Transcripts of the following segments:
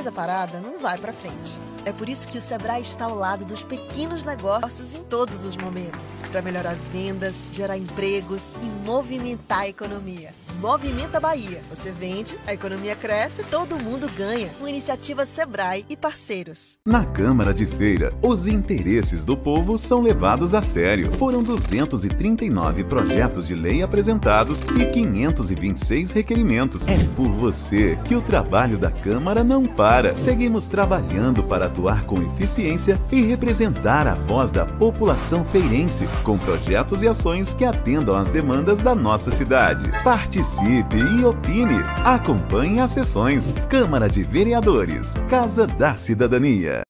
empresa parada não vai para frente. É por isso que o Sebrae está ao lado dos pequenos negócios em todos os momentos, para melhorar as vendas, gerar empregos e movimentar a economia. Movimenta Bahia. Você vende, a economia cresce, todo mundo ganha. Com iniciativa Sebrae e parceiros. Na Câmara de Feira, os interesses do povo são levados a sério. Foram 239 projetos de lei apresentados e 526 requerimentos. É por você que o trabalho da Câmara não para. Seguimos trabalhando para atuar com eficiência e representar a voz da população feirense, com projetos e ações que atendam às demandas da nossa cidade. Participe e opine. Acompanhe as sessões. Câmara de Vereadores, Casa da Cidadania.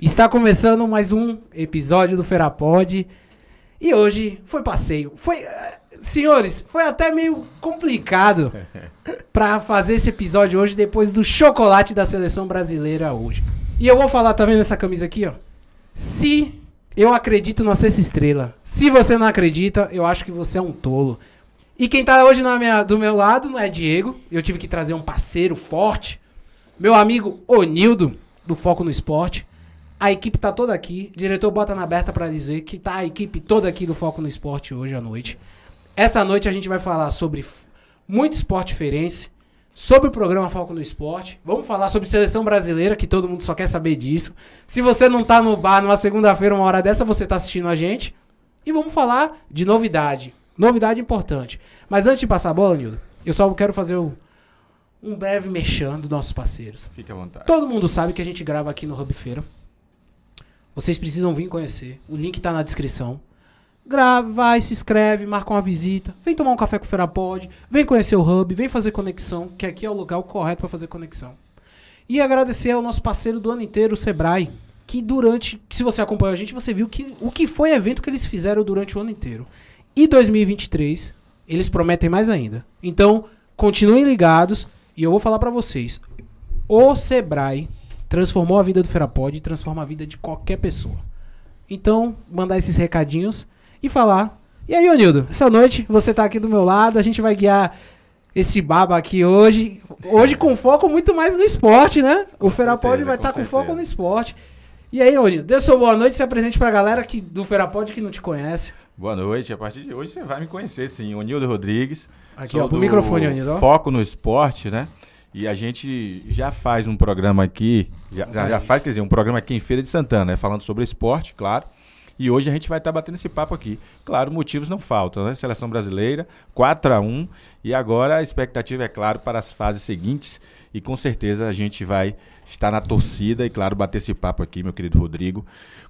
Está começando mais um episódio do Ferapod. E hoje foi passeio. Foi, eh, senhores, foi até meio complicado pra fazer esse episódio hoje depois do chocolate da seleção brasileira hoje. E eu vou falar, tá vendo essa camisa aqui, ó? Se eu acredito na sexta estrela. Se você não acredita, eu acho que você é um tolo. E quem tá hoje minha- do meu lado não é Diego. Eu tive que trazer um parceiro forte. Meu amigo Onildo, do Foco no Esporte. A equipe tá toda aqui. Diretor bota na aberta pra eles ver que tá a equipe toda aqui do Foco no Esporte hoje à noite. Essa noite a gente vai falar sobre muito esporte diferense, sobre o programa Foco no Esporte. Vamos falar sobre seleção brasileira, que todo mundo só quer saber disso. Se você não tá no bar numa segunda-feira, uma hora dessa, você tá assistindo a gente. E vamos falar de novidade. Novidade importante. Mas antes de passar a bola, Nildo, eu só quero fazer o- um breve mexão dos nossos parceiros. Fique à vontade. Todo mundo sabe que a gente grava aqui no Hub Feira. Vocês precisam vir conhecer. O link tá na descrição. Grava, vai, se inscreve, marca uma visita. Vem tomar um café com o Feira Pod. Vem conhecer o Hub, vem fazer conexão, que aqui é o lugar correto para fazer conexão. E agradecer ao nosso parceiro do ano inteiro, o Sebrae, que durante, se você acompanhou a gente, você viu que o que foi evento que eles fizeram durante o ano inteiro. E 2023, eles prometem mais ainda. Então, continuem ligados e eu vou falar pra vocês. O Sebrae transformou a vida do Ferapod e transforma a vida de qualquer pessoa. Então, mandar esses recadinhos e falar. E aí, Onildo, essa noite você tá aqui do meu lado, a gente vai guiar esse baba aqui hoje. Hoje com foco muito mais no esporte, né? o Ferapod vai com estar com foco no esporte. E aí, Onildo, dê sua boa noite, se apresente pra galera que, do Ferapod que não te conhece. Boa noite. A partir de hoje você vai me conhecer, sim. O Nildo Rodrigues. Aqui, ó, pro microfone, Onildo. Foco no esporte, né? E a gente já faz um programa aqui, já, já, já faz, quer dizer, um programa aqui em Feira de Santana, né? Falando sobre esporte, claro. E hoje a gente vai estar batendo esse papo aqui. Claro, motivos não faltam, né? Seleção brasileira, 4 a 1 E agora a expectativa é, claro, para as fases seguintes. E com certeza a gente vai estar na torcida e, claro, bater esse papo aqui, meu querido Rodrigo,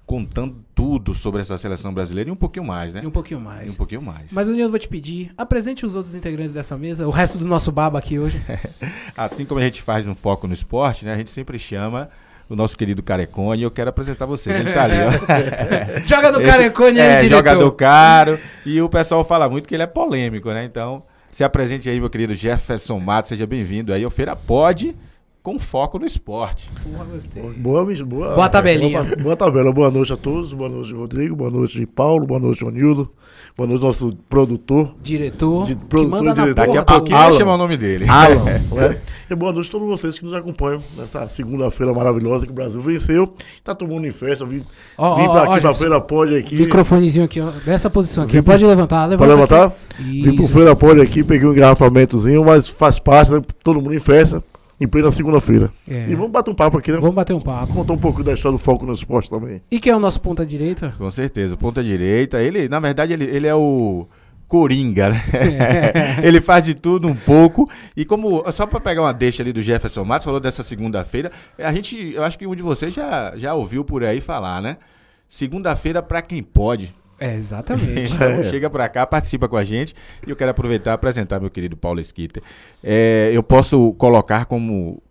contando tudo sobre essa seleção brasileira e um pouquinho mais, né? E um pouquinho E mais. um pouquinho mais. Mas, Onildo, vou te pedir, apresente os outros integrantes dessa mesa, o resto do nosso baba aqui hoje. Assim como a gente faz um foco no esporte, né? A gente sempre chama o nosso querido Carecone e eu quero apresentar vocês. Ele tá ali, ó. Joga no Esse- carecone aí, é, diretor. jogador caro. E o pessoal fala muito que ele é polêmico, né? Então, se apresente aí, meu querido Jefferson Matos. Seja bem-vindo aí ao Feira Pod com foco no esporte. Porra, gostei. Boa, boa, Boa tabelinha. Boa, boa tabela. Boa noite a todos. Boa noite, Rodrigo. Boa noite, Paulo. Boa noite, Onildo. Boa noite, nosso produtor. Diretor, De- que produtor manda e na diretor. Daqui a pouquinho vai chamar o nome dele. Alan. né? E boa noite a todos vocês que nos acompanham nessa segunda-feira maravilhosa que o Brasil venceu. Tá todo mundo em festa. Vim, Ó, vim pra aqui, pra Jefferson. Feira Pode aqui. Microfonezinho aqui, ó, dessa posição aqui. Vim Pode levantar, levanta Pode levantar? aqui. Vim pro Isso. Feira Pode aqui, peguei um engarrafamentozinho, mas faz parte, né? Todo mundo em festa, em plena segunda-feira. É. E vamos bater um papo aqui, né? Vamos bater um papo. Contar um pouco da história do foco no esporte também. E quem é o nosso ponta direita? Com certeza, ponta direita. Ele, na verdade, ele, ele é o Coringa, né? ele faz de tudo um pouco. E como, só para pegar uma deixa ali do Jefferson Matos, falou dessa segunda-feira, a gente, eu acho que um de vocês já, já ouviu por aí falar, né? Segunda-feira para quem pode. É, exatamente. Então, chega pra cá, participa com a gente. E eu quero aproveitar e apresentar meu querido Paulo Esquita. É, eu posso colocar como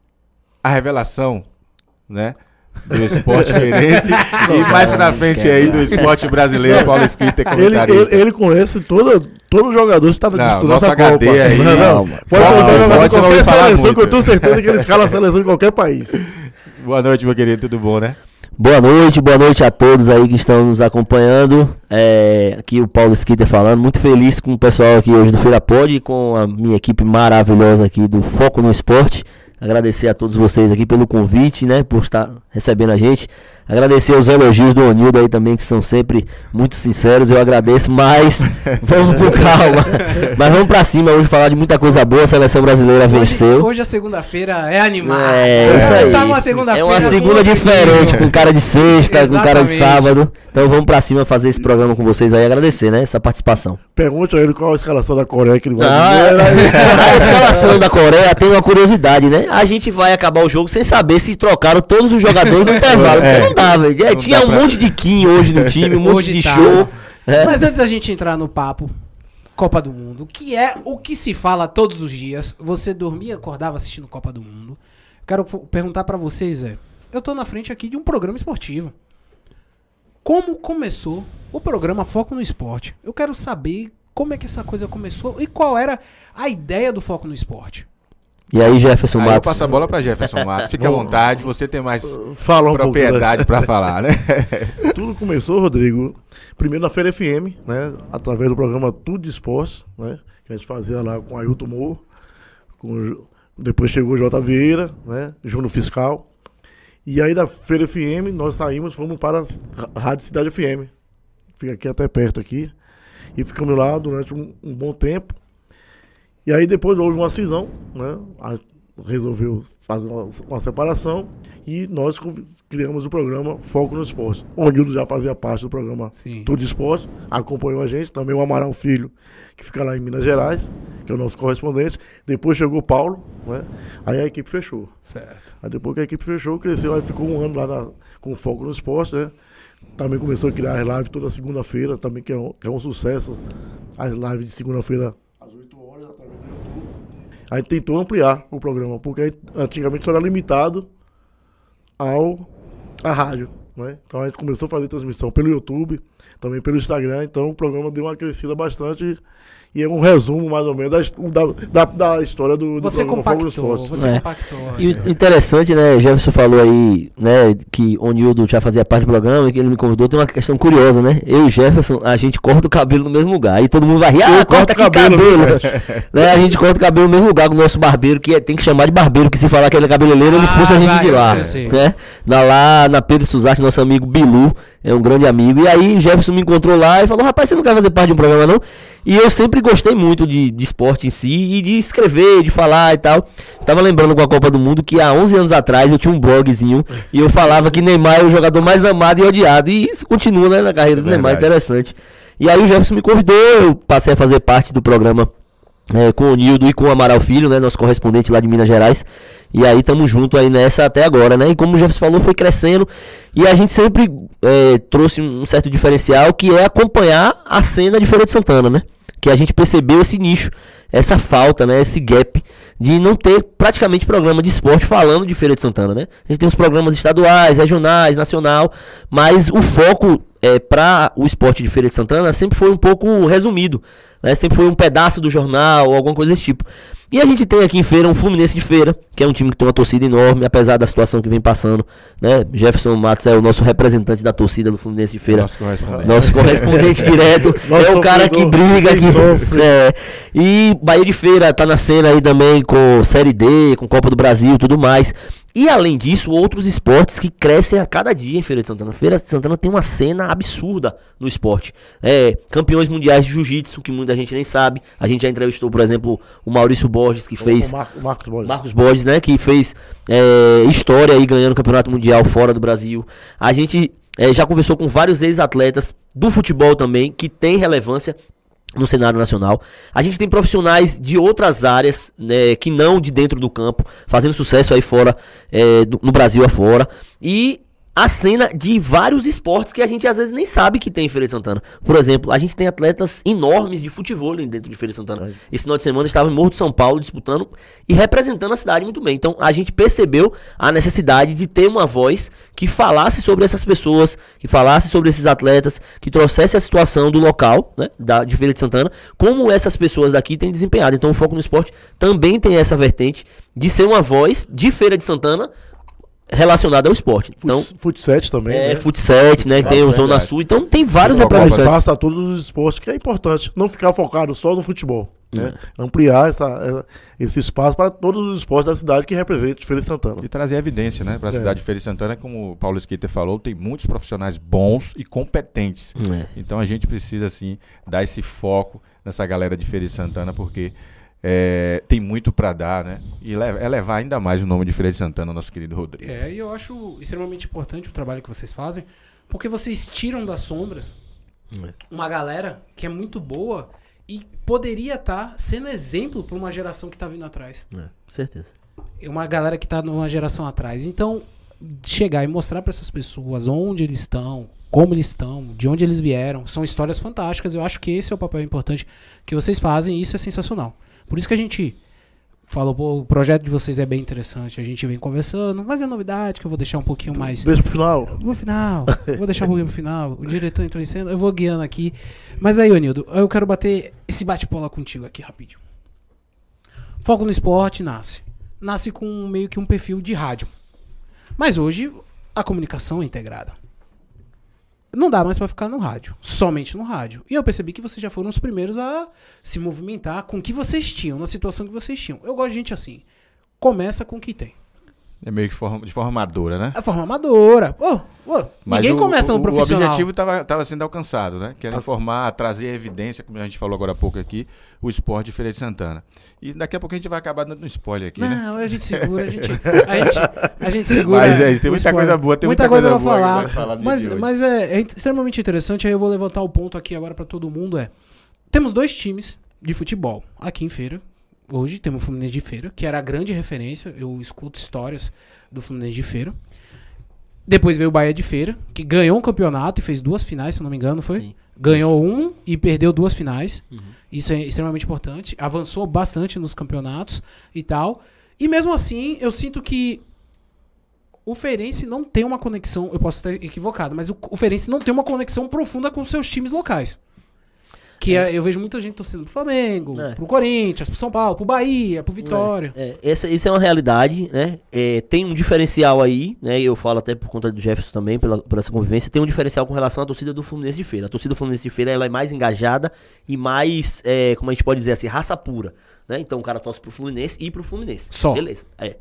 a revelação, né? Do esporte feirense e mais pra frente aí do esporte brasileiro, Paulo Esquita, Ele, comentarista. ele, ele conhece todo, todo jogador que estava disputando nosso essa HD Copa. aí, não, não, não. Pode não qualquer seleção, muito. que eu tenho certeza que ele escala a seleção de qualquer país. Boa noite, meu querido, tudo bom, né? Boa noite, boa noite a todos aí que estão nos acompanhando. É, aqui o Paulo Skitter falando, muito feliz com o pessoal aqui hoje do Feira Pod e com a minha equipe maravilhosa aqui do Foco no Esporte. Agradecer a todos vocês aqui pelo convite, né, por estar recebendo a gente. Agradecer os elogios do Onildo aí também, que são sempre muito sinceros, eu agradeço, mas vamos com calma. Mas vamos pra cima hoje falar de muita coisa boa, a seleção brasileira Hoje, venceu. hoje a segunda-feira é animada. É, isso aí. Tá uma segunda-feira é uma segunda diferente, com cara de sexta, com cara de sábado. Então vamos pra cima fazer esse programa com vocês aí, agradecer, né, essa participação. Pergunte a ele qual a escalação da Coreia que ele vai Ah, dizer. a escalação da Coreia tem uma curiosidade, né? A gente vai acabar o jogo sem saber se trocaram todos os jogadores no intervalo. É. Porque não dá, velho. É, Tinha dá um pra- monte de Kim hoje no time, um monte Hoje de tá. show. É. Mas antes da gente entrar no papo, Copa do Mundo, que é o que se fala todos os dias. Você dormia, acordava assistindo Copa do Mundo. Quero perguntar pra vocês, é. Eu tô na frente aqui de um programa esportivo. como começou o programa Foco no Esporte. Eu quero saber como é que essa coisa começou e qual era a ideia do Foco no Esporte. E aí, Jefferson Aí eu Matos? passo a bola pra Jefferson Matos. Fique à vontade, você tem mais Fala um pouco, né? propriedade pra falar, né? Tudo começou, Rodrigo, primeiro na Feira FM, né? Através do programa Tudo de Esporte, né? Que a gente fazia lá com Ailton Moura, com, depois chegou o J. Vieira, né? Júnior Fiscal. E aí da Feira FM nós saímos, fomos para a Rádio Cidade FM. Fica aqui até perto aqui. E ficamos lá durante um, um bom tempo. E aí depois houve uma cisão, né? A- resolveu fazer uma, uma separação e nós criamos o programa Foco no Esporte. O Nildo já fazia parte do programa Sim. Tudo Esporte, acompanhou a gente, também o Amaral Filho, que fica lá em Minas Gerais, que é o nosso correspondente. Depois chegou o Paulo, né? Aí a equipe fechou. Certo. Aí depois que a equipe fechou, cresceu, aí ficou um ano lá na- com foco no esporte, né? Também começou a criar as lives toda segunda-feira, também que é, um, que é um sucesso. As lives de segunda-feira às 8 horas, através do YouTube. A gente tentou ampliar o programa, porque antigamente só era limitado ao à rádio, né? Então a gente começou a fazer transmissão pelo YouTube, também pelo Instagram, então o programa deu uma crescida bastante e é um resumo mais ou menos da, da, da, da história do, do Você compactou, você É. compactou. E assim. interessante, né, Jefferson falou aí, né, que o Nildo já fazia parte do programa e que ele me convidou, tem uma questão curiosa, né? Eu e Jefferson, a gente corta o cabelo no mesmo lugar. Aí todo mundo vai rir, ah, corta o cabelo, cabelo. né? A gente corta o cabelo no mesmo lugar com o nosso barbeiro, que é- tem que chamar de barbeiro, que se falar que ele é cabeleireiro, ele Ah, expulsa a gente vai, de lá. Né? Na, lá na Pedro Suzarte, nosso amigo Bilu, é um grande amigo. E aí Jefferson me encontrou lá e falou, rapaz, você não quer fazer parte de um programa não? E eu sempre gostei muito de, de esporte em si e de escrever, de falar e tal. Eu tava lembrando com a Copa do Mundo que há 11 anos atrás eu tinha um blogzinho e eu falava que Neymar é o jogador mais amado e odiado. E isso continua né, na carreira do Neymar, Verdade. interessante. E aí o Jefferson me convidou, eu passei a fazer parte do programa é, com o Nildo e com o Amaral Filho, né, nosso correspondente lá de Minas Gerais. E aí tamo junto aí nessa até agora, né? E como o Jefferson falou, foi crescendo. E a gente sempre é, trouxe um certo diferencial que é acompanhar a cena de Feira de Santana, né? Que a gente percebeu esse nicho, essa falta, né? Esse gap de não ter praticamente programa de esporte falando de Feira de Santana, né? A gente tem os programas estaduais, regionais, nacional, mas o foco é, para o esporte de Feira de Santana sempre foi um pouco resumido, né? Sempre foi um pedaço do jornal ou alguma coisa desse tipo. E a gente tem aqui em Feira um Fluminense de Feira, que é um time que tem uma torcida enorme, apesar da situação que vem passando, né? Jefferson Matos é o nosso representante da torcida do Fluminense de Feira. Nosso correspondente. Nosso correspondente direto. Nosso é o cara que briga aqui. É. E Bahia de Feira tá na cena aí também com Série D, com Copa do Brasil e tudo mais. E além disso, outros esportes que crescem a cada dia em Feira de Santana. Feira de Santana tem uma cena absurda no esporte. É, campeões mundiais de jiu-jitsu, que muita gente nem sabe. A gente já entrevistou, por exemplo, o Maurício Borges, que fez O Mar- o Marcos Borges. Marcos Borges, né? Que fez é, história aí ganhando o campeonato mundial fora do Brasil. A gente é, já conversou com vários ex-atletas do futebol também, que tem relevância no cenário nacional. A gente tem profissionais de outras áreas, né, que não de dentro do campo, fazendo sucesso aí fora, é, no Brasil afora. E a cena de vários esportes que a gente às vezes nem sabe que tem em Feira de Santana. Por exemplo, a gente tem atletas enormes de futebol dentro de Feira de Santana. Esse final de semana estava em Morro de São Paulo disputando e representando a cidade muito bem. Então a gente percebeu a necessidade de ter uma voz que falasse sobre essas pessoas, que falasse sobre esses atletas, que trouxesse a situação do local, né, da, de Feira de Santana, como essas pessoas daqui têm desempenhado. Então o Foco no Esporte também tem essa vertente de ser uma voz de Feira de Santana relacionada ao esporte. Então, Fut- Futset também. é, né? Futset, né? que tem o Zona. Sul. Então tem vários Sim, representantes. Passa a todos os esportes, que é importante. Não ficar focado só no futebol. Né? Ampliar essa, essa- esse espaço para todos os esportes da cidade que representam Feira de Santana. E trazer evidência, né? Para a É. cidade de Feira de Santana, como o Paulo Skeeter falou, tem muitos profissionais bons e competentes. É. Então a gente precisa, assim, dar esse foco nessa galera de Feira de Santana, porque é, tem muito para dar, né? E é levar ainda mais o nome de Feira de Santana, nosso querido Rodrigo. É, e eu acho extremamente importante o trabalho que vocês fazem, porque vocês tiram das sombras É. uma galera que é muito boa e poderia estar sendo exemplo para uma geração que tá vindo atrás. É, com certeza. É uma galera que tá numa geração atrás. Então, chegar e mostrar para essas pessoas onde eles estão, como eles estão, de onde eles vieram, são histórias fantásticas. Eu acho que esse é o papel importante que vocês fazem e isso é sensacional. Por isso que a gente falou, pô, o projeto de vocês é bem interessante, a gente vem conversando, mas é novidade que eu vou deixar um pouquinho mais. Deixa pro final. No final, vou deixar um pouquinho pro final. O diretor entrou em cena, eu vou guiando aqui. Mas aí, Onildo, eu quero bater esse bate-bola contigo aqui rapidinho. Foco no esporte nasce. Nasce com meio que um perfil de rádio. Mas hoje a comunicação é integrada. Não dá mais pra ficar no rádio, somente no rádio. E eu percebi que vocês já foram os primeiros a se movimentar com o que vocês tinham, na situação que vocês tinham. Eu gosto de gente assim. Começa com o que tem. É meio que forma- de forma amadora, né? É forma amadora. Ô, ô, ninguém o- começa no profissional. O objetivo estava sendo alcançado, né? Que era informar, trazer evidência, como a gente falou agora há pouco aqui, o esporte de Feira de Santana. E daqui a pouco a gente vai acabar dando um spoiler aqui, né? Não, a gente segura, a gente, a gente, a gente segura. Mas é isso, tem muita spoiler. coisa boa, tem muita, muita coisa, coisa pra boa falar. falar mas mas é, é extremamente interessante. Aí eu vou levantar o ponto aqui agora pra todo mundo. É, temos dois times de futebol aqui em Feira. Hoje temos o Fluminense de Feira, que era a grande referência. Eu escuto histórias do Fluminense de Feira. Depois veio o Bahia de Feira, que ganhou um campeonato e fez duas finais, se não me engano, foi? Sim. Ganhou um e perdeu duas finais. Uhum. Isso é extremamente importante. Avançou bastante nos campeonatos e tal. E mesmo assim, eu sinto que o Feirense não tem uma conexão. Eu posso estar equivocado, mas o, o Feirense não tem uma conexão profunda com seus times locais. Que é- eu vejo muita gente torcendo pro Flamengo, É. pro Corinthians, pro São Paulo, pro Bahia, pro Vitória. É, essa, isso é uma realidade, né? É, tem um diferencial aí, né? Eu falo até por conta do Jefferson também, pela, por essa convivência. Tem um diferencial com relação à torcida do Fluminense de Feira. A torcida do Fluminense de Feira ela é mais engajada e mais, é, como a gente pode dizer assim, raça pura. Né? Então o cara torce pro Fluminense e pro Fluminense. Só. Beleza. É.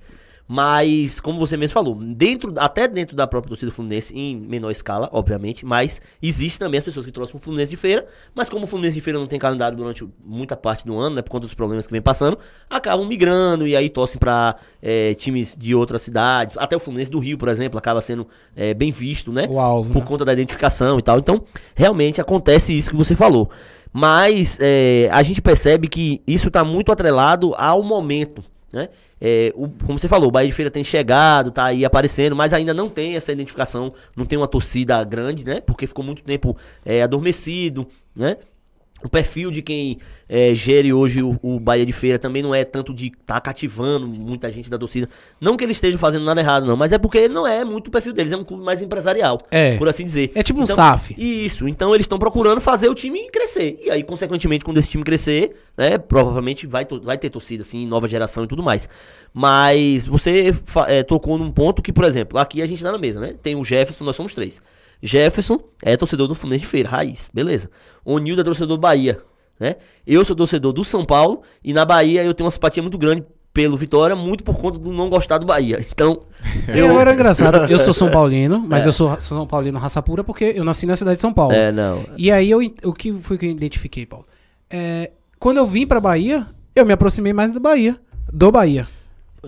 Mas, como você mesmo falou, dentro, até dentro da própria torcida do Fluminense, em menor escala, obviamente, mas existe também as pessoas que torcem pro Fluminense de Feira, mas como o Fluminense de Feira não tem calendário durante muita parte do ano, né, por conta dos problemas que vem passando, acabam migrando e aí torcem pra é, times de outras cidades, até o Fluminense do Rio, por exemplo, acaba sendo é, bem visto, né? O alvo. por né? conta da identificação e tal. Então, realmente acontece isso que você falou. Mas é, a gente percebe que isso está muito atrelado ao momento, né? É, o- como você falou, o Bahia de Feira tem chegado, tá aí aparecendo, mas ainda não tem essa identificação, não tem uma torcida grande, né? Porque ficou muito tempo é, adormecido, né? O perfil de quem é, gere hoje o, o Bahia de Feira também não é tanto de estar tá cativando muita gente da torcida. Não que eles estejam fazendo nada errado, não, mas é porque não é muito o perfil deles, é um clube mais empresarial, É. por assim dizer. É tipo um Então, SAF. Isso, então eles estão procurando fazer o time crescer. E aí, consequentemente, quando esse time crescer, né, provavelmente vai, vai ter torcida, assim, nova geração e tudo mais. Mas você é, tocou num ponto que, por exemplo, aqui a gente tá na mesa, né? Tem o Jefferson, nós somos três. Jefferson é torcedor do Fluminense de Feira, raiz, beleza. O Nildo é torcedor do Bahia, né? Eu sou torcedor do São Paulo e na Bahia eu tenho uma simpatia muito grande pelo Vitória, muito por conta do não gostar do Bahia. Então, E agora é engraçado. Eu sou São Paulino, mas eu sou sou São Paulino raça pura porque eu nasci na cidade de São Paulo. é, não. E aí eu, o que foi que eu identifiquei, Paulo? É, quando eu vim pra Bahia, eu me aproximei mais do Bahia. Do Bahia.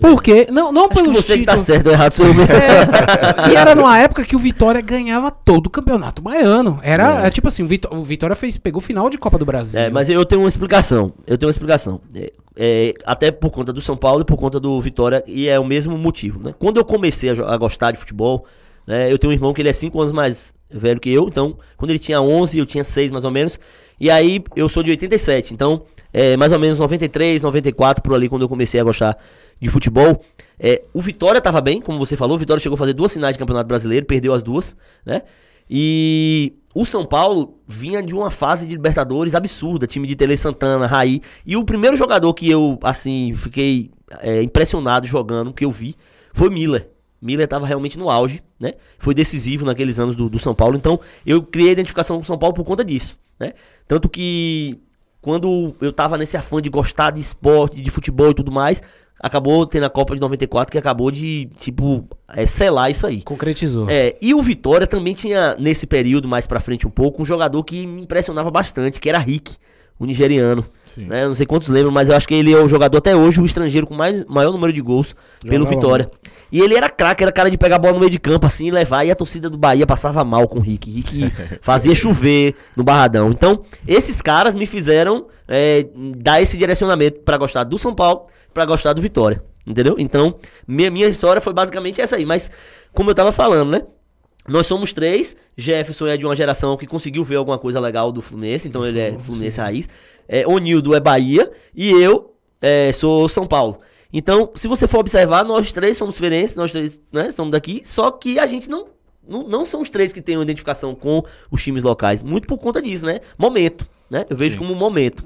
Por quê? Não, não Acho que pelo você que tá título. certo ou errado mesmo. É, e era numa época que o Vitória ganhava todo o campeonato baiano. Era é, tipo assim, o, Vitó- o Vitória fez, pegou final de Copa do Brasil. É, mas eu tenho uma explicação. Eu tenho uma explicação. É, é, até por conta do São Paulo e por conta do Vitória, e é o mesmo motivo, né? Quando eu comecei a, a gostar de futebol, né, eu tenho um irmão que ele é 5 anos mais velho que eu, então, quando ele tinha 11, eu tinha 6 mais ou menos, e aí eu sou de 87, então, é, mais ou menos 93, 94, por ali, quando eu comecei a gostar de futebol. É, o Vitória tava bem, como você falou, o Vitória chegou a fazer duas finais de Campeonato Brasileiro, perdeu as duas, né? E o São Paulo vinha de uma fase de Libertadores absurda, time de Tele Santana, Raí. E o primeiro jogador que eu, assim, fiquei é, impressionado jogando, que eu vi, foi Miller. Miller estava realmente no auge, né? Foi decisivo naqueles anos do, do São Paulo. Então, eu criei a identificação com o São Paulo por conta disso, né? Tanto que quando eu tava nesse afã de gostar de esporte, de futebol e tudo mais, acabou tendo a Copa de 94 que acabou de, tipo, é, selar isso aí. Concretizou. É, e o Vitória também tinha, nesse período, mais pra frente um pouco, um jogador que me impressionava bastante, que era Rick, o nigeriano. Né? Não sei quantos lembram, mas eu acho que ele é o jogador até hoje, o estrangeiro com mais, maior número de gols pelo Jogava Vitória. E ele era craque, era cara de pegar a bola no meio de campo assim e levar, e a torcida do Bahia passava mal com o Rick. Rick fazia chover no Barradão. Então, esses caras me fizeram é, dar esse direcionamento pra gostar do São Paulo, pra gostar do Vitória. Entendeu? Então, minha, minha história foi basicamente essa aí. Mas, como eu tava falando, né? Nós somos três. Jefferson é de uma geração que conseguiu ver alguma coisa legal do Fluminense, então ele é Fluminense raiz. É, Onildo é Bahia e eu é, sou São Paulo. Então, se você for observar, nós três somos feirenses, nós três né, estamos daqui, só que a gente não, não, não são os três que têm uma identificação com os times locais. Muito por conta disso, né? Momento, né? Eu vejo Sim. como um momento.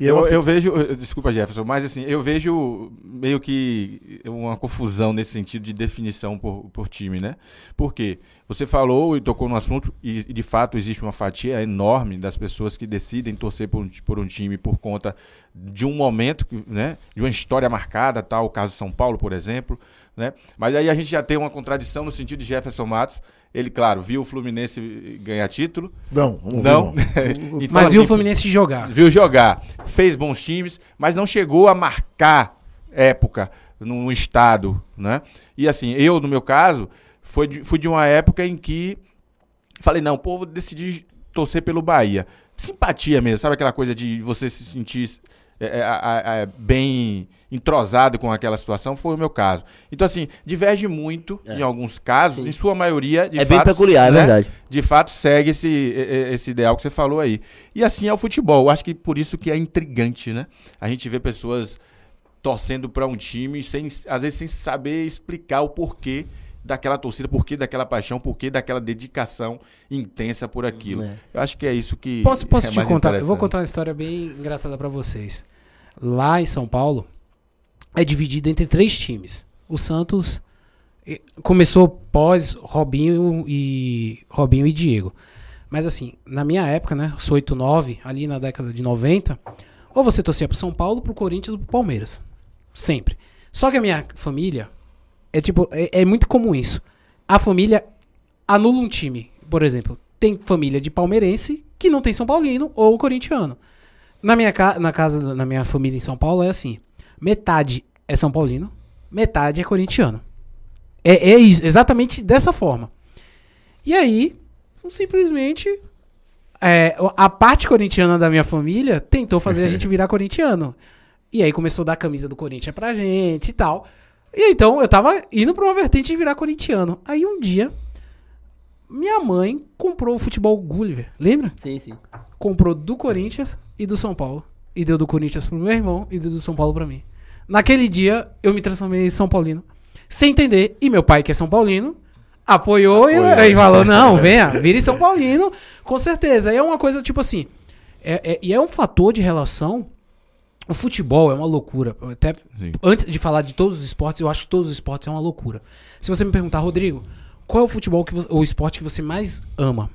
E Eu, eu vejo, eh, desculpa Jefferson, mas assim, eu vejo meio que uma confusão nesse sentido de definição por, por time, né? Porque você falou e tocou no assunto, e, de fato existe uma fatia enorme das pessoas que decidem torcer por um, por um time por conta de um momento, né? De uma história marcada, tal, o caso de São Paulo, por exemplo, né? Mas aí a gente já tem uma contradição no sentido de Jefferson Matos. Ele, claro, viu o Fluminense ganhar título, Não, não, não. Então, Mas assim, viu o Fluminense jogar. viu jogar, fez bons times, mas não chegou a marcar época num estado, né? E assim, eu, no meu caso, foi de- fui de uma época em que falei, não, pô, vou decidir torcer pelo Bahia. Simpatia mesmo, sabe aquela coisa de você se sentir é, é, a- bem entrosado com aquela situação? Foi o meu caso. Então, assim, diverge muito É. em alguns casos, Sim. em sua maioria, de é bem fato, peculiar, é né? verdade. de fato segue esse, esse ideal que você falou aí. E assim é o futebol. Eu acho que por isso que é intrigante, né? A gente vê pessoas torcendo para um time sem, às vezes sem saber explicar o porquê daquela torcida, porquê daquela paixão, porquê daquela dedicação intensa por aquilo. É. Eu acho que é isso que Posso, posso é te mais contar? Eu vou contar uma história bem engraçada pra vocês. Lá em São Paulo, é dividido entre três times. O Santos começou pós Robinho e Robinho e Diego. Mas assim, na minha época, né, sou 8, 9, ali na década de 90, ou você torcia pro São Paulo, pro Corinthians ou pro Palmeiras. Sempre. Só que a minha família é tipo, é, é muito comum isso. A família anula um time. Por exemplo, tem família de palmeirense que não tem São Paulino ou corintiano. Na minha, ca na casa, na minha família em São Paulo é assim: metade é São Paulino, metade é corintiano. É, é isso, exatamente dessa forma. E aí, simplesmente, é, a parte corintiana da minha família tentou fazer a gente virar corintiano. E aí começou a dar a camisa do Corinthians pra gente e tal. E então eu tava indo pra uma vertente de virar corintiano. Aí um dia, minha mãe comprou o futebol Gulliver, lembra? Sim, sim. comprou do Corinthians e do São Paulo. E deu do Corinthians pro meu irmão e deu do São Paulo pra mim. Naquele dia, eu me transformei em São Paulino. Sem entender. E meu pai, que é São Paulino, apoiou, e, Apoiou. e falou: não, venha, vire São Paulino, com certeza. E é uma coisa tipo assim. é- é- e é um fator de relação. O futebol é uma loucura. Eu Até Sim. antes de falar de todos os esportes, eu acho que todos os esportes é uma loucura. Se você me perguntar, Rodrigo, qual é o futebol que vo- o esporte que você mais ama?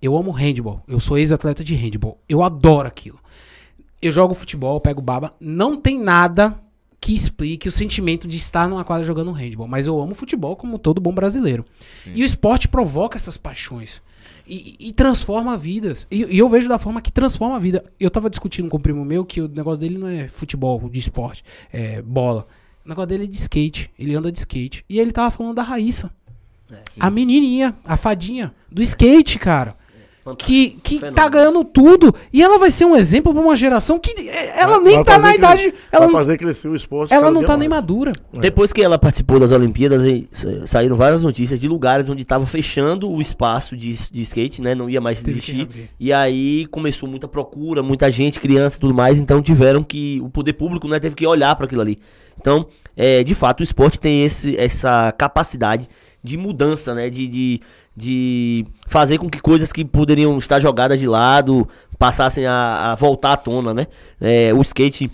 Eu amo handball. Eu sou ex-atleta de handball. Eu adoro aquilo. Eu jogo futebol, pego baba. Não tem nada que explique o sentimento de estar numa quadra jogando handball. Mas eu amo futebol como todo bom brasileiro. E o esporte provoca essas paixões. E, e transforma vidas. E, e eu vejo da forma que transforma a vida. Eu tava discutindo com um primo meu que o negócio dele não é futebol, de esporte, é bola. O negócio dele é de skate. Ele anda de skate. E ele tava falando da Raíssa. A menininha, a fadinha do skate, cara. Que, que tá ganhando tudo. E ela vai ser um exemplo pra uma geração que é, ela nem Vai tá na idade. Ela, vai não- fazer crescer o esporte. ela não tá nem mais. madura. Depois que ela participou das Olimpíadas, aí sa- saíram várias notícias de lugares onde estava fechando o espaço de, de skate, né? Não ia mais existir. E aí começou muita procura, muita gente, criança e tudo mais. Então tiveram que. O poder público né, teve que olhar para aquilo ali. Então, é, de fato, o esporte tem esse, essa capacidade de mudança, né? De, de, de fazer com que coisas que poderiam estar jogadas de lado passassem a, a voltar à tona, né? É, o skate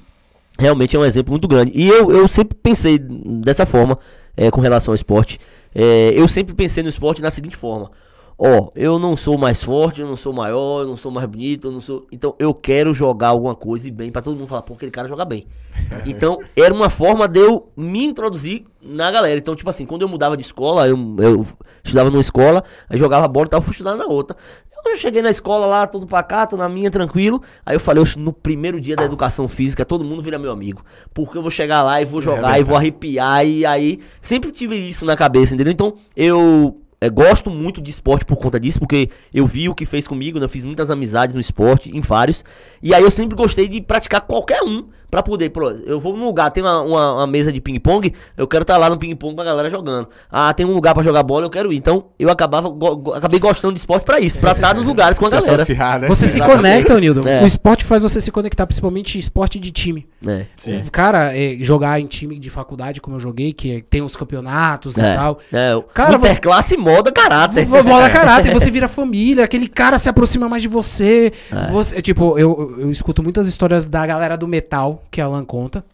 realmente é um exemplo muito grande. E eu, eu sempre pensei dessa forma é, com relação ao esporte. É, eu sempre pensei no esporte da seguinte forma. Ó, eu não sou mais forte, eu não sou maior, eu não sou mais bonito, eu não sou. Então eu quero jogar alguma coisa e bem pra todo mundo falar, pô, aquele cara joga bem. Então era uma forma de eu me introduzir na galera. Então, tipo assim, quando eu mudava de escola, eu, eu estudava numa escola, aí jogava bola e tal, fui estudar na outra. Eu cheguei na escola lá, todo pacato, na minha, tranquilo. Aí eu falei, "Oxe, no primeiro dia da educação física, todo mundo vira meu amigo. Porque eu vou chegar lá e vou jogar e vou arrepiar. E aí, sempre tive isso na cabeça, entendeu? Então, eu é, gosto muito de esporte por conta disso, porque eu vi o que fez comigo, né? Eu fiz muitas amizades no esporte, em vários. E aí eu sempre gostei de praticar qualquer um pra poder. Pro, eu vou num lugar, tem uma, uma, uma mesa de ping-pong, eu quero estar lá no ping-pong com a galera jogando. Ah, tem um lugar pra jogar bola, eu quero ir. Então eu acabava, go- go- acabei gostando de esporte pra isso, pra estar nos lugares com a Se galera. associar, né? Você se Exatamente. conecta, Nildo. É. O esporte faz você se conectar, principalmente esporte de time. É. O Cara, é, jogar em time de faculdade, como eu joguei, que é- tem os campeonatos e É, tal. é, o Cara, você- interclasse moda caráter. Vo- Bola caráter, você vira família, aquele cara se aproxima mais de você. É. você tipo, eu, eu escuto muitas histórias da galera do metal, que a Alan conta.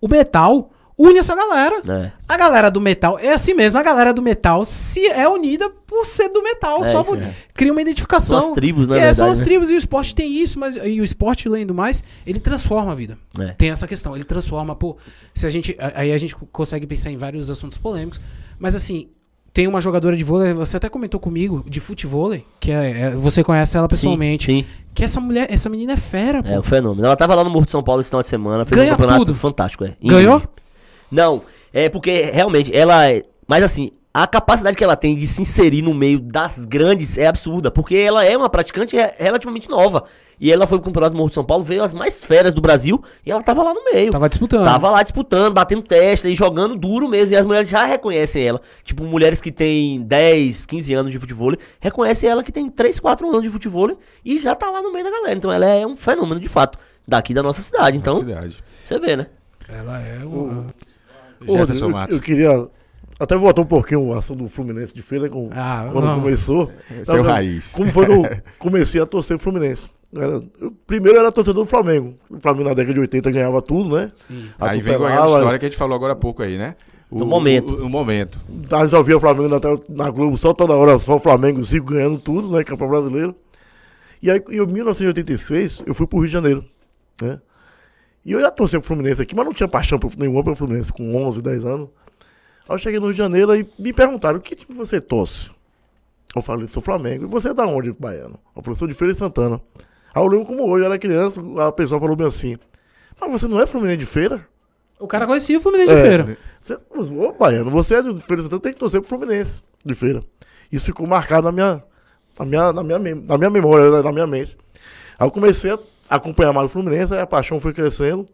O metal une essa galera. É. A galera do metal é assim mesmo, a galera do metal se é unida por ser do metal, É, só por, é. cria uma identificação. São as tribos, na é, são as né? tribos e o esporte tem isso, mas e o esporte além do mais, ele transforma a vida. É. Tem essa questão, ele transforma, pô, se a gente aí a gente consegue pensar em vários assuntos polêmicos, mas assim, tem uma jogadora de vôlei, você até comentou comigo, de futevôlei, que é, é- você conhece ela pessoalmente, Sim, sim. que essa mulher, essa menina é fera, pô. É um fenômeno. Ela tava lá no Morro de São Paulo esse final de semana, fez Ganha um campeonato tudo. fantástico, é. Ganhou? Não, é porque realmente ela é. Mas assim, a capacidade que ela tem de se inserir no meio das grandes é absurda, porque ela é uma praticante re- relativamente nova. E ela foi pro campeonato do Morro de São Paulo, veio as mais feras do Brasil e ela tava lá no meio. Tava disputando. Tava lá disputando, batendo testa e jogando duro mesmo. E as mulheres já reconhecem ela. Tipo, mulheres que têm 10, 15 anos de futebol, reconhecem ela que tem 3, 4 anos de futebol e já tá lá no meio da galera. Então ela é um fenômeno de fato. Daqui da nossa cidade. Então, Cidade. você vê, né? Ela é uma... Ô, Jefferson eu, Matos. eu queria até voltar um pouquinho o assunto do Fluminense de feira, com, Ah, quando vamos. começou. Esse é Não, raiz. Como foi que eu comecei a torcer Fluminense? Era- eu- primeiro era torcedor do Flamengo. O Flamengo na década de 80 ganhava tudo, né? Aí vem com aquela Atropelava, história que a gente falou agora há pouco aí, né? O, Do momento. O, o momento. Nós ouvia o Flamengo na, na Globo só toda hora, só o Flamengo, Zico ganhando tudo, né? Campeão brasileiro. E aí, em 1986, eu fui pro Rio de Janeiro, né? E eu já torcia pro Fluminense aqui, mas não tinha paixão pro- nenhuma pelo Fluminense, com 11, 10 anos. Aí eu cheguei no Rio de Janeiro e me perguntaram, que time você torce? Eu falei, sou Flamengo. E você é da onde, baiano? Eu falei, sou de Feira de Santana. Aí eu lembro como hoje, eu era criança, a pessoa falou bem assim, mas você não é Fluminense de Feira? O cara conhecia o Fluminense de É. feira. Você, ô, Baiano, você é de Feira de Santana, tem que torcer pro Fluminense de feira. Isso ficou marcado na minha, na minha, na minha, na minha memória, né, na minha mente. Aí eu comecei a acompanhar mais o Fluminense, aí a paixão foi crescendo.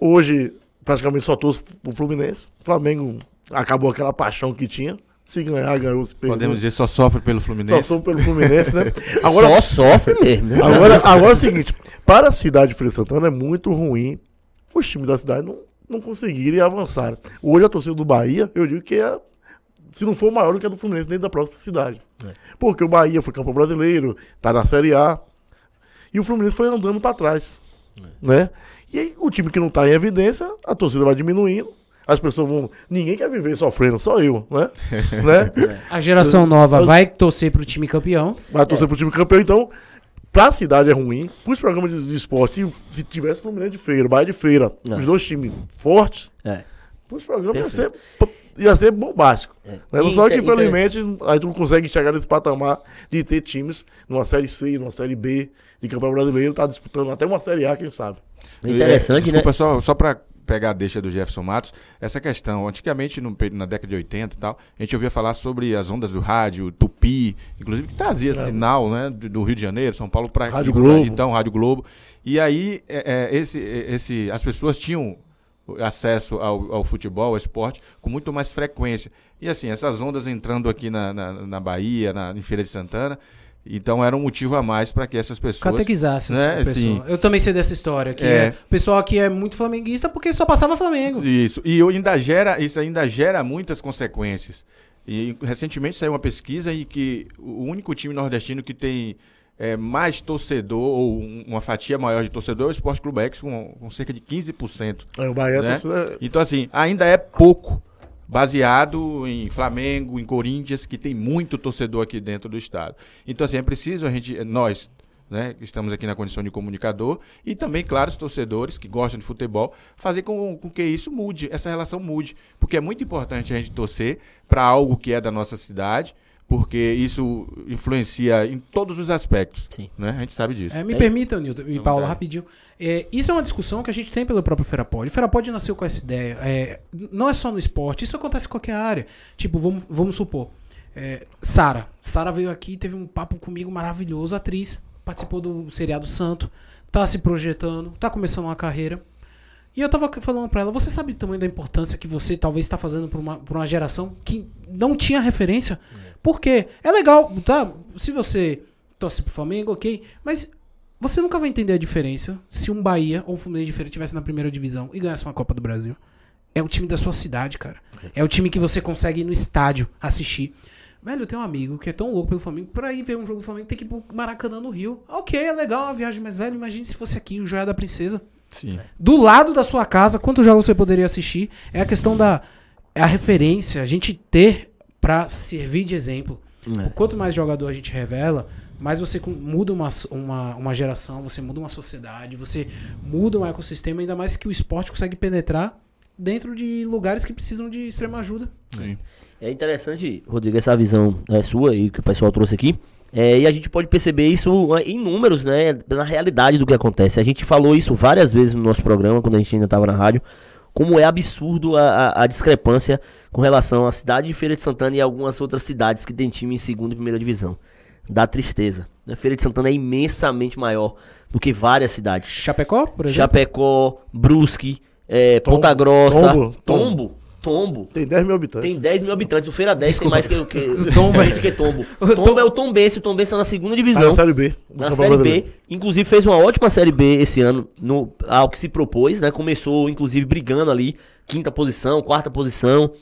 Hoje, praticamente só torço pro Fluminense. O Flamengo acabou aquela paixão que tinha. Se ganhar, ganhou. Se perder, Podemos dizer só sofre pelo só Fluminense. sou pelo Fluminense, né? Agora, Só sofre mesmo. né? Agora, agora é o seguinte, para a cidade de Feira de Santana é muito ruim os times da cidade não, não conseguirem avançar. Hoje a torcida do Bahia, eu digo que é, se não for maior do que a do Fluminense dentro da próxima cidade. Porque o Bahia foi campeão brasileiro, tá na Série A, e o Fluminense foi andando para trás, né? E aí o time que não tá em evidência, a torcida vai diminuindo, as pessoas vão, ninguém quer viver sofrendo, só eu, né? né? A geração nova vai torcer pro time campeão. Vai torcer pro time campeão, então, pra cidade é ruim, pros programas de, de esporte, se, se tivesse Fluminense de feira, Bahia de feira, É. os dois times fortes, É. pros programas ia ser, ia ser bombástico. É. Né? Só que, infelizmente, a gente não consegue chegar nesse patamar de ter times numa Série C, numa Série B, de campeão brasileiro, tá disputando até uma Série A, quem sabe. Interessante, Desculpa, né? só, só pra pegar a deixa do Jefferson Matos, essa questão, antigamente, no na década de 80 e tal, a gente ouvia falar sobre as ondas do rádio, Tupi, inclusive que trazia sinal, né, do, do Rio de Janeiro, São Paulo para Rádio Globo. Então, Rádio Globo. E aí, é, é, esse, esse, as pessoas tinham acesso ao, ao futebol, ao esporte, com muito mais frequência. E assim, essas ondas entrando aqui na, na, na Bahia, na, em Feira de Santana, então era um motivo a mais para que essas pessoas... Catequizasse né, pessoa. sim. Eu também sei dessa história. Que É. é. o pessoal aqui é muito flamenguista porque só passava Flamengo. Isso. E ainda gera, isso ainda gera muitas consequências. E recentemente saiu uma pesquisa em que o único time nordestino que tem é, mais torcedor, ou um- uma fatia maior de torcedor, é o Esporte Clube X, com, com cerca de 15%. Aí o Bahia, a Né? torcida, Então, assim, ainda é pouco, baseado em Flamengo, em Corinthians, que tem muito torcedor aqui dentro do estado. Então, assim, é preciso a gente, nós, né, que estamos aqui na condição de comunicador, e também, claro, os torcedores que gostam de futebol, fazer com, com que isso mude, essa relação mude. Porque é muito importante a gente torcer para algo que é da nossa cidade, porque isso influencia em todos os aspectos. Sim. Né? A gente sabe disso. É, me É. permitam, Nilton e Paulo, rapidinho. É, isso é uma discussão que a gente tem pelo próprio Ferapod. O Ferapod nasceu com essa ideia. É, não é só no esporte, isso acontece em qualquer área. Tipo, vamos, vamos supor. É, Sara. Sara veio aqui, teve um papo comigo maravilhoso, atriz. Participou do seriado Santo. Tá se projetando, tá começando uma carreira. E eu tava falando pra ela, você sabe tamanho da importância que você talvez está fazendo pra uma, pra uma geração que não tinha referência? Por quê? É legal, tá? Se você torce pro Flamengo, ok. Mas você nunca vai entender a diferença se um Bahia ou um Fluminense diferente estivesse na primeira divisão e ganhasse uma Copa do Brasil. É o time da sua cidade, cara. É o time que você consegue ir no estádio assistir. Velho, eu tenho um amigo que é tão louco pelo Flamengo, pra ir ver um jogo do Flamengo tem que ir pro Maracanã no Rio. Ok, é legal a viagem, mas velho, imagine se fosse aqui o Joia da Princesa. Sim. Do lado da sua casa, quantos jogos você poderia assistir? É a questão da é a referência, a gente ter pra servir de exemplo. É. Quanto mais jogador a gente revela, mais você muda uma, uma, uma geração, você muda uma sociedade, você muda um ecossistema, ainda mais que o esporte consegue penetrar dentro de lugares que precisam de extrema ajuda. Sim. É interessante, Rodrigo, essa visão é, sua e que o pessoal trouxe aqui. É, e a gente pode perceber isso é, em números, né? Na realidade do que acontece. A gente falou isso várias vezes no nosso programa, quando a gente ainda estava na rádio, como é absurdo a, a- a discrepância com relação à cidade de Feira de Santana e algumas outras cidades que tem time em segunda e primeira divisão. Dá tristeza. né? Feira de Santana é imensamente maior do que várias cidades. Chapecó, por exemplo? Chapecó, Brusque, é, Tombo, Ponta Grossa, Tombo, Tombo, Tombo. Tem 10 mil habitantes. Tem 10 mil habitantes. O Feira 10 tem mais que o que. Tombo. gente que é Tombo. O Tombo Tom- é o Tombense. O Tombense tá na segunda Ah, divisão. na Série B. na Série B. Inclusive fez uma ótima Série B esse ano, no, ao que se propôs, né? Começou, inclusive, brigando ali, quinta posição, quarta posição.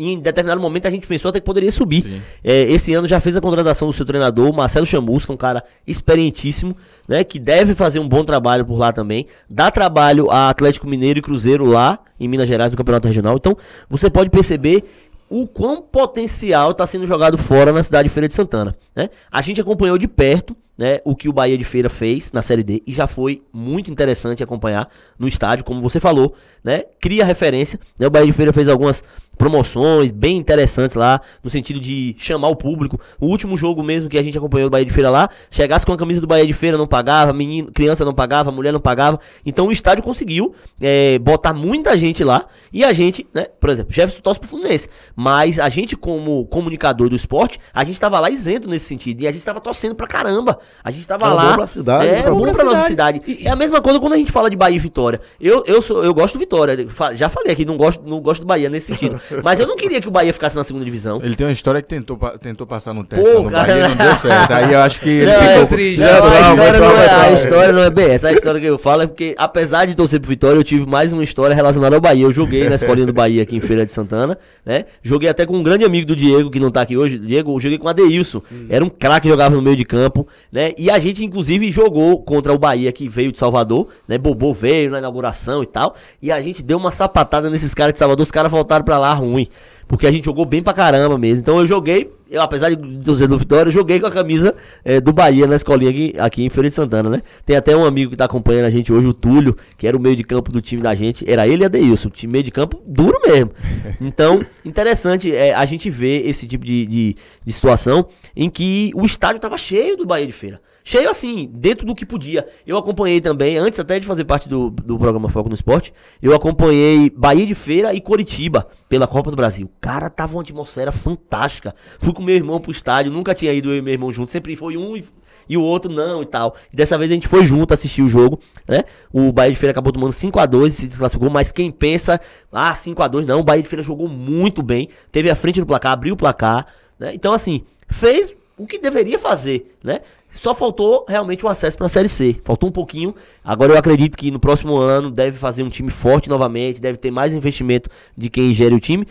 E em determinado momento a gente pensou até que poderia subir. É, esse ano já fez a contratação do seu treinador, Marcelo Chamusca, um cara experientíssimo, né? Que deve fazer um bom trabalho por lá também. Dá trabalho a Atlético Mineiro e Cruzeiro lá em Minas Gerais, no Campeonato Regional. Então, você pode perceber o quão potencial está sendo jogado fora na cidade de Feira de Santana. Né? A gente acompanhou de perto né, o que o Bahia de Feira fez na Série D e já foi muito interessante acompanhar no estádio, como você falou, né? Cria referência. Né? O Bahia de Feira fez algumas promoções bem interessantes lá, no sentido de chamar o público. O último jogo mesmo que a gente acompanhou do Bahia de Feira lá, chegasse com a camisa do Bahia de Feira, não pagava, menino, criança não pagava, mulher não pagava. Então o estádio conseguiu é, botar muita gente lá e a gente, né, por exemplo, Jefferson torce pro Fluminense, mas a gente como comunicador do esporte, a gente tava lá isento nesse sentido e a gente tava torcendo pra caramba. A gente tava Era lá. bom pra cidade, é, pra bom pra pra nossa cidade. cidade. É a mesma coisa quando a gente fala de Bahia e Vitória. Eu, eu, sou, eu gosto do Vitória. Já falei aqui, não gosto, não gosto do Bahia nesse sentido. Mas eu não queria que o Bahia ficasse na segunda divisão. Ele tem uma história que tentou, tentou passar no teste Pô, lá no cara. Bahia não deu certo. Aí eu acho que ele Não, ficou... é triste. Não, É a, história é não é, é a história não é bem essa. A história que eu falo é porque, apesar de torcer pro Vitória, eu tive mais uma história relacionada ao Bahia. Eu joguei na escolinha do Bahia aqui em Feira de Santana, né? Joguei até com um grande amigo do Diego, que não tá aqui hoje. Diego, eu joguei com o Adeilson. Era um craque que jogava no meio de campo, né? E a gente, inclusive, jogou contra o Bahia, que veio de Salvador, né? Bobô veio na inauguração e tal. E a gente deu uma sapatada nesses caras de Salvador. Os caras voltaram pra lá ruim. Porque a gente jogou bem pra caramba mesmo. Então eu joguei, eu, apesar de torcer do Vitória, eu joguei com a camisa eh, do Bahia na escolinha aqui, aqui em Feira de Santana, né? Tem até um amigo que tá acompanhando a gente hoje, o Túlio, que era o meio de campo do time da gente. Era ele e a Deilson, o time meio de campo duro mesmo. Então, interessante é, a gente ver esse tipo de, de, de situação em que o estádio tava cheio do Bahia de Feira. Cheio assim, dentro do que podia. Eu acompanhei também, antes até de fazer parte do, do programa Foco no Esporte, eu acompanhei Bahia de Feira e Coritiba pela Copa do Brasil. Cara, tava uma atmosfera fantástica. Fui com meu irmão pro estádio, nunca tinha ido eu e meu irmão junto, sempre foi um e, e o outro não e tal. E dessa vez a gente foi junto assistir o jogo, né? O Bahia de Feira acabou tomando 5 a 2 e se desclassificou, mas quem pensa, ah, 5 a 2 não, o Bahia de Feira jogou muito bem, teve a frente do placar, abriu o placar, né? Então assim, fez o que deveria fazer, né? Só faltou realmente o acesso para a Série C. Faltou um pouquinho. Agora eu acredito que no próximo ano deve fazer um time forte novamente, deve ter mais investimento de quem gere o time.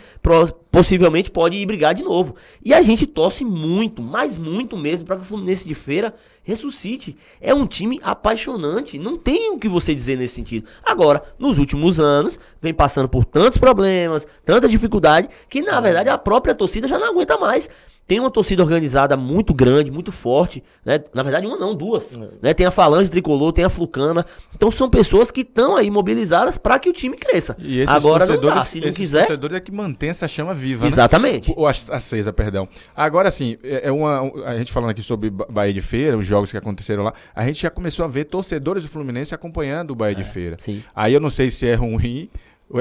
Possivelmente pode ir brigar de novo. E a gente torce muito, mas muito mesmo, para que o Fluminense de Feira ressuscite. É um time apaixonante. Não tem o que você dizer nesse sentido. Agora, nos últimos anos, vem passando por tantos problemas, tanta dificuldade, que na verdade a própria torcida já não aguenta mais. Tem uma torcida organizada muito grande, muito forte, né? Na verdade, uma não, duas. Né? Tem a Falange Tricolor, tem a Flucana. Então são pessoas que estão aí mobilizadas para que o time cresça. E esses Agora não torcedores, dá, se não quiser. torcedores é que mantém essa chama viva, né? Exatamente. Ou ac- acesa, perdão. Agora, assim, é é uma. um- A gente falando aqui sobre Ba- Bahia de Feira, os jogos que aconteceram lá, a gente já começou a ver torcedores do Fluminense acompanhando o Bahia de Feira. sim. Aí eu não sei se é ruim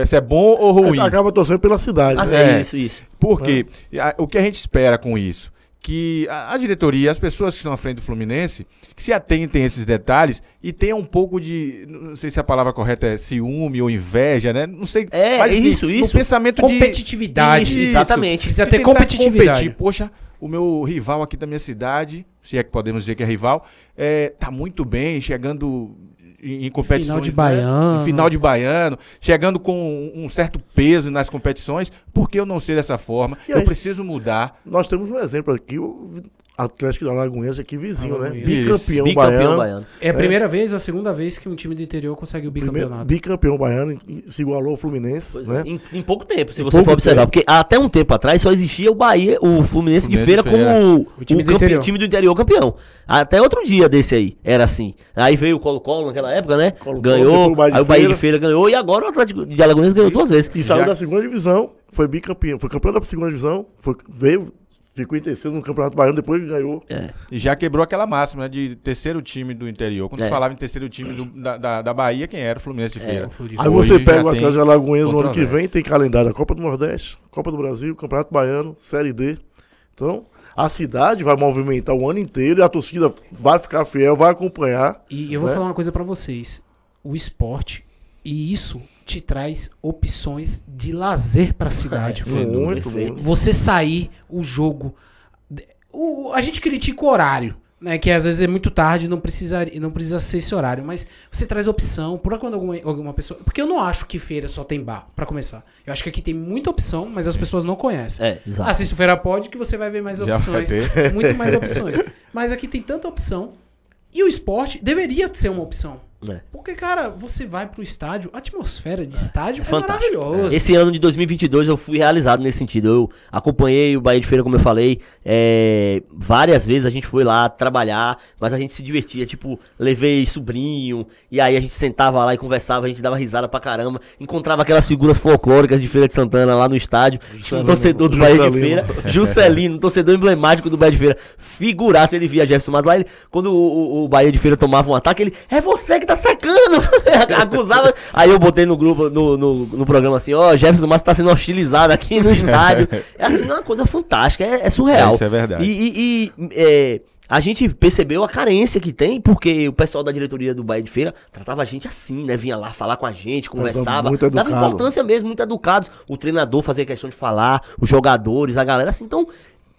Se é bom ou ruim. Acaba torcendo pela cidade. Mas né? é, É. isso, isso. Porque a- o que a gente espera com isso? Que a, a diretoria, as pessoas que estão à frente do Fluminense, que se atentem a esses detalhes e tenham um pouco de. Não sei se a palavra correta é ciúme ou inveja, né? Não sei. É, isso, no isso. pensamento de. Competitividade. Isso, exatamente. Precisa ter competitividade. competir. Poxa, o meu rival aqui da minha cidade, se é que podemos dizer que é rival, é, tá muito bem, chegando em, competições. Final de né? baiano. Final de baiano, chegando com um certo peso nas competições. Por que eu não ser dessa forma? E eu aí? preciso mudar. Nós temos um exemplo aqui, Atlético da Lagoinha, aqui vizinho, né? Bicampeão, Bicampeão baiano. baiano. É a primeira vez ou a segunda vez que um time do interior consegue o Primeiro, bicampeonato? bicampeão baiano, se igualou ao Fluminense, Pois né? é, em, em pouco tempo, se Em você for observar. tempo. Porque até um tempo atrás só existia o Bahia, o Fluminense, de Fluminense feira de Feira. como O time do campe- interior. time do interior campeão. Até outro dia desse aí, era assim. Aí veio o Colo-Colo naquela época, né? Colo-Colo, ganhou, depois o aí o Bahia de Feira. Ganhou e agora o Atlético de Alagoas ganhou duas vezes. E saiu Já- da segunda divisão, foi bicampeão. Foi campeão da segunda divisão, foi, veio, ficou em terceiro no Campeonato Baiano, depois ganhou. É. E já quebrou aquela máxima né, de terceiro time do interior. Quando É. se falava em terceiro time do- da, da, da Bahia, quem era? O Fluminense de Feira. Aí Hoje você pega o Atlético de Alagoinhas no ano que vem, tem calendário da Copa do Nordeste, Copa do Brasil, Campeonato Baiano, Série D. Então, a cidade vai movimentar o ano inteiro e a torcida vai ficar fiel, vai acompanhar. E eu vou né? falar uma coisa pra vocês. O esporte, e isso te traz opções de lazer pra cidade. Sem dúvida, Muito, muito. Você sair, o jogo. O, a gente critica o horário. Né, que às vezes é muito tarde não precisa, não precisa ser esse horário, mas você traz opção. Por quando alguma, alguma pessoa. Porque eu não acho que feira só tem bar, pra começar. Eu acho que aqui tem muita opção, mas as pessoas não conhecem. É, exato. Assista o Feira Pod que você vai ver mais opções. Muito mais opções. Mas aqui tem tanta opção. E o esporte deveria ser uma opção. É. Porque, cara, você vai pro estádio, a atmosfera de estádio é, Fantástico. maravilhosa. Esse ano de 2022 eu fui realizado nesse sentido. Eu acompanhei o Bahia de Feira, como eu falei, é, várias vezes a gente foi lá trabalhar, mas a gente se divertia. Tipo, levei sobrinho, e aí a gente sentava lá e conversava, a gente dava risada pra caramba. Encontrava aquelas figuras folclóricas de Feira de Santana lá no estádio. Tinha um torcedor do Bahia de Juscelino. Feira, Juscelino, um torcedor emblemático do Bahia de Feira. Figuraça, ele via Jefferson, mas lá ele, quando o, o- o Bahia de Feira tomava um ataque, ele, é você que tá secando! Acusava. Aí eu botei no grupo, no, no, no programa assim, ó, Jefferson Massa tá sendo hostilizado aqui no estádio. É assim, uma coisa fantástica, é, é surreal. É, isso é verdade. E, e- e, é, a gente percebeu a carência que tem, porque o pessoal da diretoria do Bahia de Feira tratava a gente assim, né? Vinha lá falar com a gente, conversava. muito dava educado. importância mesmo, muito educados. O treinador fazia questão de falar, os jogadores, a galera, assim, então.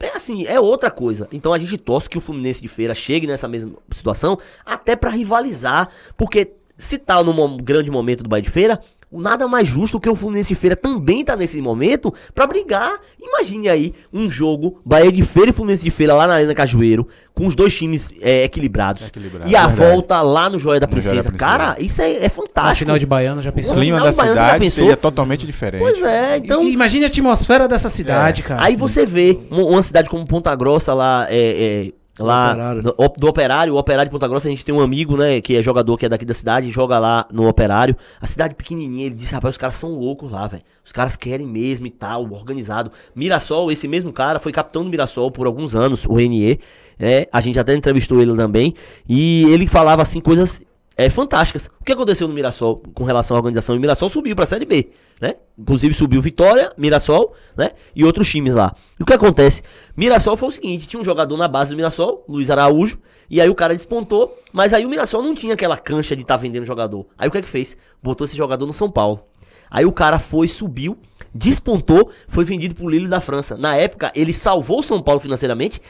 É assim, é outra coisa. Então a gente torce que o Fluminense de Feira chegue nessa mesma situação, até pra rivalizar, porque se tá num grande momento do Bahia de Feira, nada mais justo que o Fluminense de Feira também tá nesse momento pra brigar. Imagine aí um jogo Bahia de Feira e Fluminense de Feira lá na Arena Cajueiro, com os dois times é, equilibrados. Equilibrado, e a verdade. volta lá no Joia da No Joia da Princesa. Cara, isso é, é Na fantástico. final de Baiano, já O pensou? No clima final da Baiano, cidade pensou? seria totalmente diferente. Pois é, então. E- imagine a atmosfera dessa cidade, cara. Aí você vê uma, uma cidade como Ponta Grossa lá, é, é, lá Operário. do, do Operário, o Operário de Ponta Grossa, a gente tem um amigo, né, que é jogador que é daqui da cidade, joga lá no Operário. A cidade pequenininha, ele disse, rapaz, os caras são loucos lá, velho. Os caras querem mesmo e tal, organizado. Mirassol, esse mesmo cara, foi capitão do Mirassol por alguns anos, o Renier, né, a gente até entrevistou ele também, e ele falava, assim, coisas é, fantásticas. O que aconteceu no Mirassol com relação à organização? O Mirassol subiu pra Série B, né? Inclusive subiu Vitória, Mirassol, né? E outros times lá. E o que acontece? Mirassol foi o seguinte, tinha um jogador na base do Mirassol, Luiz Araújo, e aí o cara despontou, mas aí o Mirassol não tinha aquela cancha de estar vendendo jogador. Aí o que é que fez? Botou esse jogador no São Paulo. Aí o cara foi, subiu, despontou, foi vendido pro Lille da França. Na época, ele salvou o São Paulo financeiramente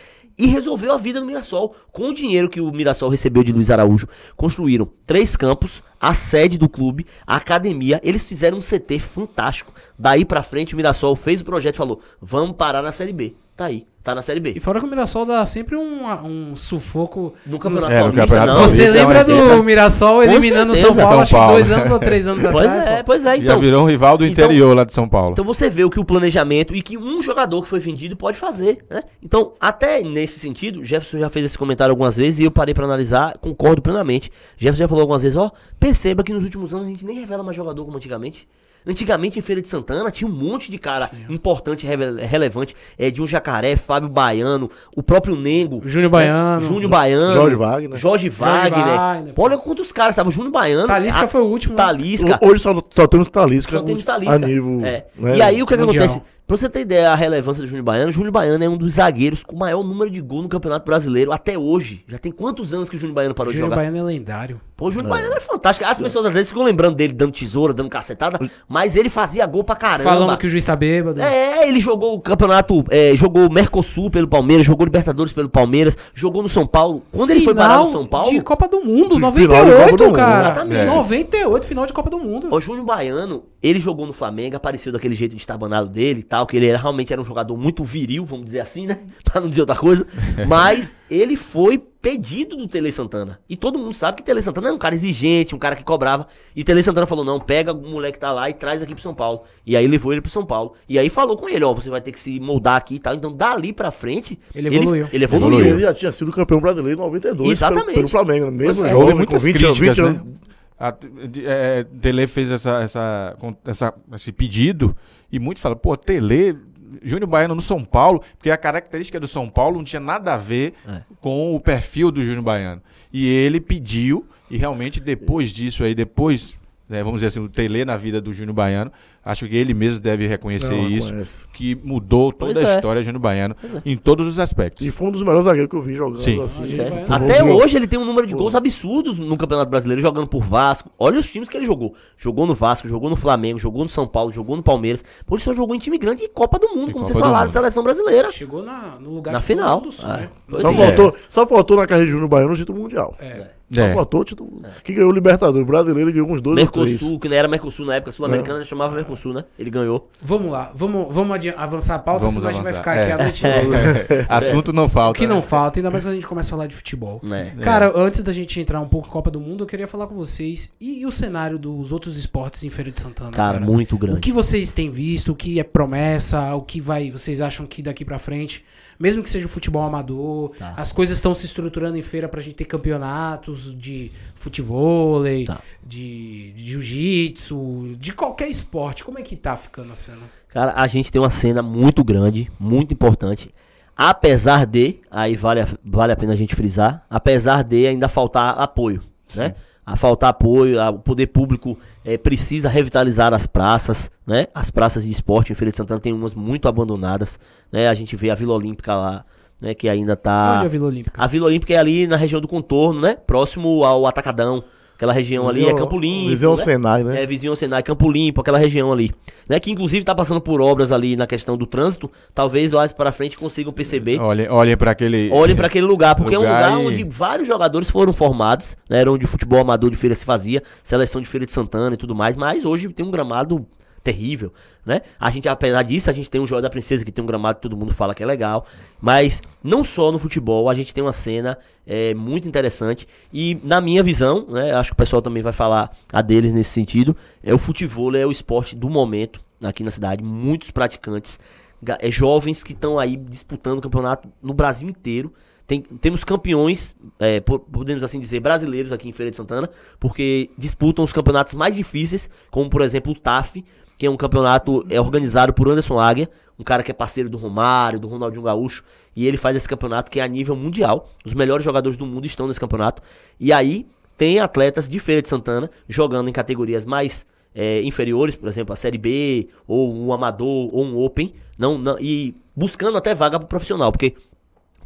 e resolveu a vida no Mirassol. Com o dinheiro que o Mirassol recebeu de Luiz Araújo, construíram três campos, a sede do clube, a academia. Eles fizeram um CT fantástico. Daí pra frente, o Mirassol fez o projeto e falou: vamos parar na Série B. Tá aí, tá na Série B. E fora que o Mirassol dá sempre um, um sufoco. No Campeonato É, no Paulista, não. Você é lembra do certeza. Mirassol eliminando o São. Paulo, São acho que Paulo. dois anos ou três anos Pois atrás? é, pois é. Já Então, virou um rival do então- interior lá de São Paulo. Então você vê o que o planejamento e que um jogador que foi vendido pode fazer, né? Então, até nesse sentido, Jefferson já fez esse comentário algumas vezes e eu parei pra analisar, concordo plenamente. Jefferson já falou algumas vezes, ó, perceba que nos últimos anos a gente nem revela mais jogador como antigamente. Antigamente em Feira de Santana tinha um monte de cara importante, rele- relevante. É, de um Jacaré, Fábio Baiano, o próprio Nengo. Júnior né? Baiano. Júnior Baiano. Jorge Wagner. Jorge Wagner. Wagner. Olha quantos caras estavam. Júnior Baiano. Talisca a- foi o último, né? Talisca. Hoje só, só temos Talisca. Só temos a Talisca. nível. É. né, E aí o que, que Mundial. acontece? Pra você ter ideia a relevância do Júnior Baiano, o Júnior Baiano é um dos zagueiros com o maior número de gol no Campeonato Brasileiro até hoje. Já tem quantos anos que o Júnior Baiano parou Júnior de jogar? Baiano é lendário. Pô, o Júnior Baiano é fantástico. As pessoas às vezes ficam lembrando dele dando tesoura, dando cacetada, mas ele fazia gol pra caramba. Falando que o juiz tá bêbado. É, ele jogou o campeonato, é, jogou o Mercosul pelo Palmeiras, jogou Libertadores pelo Palmeiras, jogou no São Paulo. Quando ele foi parar no São Paulo, de Copa do Mundo, Final de 98, Copa do Mundo. cara. Exatamente. 98, final de Copa do Mundo. o Júnior Baiano, ele jogou no Flamengo, apareceu daquele jeito de estabanado dele e tal, que ele era, realmente era um jogador muito viril, vamos dizer assim, né? Pra não dizer outra coisa. Mas ele foi pedido do Tele Santana. E todo mundo sabe que Tele Santana é um cara exigente, um cara que cobrava. E Tele Santana falou: não, pega o moleque que tá lá e traz aqui pro São Paulo. E aí levou ele pro São Paulo. E aí falou com ele: ó, você vai ter que se moldar aqui e tal. Então dali pra frente. Ele evoluiu. Ele, evoluiu. Ele já tinha sido campeão brasileiro em 92 Exatamente. Pelo, pelo Flamengo, mesmo é. jovem, com muitas 20 anos. críticas, 20 né? A, é, Tele fez essa, essa, essa- esse pedido e muitos falam, pô, Tele, Júnior Baiano no São Paulo, porque a característica do São Paulo não tinha nada a ver É. com o perfil do Júnior Baiano. E ele pediu, e realmente depois disso aí, depois, né, vamos dizer assim, o Tele na vida do Júnior Baiano, acho que ele mesmo deve reconhecer Não, isso, conhece. que mudou toda Pois a é. história do Júnior Baiano é. em todos os aspectos. E foi um dos melhores zagueiros que eu vi jogando Sim. assim. É. Até hoje ele tem um número de gols absurdos no Campeonato Brasileiro, jogando por Vasco. Olha os times que ele jogou. Jogou no Vasco, jogou no Flamengo, jogou no São Paulo, jogou no Palmeiras. Por isso só jogou em time grande e Copa do Mundo, E como Copa vocês falaram, Mundo. seleção brasileira. Chegou na, no lugar Na final. todo mundo sonha. É. Pois Só, é. faltou, só faltou na carreira de Júnior Baiano o título mundial. É. Só É. faltou o título. Que ganhou o Libertadores. O brasileiro ganhou uns dois ou três. Mercosul, que não era Mercosul na época, Sul-Americana, chamava Mercosul, né? Ele ganhou. Vamos lá, vamos, vamos avançar a pauta, Vamos senão a gente vai avançar. ficar aqui É. a noite toda. Assunto não O falta. que não né? falta, ainda mais quando a gente começa a falar de futebol. É. Cara, antes da gente entrar um pouco em Copa do Mundo, eu queria falar com vocês e, e o cenário dos outros esportes em Feira de Santana. Cara, muito O grande. que vocês têm visto, o que é promessa, o que vai, vocês acham que daqui pra frente, mesmo que seja futebol amador, Tá. as coisas estão se estruturando em feira pra gente ter campeonatos de futevôlei, Tá. de, de jiu-jitsu, de qualquer esporte. Como é que tá ficando a cena? Cara, a gente tem uma cena muito grande, muito importante. Apesar de, aí vale a, vale a pena a gente frisar, apesar de ainda faltar apoio, né? A faltar apoio, a- o poder público eh, precisa revitalizar as praças, né? As praças de esporte em Feira de Santana tem umas muito abandonadas, né? A gente vê a Vila Olímpica lá, né? Que ainda tá... Onde é a Vila Olímpica? A Vila Olímpica é ali na região do contorno, né? Próximo ao Atacadão. Aquela região ali é Vizinho- Campo Limpo. vizinho ao né? Senai, né? É, vizinho ao Senai, Campo Limpo, aquela região ali. Né? Que inclusive tá passando por obras ali na questão do trânsito. Talvez lá para frente consigam perceber. Olhem, olhem para aquele. Olhem para aquele lugar, porque é um Lugar lugar e- onde vários jogadores foram formados, né? Era onde o futebol amador de feira se fazia, seleção de feira de Santana e tudo mais, mas hoje tem um gramado terrível, né? A gente, apesar disso, a gente tem o Joia da Princesa, que tem um gramado que todo mundo fala que é legal, mas não só no futebol, a gente tem uma cena é, muito interessante e na minha visão, né? Acho que o pessoal também vai falar a deles nesse sentido, é o futebol é o esporte do momento aqui na cidade, muitos praticantes, é, jovens que estão aí disputando o campeonato no Brasil inteiro, tem- temos campeões, é, po- podemos assim dizer, brasileiros aqui em Feira de Santana, porque disputam os campeonatos mais difíceis, como por exemplo o TAF, que é um campeonato é, organizado por Anderson Águia, um cara que é parceiro do Romário, do Ronaldinho Gaúcho, e ele faz esse campeonato que é a nível mundial. Os melhores jogadores do mundo estão nesse campeonato. E aí tem atletas de Feira de Santana jogando em categorias mais é, inferiores, por exemplo, a Série B, ou um amador, ou um Open, não, não, e buscando até vaga para profissional, porque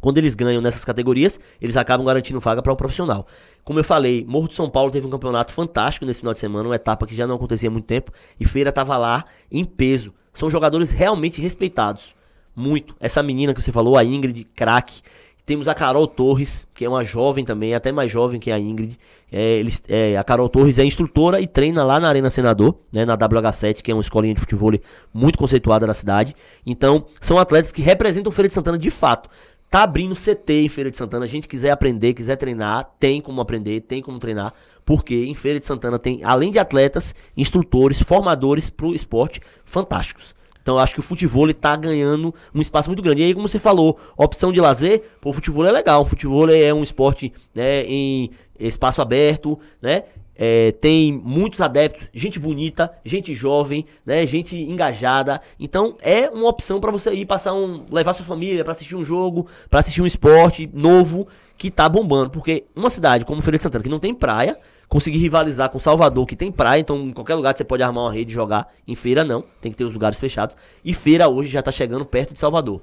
quando eles ganham nessas categorias, eles acabam garantindo vaga para o profissional. Como eu falei, Morro de São Paulo teve um campeonato fantástico nesse final de semana, uma etapa que já não acontecia há muito tempo, e Feira estava lá em peso. São jogadores realmente respeitados. Muito. Essa menina que você falou, a Ingrid, craque. Temos a Carol Torres, que é uma jovem também, até mais jovem que a Ingrid. É, eles, é, a Carol Torres é instrutora e treina lá na Arena Senador, né, na WH7, que é uma escolinha de futebol muito conceituada na cidade. Então, são atletas que representam Feira de Santana de fato. Tá abrindo CT em Feira de Santana. A gente quiser aprender, quiser treinar, tem como aprender, tem como treinar. Porque em Feira de Santana tem, além de atletas, instrutores, formadores pro esporte fantásticos. Então eu acho que o futebol está ganhando um espaço muito grande. E aí, como você falou, opção de lazer, pô, o futebol é legal. O futebol é um esporte né, em espaço aberto, né? É, tem muitos adeptos, gente bonita, gente jovem, né, gente engajada. Então é uma opção para você ir passar um, levar sua família para assistir um jogo, para assistir um esporte novo que tá bombando, porque uma cidade como Feira de Santana que não tem praia, conseguir rivalizar com Salvador que tem praia, então em qualquer lugar você pode armar uma rede e jogar. Em Feira não, tem que ter os lugares fechados. E Feira hoje já tá chegando perto de Salvador.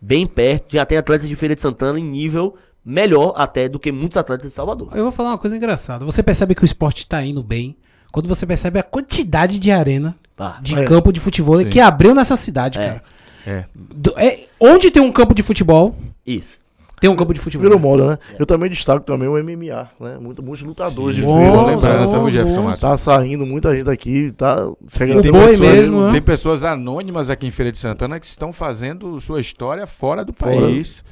Bem perto, já tem atletas de Feira de Santana em nível melhor até do que muitos atletas de Salvador. Eu vou falar uma coisa engraçada. Você percebe que o esporte tá indo bem quando você percebe a quantidade de arena, Tá. de É. campo de futebol Sim. que abriu nessa cidade, É. cara. É. Do- é, onde tem um campo de futebol, Isso. tem um campo de futebol. Virou moda, né? Eu também destaco também o MMA, né? Muito, muitos lutadores de feira. Boa né? lembrança, viu, Jefferson. Matos? Tá saindo muita gente aqui, tá chegando O Tem pessoas, mesmo, né? tem pessoas anônimas aqui em Feira de Santana que estão fazendo sua história fora do Fora. país.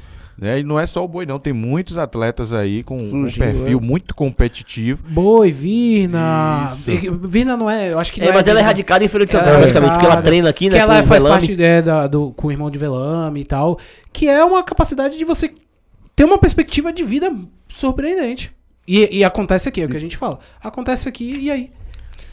Né? E não é só o boi, não. Tem muitos atletas aí com um perfil né? muito competitivo. Boi, Virna. Isso. Vi- Virna não é, eu acho que É, não mas ela é radicada em Feira de Santana, é praticamente, porque ela treina aqui, né? que ela faz Velame. parte é, da- do, com o irmão de Velame e tal. Que é uma capacidade de você ter uma perspectiva de vida surpreendente. E, e acontece aqui, é o que a gente fala. Acontece aqui, e aí?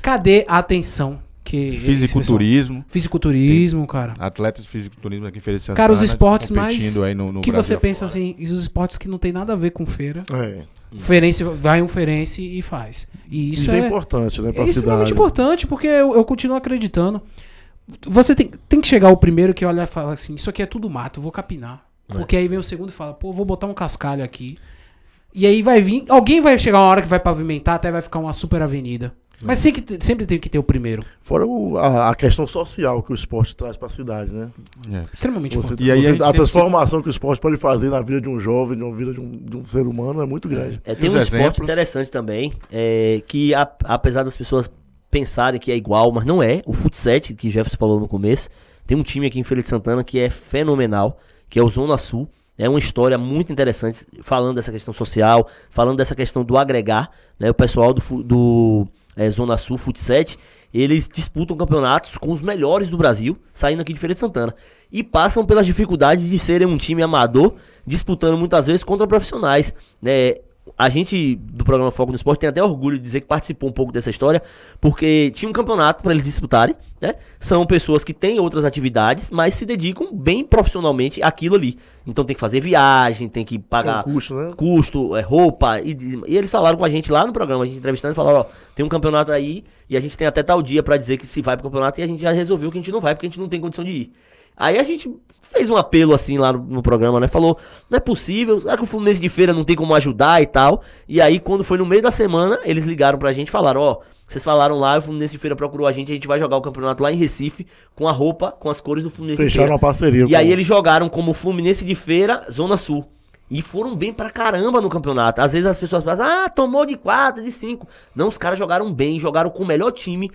Cadê a atenção? Que Fisiculturismo. Fisiculturismo, cara. Atletas de fisiculturismo aqui em Feira de Santana. Cara, os esportes mais. aí no, no que Brasil você pensa afora. assim, os esportes que não tem nada a ver com feira. É. Ferense, vai um Ferense e faz. E isso, Isso, é, é, importante, né? Pra é extremamente cidade. importante, porque eu, eu continuo acreditando. Você tem, tem que chegar o primeiro que olha e fala assim: Isso aqui é tudo mato, eu vou capinar. Porque aí vem o segundo e fala: Pô, vou botar um cascalho aqui. E aí vai vir. Alguém vai chegar uma hora que vai pavimentar, até vai ficar uma super avenida. Mas sempre, que- sempre tem que ter o primeiro. Fora o- a, a questão social que o esporte traz pra cidade, né? É. Extremamente Você, importante. E aí você- a a sempre- transformação que o esporte pode fazer na vida de um jovem, na vida de um, de um ser humano é muito grande. É, tem Os um esporte exemplos. interessante também, é, que a- apesar das pessoas pensarem que é igual, mas não é. O futsal, que Jefferson falou no começo, tem um time aqui em Feira de Santana que é fenomenal, que é o Zona Sul. É uma história muito interessante, falando dessa questão social, falando dessa questão do agregar, né? O pessoal do, do é, Zona Sul Futsal, eles disputam campeonatos com os melhores do Brasil, saindo aqui de Feira de Santana. E passam pelas dificuldades de serem um time amador, disputando muitas vezes contra profissionais. Né? A gente do programa Foco no Esporte tem até orgulho de dizer que participou um pouco dessa história, porque tinha um campeonato para eles disputarem, né? São pessoas que têm outras atividades, mas se dedicam bem profissionalmente àquilo ali. Então tem que fazer viagem, tem que pagar Com custo, né? custo, é, roupa. E, e eles falaram com a gente lá no programa, a gente entrevistando, e falaram, ó, tem um campeonato aí e a gente tem até tal dia pra dizer que se vai pro campeonato e a gente já resolveu que a gente não vai porque a gente não tem condição de ir. Aí a gente fez um apelo assim lá no, no programa, né? Falou, não é possível, será que o Fluminense de feira não tem como ajudar e tal? E aí quando foi no meio da semana, eles ligaram pra gente e falaram, ó, vocês falaram lá, o Fluminense de feira procurou a gente, a gente vai jogar o campeonato lá em Recife com a roupa, com as cores do Fluminense de Fecharam feira. uma parceria. E aí com- eles jogaram como Fluminense de Feira, Zona Sul. E foram bem pra caramba no campeonato. Às vezes as pessoas pensam, ah, tomou de 4, de 5. Não, os caras jogaram bem, jogaram com o melhor time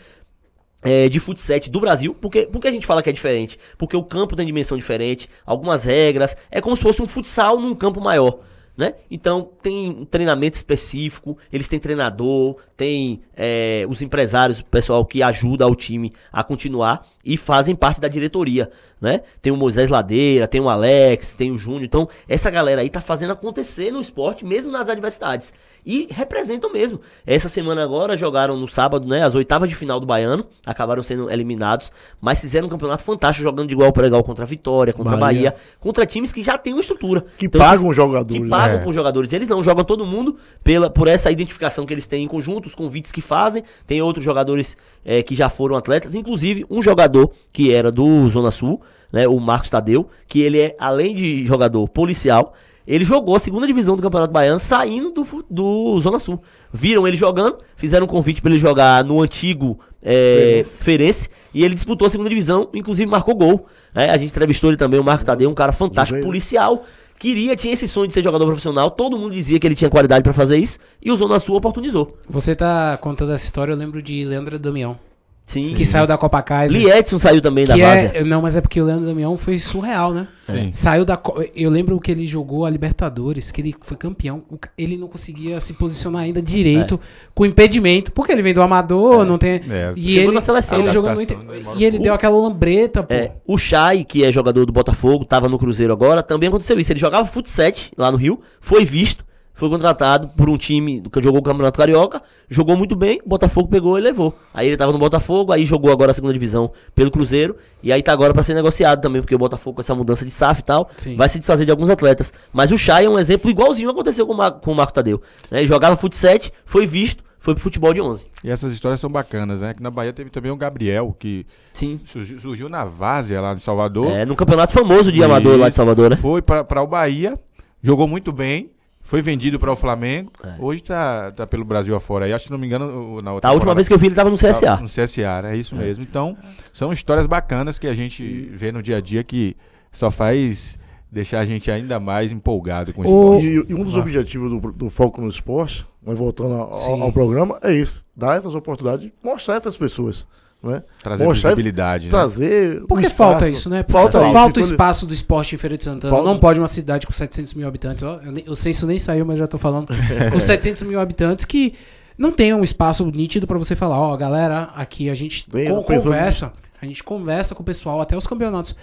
é, de futsal do Brasil. Porque, por que a gente fala que é diferente? Porque o campo tem dimensão diferente, algumas regras. É como se fosse um futsal num campo maior. Né? Então tem um treinamento específico, eles têm treinador, tem é, os empresários, o pessoal que ajuda o time a continuar e fazem parte da diretoria. Né? Tem o Moisés Ladeira, tem o Alex, tem o Júnior. Então, essa galera aí tá fazendo acontecer no esporte, mesmo nas adversidades. E representam mesmo. Essa semana agora jogaram no sábado, né? As oitavas de final do Baiano. Acabaram sendo eliminados. Mas fizeram um campeonato fantástico, jogando de igual para igual contra a Vitória, contra a Bahia. Bahia. Contra times que já têm uma estrutura. Que Então, pagam esses- os jogadores. que né? pagam É. os jogadores. Eles não jogam todo mundo pela, por essa identificação que eles têm em conjunto, os convites que fazem. Tem outros jogadores eh, que já foram atletas, inclusive um jogador que era do Zona Sul, né, o Marcos Tadeu, que ele é, além de jogador policial, ele jogou a segunda divisão do Campeonato Baiano saindo do, do Zona Sul. Viram ele jogando, fizeram um convite para ele jogar no antigo Ferense. Ferense, e ele disputou a segunda divisão, inclusive marcou gol. né? A gente entrevistou ele também, o Marco Tadeu, um cara fantástico, policial. Queria, tinha esse sonho de ser jogador profissional, todo mundo dizia que ele tinha qualidade pra fazer isso, e o Zona Sul oportunizou. Você tá contando essa história, eu lembro de Leandro Damião. Sim. Que saiu da Copa Kaiser. Lee Edson saiu também da que base. é, não, mas é porque o Leandro Damião foi surreal, né? Sim. Saiu da. Eu lembro que ele jogou a Libertadores, que ele foi campeão. Ele não conseguia se posicionar ainda direito, com impedimento, porque ele vem do Amador, não tem. É, e chegou ele, na seleção. ele jogou Adaptação, muito. né? E ele deu aquela lambreta, pô. É, o Chay, que é jogador do Botafogo, tava no Cruzeiro agora, também aconteceu isso. Ele jogava futsal lá no Rio, foi visto, foi contratado por um time que jogou o Campeonato Carioca, jogou muito bem, o Botafogo pegou e levou. Aí ele tava no Botafogo, aí jogou agora a segunda divisão pelo Cruzeiro, e aí tá agora pra ser negociado também, porque o Botafogo com essa mudança de SAF e tal, Sim. vai se desfazer de alguns atletas. Mas o Chay é um exemplo igualzinho aconteceu com o, Mar- com o Marco Tadeu. né? Ele jogava fut 7, foi visto, foi pro futebol de 11. E essas histórias são bacanas, né? Que na Bahia teve também o Gabriel, que Sim. surgiu, surgiu na Várzea lá em Salvador. É, no campeonato famoso de amador lá de. Salvador, né? Foi para o Bahia, jogou muito bem, foi vendido para o Flamengo. Hoje tá, tá pelo Brasil afora. aí. Acho que se não me engano, na outra A última vez que eu vi ele tava no CSA. No CSA, é isso mesmo. Então, são histórias bacanas que a gente vê no dia a dia que só faz deixar a gente ainda mais empolgado com o esporte. E, e um dos Ah. objetivos do, do Foco no Esporte, mas voltando ao, ao programa, é isso. Dar essas oportunidades, mostrar essas pessoas. Né? Trazer Mostrar- visibilidade, né? Trazer. Porque um falta isso, né? Falta, falta, falta o espaço do esporte em Feira de Santana. Falta- Não pode uma cidade com 700 mil habitantes. Ó, eu o censo nem saiu, mas já tô falando. com 700 mil habitantes que não tem um espaço nítido pra você falar, ó, galera, aqui a gente Bem, con- conversa. A gente conversa com o pessoal, até os campeonatos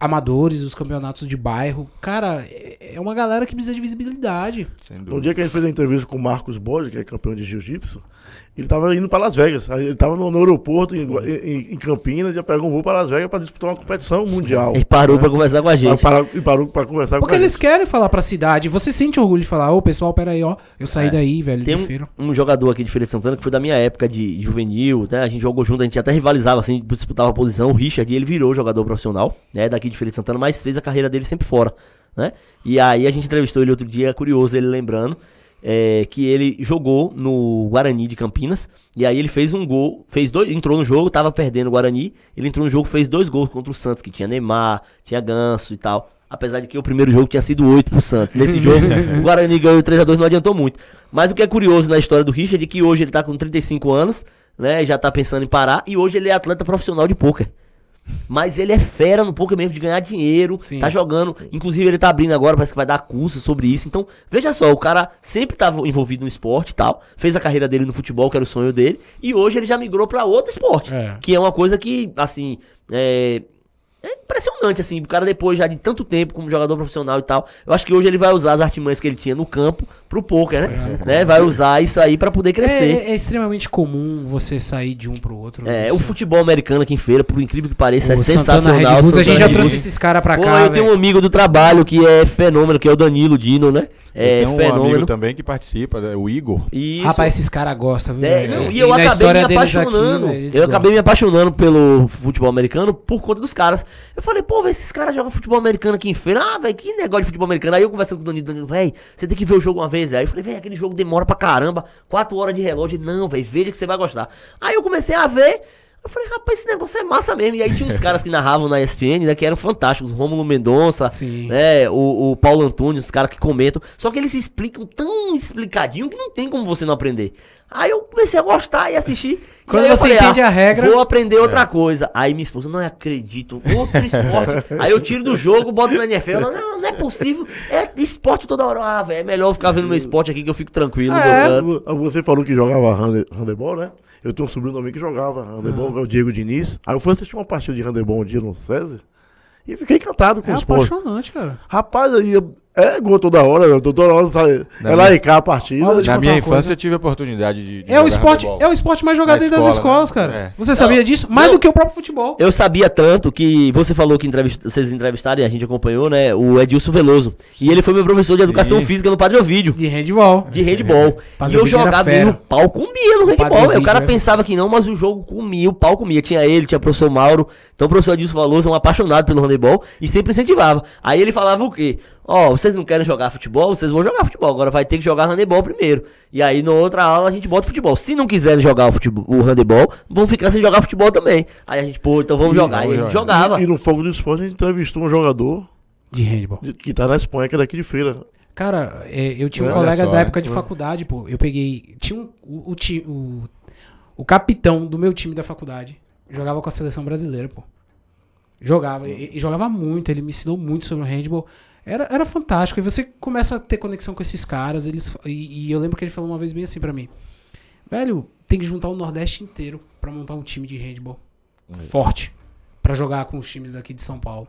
amadores, os campeonatos de bairro. Cara, é é uma galera que precisa de visibilidade. Sem No dia que a gente fez a entrevista com o Marcos Borges, que é campeão de jiu-jitsu, ele tava indo para Las Vegas. Aí Ele tava no, no aeroporto em, em- em Campinas, já pegou um voo para Las Vegas para disputar uma competição mundial. Ele parou né? pra conversar com a gente. parou- E parou para conversar Porque com a eles gente. querem falar pra cidade. Você sente orgulho de falar, ô pessoal, peraí, ó. Eu saí É. daí, velho, Tem de um, um jogador aqui de Feira de Santana que foi da minha época de juvenil, né? A gente jogou junto, a gente até rivalizava, assim, disputava a posição. O Richard, ele virou jogador profissional, né? Daqui de Feira de Santana, mas fez a carreira dele sempre fora, né? E aí a gente entrevistou ele outro dia, é curioso ele lembrando, é, que ele jogou no Guarani de Campinas, e aí ele fez um gol, fez dois, entrou no jogo, tava perdendo o Guarani, ele entrou no jogo, fez dois gols contra o Santos, que tinha Neymar, tinha Ganso e tal. Apesar de que o primeiro jogo tinha sido 8 pro Santos. Nesse jogo, o Guarani ganhou 3x2, não adiantou muito. Mas o que é curioso na história do Richard é que hoje ele tá com 35 anos, né? Já tá pensando em parar, e hoje ele é atleta profissional de pôquer. Mas ele é fera no poker mesmo de ganhar dinheiro, Sim. tá jogando. Inclusive, ele tá abrindo agora, parece que vai dar curso sobre isso. Então, veja só, o cara sempre tava envolvido no esporte e tal. Fez a carreira dele no futebol, que era o sonho dele. E hoje ele já migrou pra outro esporte. É. Que é uma coisa que, assim, é. É impressionante, assim, o cara depois já de tanto tempo como jogador profissional e tal. Eu acho que hoje ele vai usar as artimanhas que ele tinha no campo pro poker, né? né? Vai usar isso aí pra poder É, crescer. é- é extremamente comum você sair de um pro outro. É, né? o futebol americano aqui em feira, por incrível que pareça, é O Santana sensacional. Bulls, a gente já trouxe esses caras pra Pô, cá. eu tenho um amigo do trabalho que é fenômeno, que é o Danilo Dino, né? É Tem um fenômeno. amigo também que participa, né, o Igor. Isso. Rapaz, esses caras gostam, viu? É, não, e eu na acabei me apaixonando. aqui, eles eu acabei me gostam. apaixonando pelo futebol americano por conta dos caras. Eu falei, pô, esses caras jogam futebol americano aqui em feira. Ah, velho, que negócio de futebol americano. Aí eu conversando com o Danilo, Danilo, velho, você tem que ver o jogo uma vez, velho. Aí eu falei, velho, aquele jogo demora pra caramba. Quatro horas de relógio. Não, velho, veja que você vai gostar. Aí eu comecei a ver. Eu falei, rapaz, esse negócio é massa mesmo. E aí tinha uns caras que narravam na ESPN, né, que eram fantásticos. Rômulo Mendonça, Sim. né, o, o Paulo Antunes, os caras que comentam. Só que eles explicam tão explicadinho que não tem como você não aprender. Aí eu comecei a gostar e assistir. E Quando eu você entende a regra- Vou aprender outra coisa. Aí minha esposa, não acredito, outro esporte. aí eu tiro do jogo, boto na NFL. Não, não, é possível. É esporte toda hora. Ah, velho, é melhor eu ficar vendo meu esporte aqui que eu fico tranquilo. É. jogando. Você falou que jogava hande- handebol, né? Eu tenho um sobrinho também que jogava handebol, que é o Diego Diniz. Aí eu fui assistir uma partida de handebol um dia no César e fiquei encantado com É o esporte. apaixonante, cara. Rapaz, aí eu- é gol toda hora, né? toda hora sabe? É lá e cá a partida. Olha, eu Na minha infância coisa. eu tive a oportunidade de. de É o, esporte, é o esporte mais jogado dentro das escola, escolas, né? cara. É. Você sabia disso? Mais não. do que o próprio futebol. Eu sabia tanto que você falou que entrevist- vocês entrevistaram e a gente acompanhou, né? O Edilson Veloso. E ele foi meu professor de educação Sim. física no Padre Ovídio. De handball. De handball. Padre e eu jogava e o pau comia no handball. O Ovídio cara pensava que não, mas o jogo comia, o pau comia. Tinha ele, tinha o professor Mauro. Então o professor Edilson Veloso é um apaixonado pelo handebol e sempre incentivava. Aí ele falava o quê? Ó, vocês não querem jogar futebol? Vocês vão jogar futebol. Agora vai ter que jogar handebol primeiro. E aí na outra aula a gente bota futebol. Se não quiserem jogar o, futebol, o handebol, vão ficar sem jogar futebol também. Aí a gente, pô, então vamos E- jogar. E a gente jogava. E no Fogo do Esporte a gente entrevistou um jogador De handball. de- que tá na Espanha, que é daqui de feira. Cara, é, eu tinha um Olha colega só, da é. época de faculdade, pô. Eu peguei. Tinha um. O, o, o, o capitão do meu time da faculdade jogava com a seleção brasileira, pô. Jogava. E, e jogava muito, ele me ensinou muito sobre o handball. Era, era fantástico. E você começa a ter conexão com esses caras. Eles, e, e eu lembro que ele falou uma vez bem assim pra mim: Velho, tem que juntar o Nordeste inteiro pra montar um time de handball forte. Pra jogar com os times daqui de São Paulo.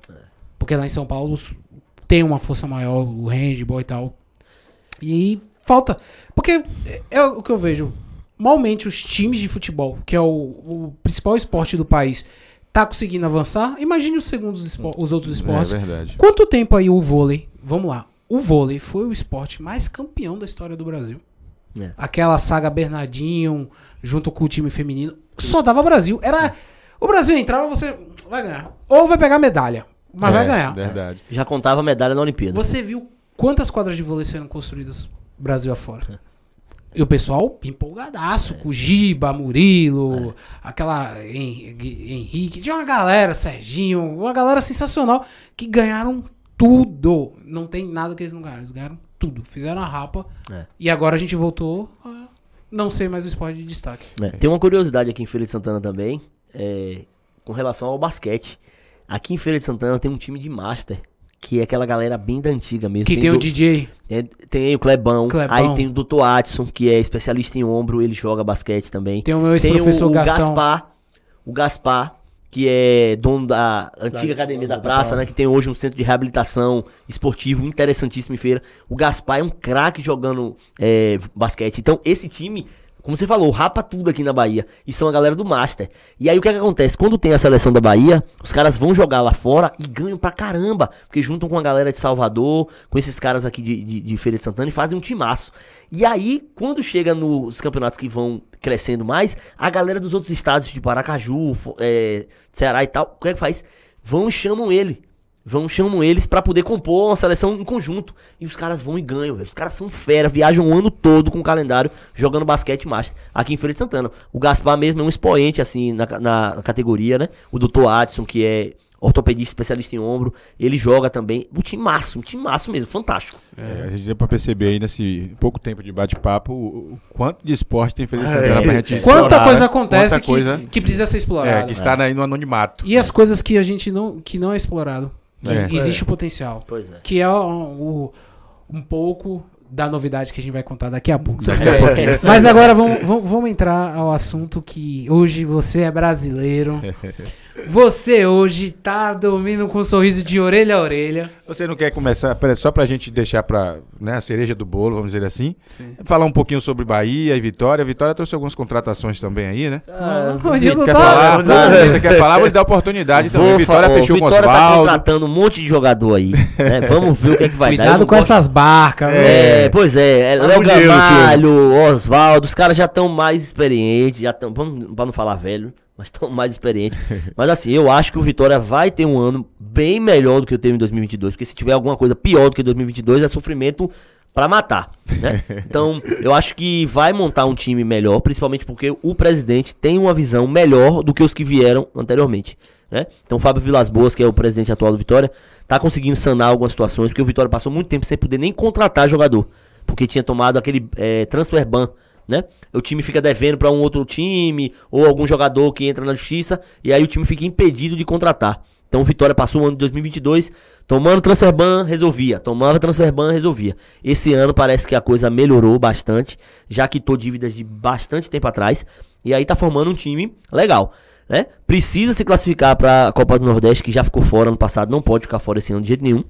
Porque lá em São Paulo tem uma força maior, o handball e tal. E Falta. Porque é, é o que eu vejo. Malmente os times de futebol, que é o, o principal esporte do país, tá conseguindo avançar. Imagine os segundos espo- os outros esportes. É verdade. Quanto tempo aí o vôlei? Vamos lá. O vôlei foi o esporte mais campeão da história do Brasil. É. Aquela saga Bernardinho, junto com o time feminino. Só dava Brasil. Era. O Brasil entrava, você vai ganhar. Ou vai pegar medalha. Mas vai É, ganhar. Verdade. Já contava medalha na Olimpíada. Você viu quantas quadras de vôlei serão construídas Brasil afora? E o pessoal empolgadaço, o Giba, Murilo, aquela Hen- Henrique, tinha uma galera, Serginho, uma galera sensacional que ganharam tudo. Não tem nada que eles não ganharam, eles ganharam tudo. Fizeram a rapa É. e agora a gente voltou a não ser mais o esporte de destaque. É, Tem uma curiosidade aqui em Feira de Santana também, é, com relação ao basquete. Aqui em Feira de Santana tem um time de master, que é aquela galera bem da antiga mesmo. Que tem o do- DJ. tem, tem o Clebão, Clebão. aí tem o Dr. Adson, que é especialista em ombro, ele joga basquete também. Tem o meu Tem o, ex-professor o Gastão. Gaspar, o Gaspar, que é dono da antiga academia da, da praça, praça. né? Que tem hoje um centro de reabilitação esportivo interessantíssimo em feira. O Gaspar é um craque jogando é, basquete. Então, esse time, como você falou, rapa tudo aqui na Bahia. E são a galera do Master. E aí o que, é que acontece? Quando tem a seleção da Bahia, os caras vão jogar lá fora e ganham pra caramba. Porque juntam com a galera de Salvador, com esses caras aqui de, de, de Feira de Santana e fazem um timaço. E aí, quando chega nos campeonatos que vão crescendo mais, a galera dos outros estados, de Paracaju, Fo- é, Ceará e tal, o que é que faz? Vão e chamam ele. Vão chamam eles pra poder compor uma seleção em conjunto. E os caras vão e ganham, velho. Os caras são fera, viajam o ano todo com o calendário jogando basquete master aqui em Feira de Santana. O Gaspar mesmo é um expoente, assim, na, na- categoria, né? O Dr. Adson, que é ortopedista especialista em ombro, ele joga também. Um time maço, um time maço mesmo, fantástico. É, a gente deu pra perceber aí nesse pouco tempo de bate-papo o, o quanto de esporte tem Feira de É. Santana pra gente Quanta explorar, coisa né? acontece Quanta que, coisa que precisa ser explorada. é, que está aí no anonimato. E as coisas que a gente não, que não é explorado. Que É. Existe o potencial. Pois é. Que é o, o- um pouco da novidade que a gente vai contar daqui a pouco. Daqui a pouquinho. Mas agora vamos, vamos, vamos entrar ao assunto que hoje você é brasileiro. Você hoje tá dormindo com um sorriso de orelha a orelha. Você não quer começar, só pra gente deixar pra, né, a cereja do bolo, vamos dizer assim, falar um pouquinho sobre Bahia e Vitória. Vitória trouxe algumas contratações também aí, né? Ah, quer tá- falar? tá- Não, Você quer falar? Vou lhe dar oportunidade também. Vou Vitória falar, ó, fechou com Vitória tá contratando um monte de jogador aí. né? Vamos ver o que é que vai dar. Eu Cuidado não com gosto- essas barcas. viu? É, pois é, é Léo Gamalho, Oswaldo, os caras já estão mais experientes, já estão, vamos pra não falar velho, mas estão mais experientes. mas assim, eu acho que o Vitória vai ter um ano bem melhor do que eu teve em 2022, porque se tiver alguma coisa pior do que 2022 é sofrimento pra matar, né? Então, eu acho que vai montar um time melhor, principalmente porque o presidente tem uma visão melhor do que os que vieram anteriormente. Né? Então, o Fábio Vilas Boas, que é o presidente atual do Vitória, tá conseguindo sanar algumas situações, porque o Vitória passou muito tempo sem poder nem contratar jogador, porque tinha tomado aquele eh, transfer ban, né? O time fica devendo pra um outro time, ou algum jogador que entra na justiça, e aí o time fica impedido de contratar. Então Vitória passou o ano de 2022 tomando transfer ban, resolvia. Tomava transfer ban, resolvia. Esse ano parece que a coisa melhorou bastante, já quitou dívidas de bastante tempo atrás, e aí tá formando um time legal. Né? Precisa se classificar para a Copa do Nordeste, que já ficou fora ano passado, não pode ficar fora esse ano de jeito nenhum.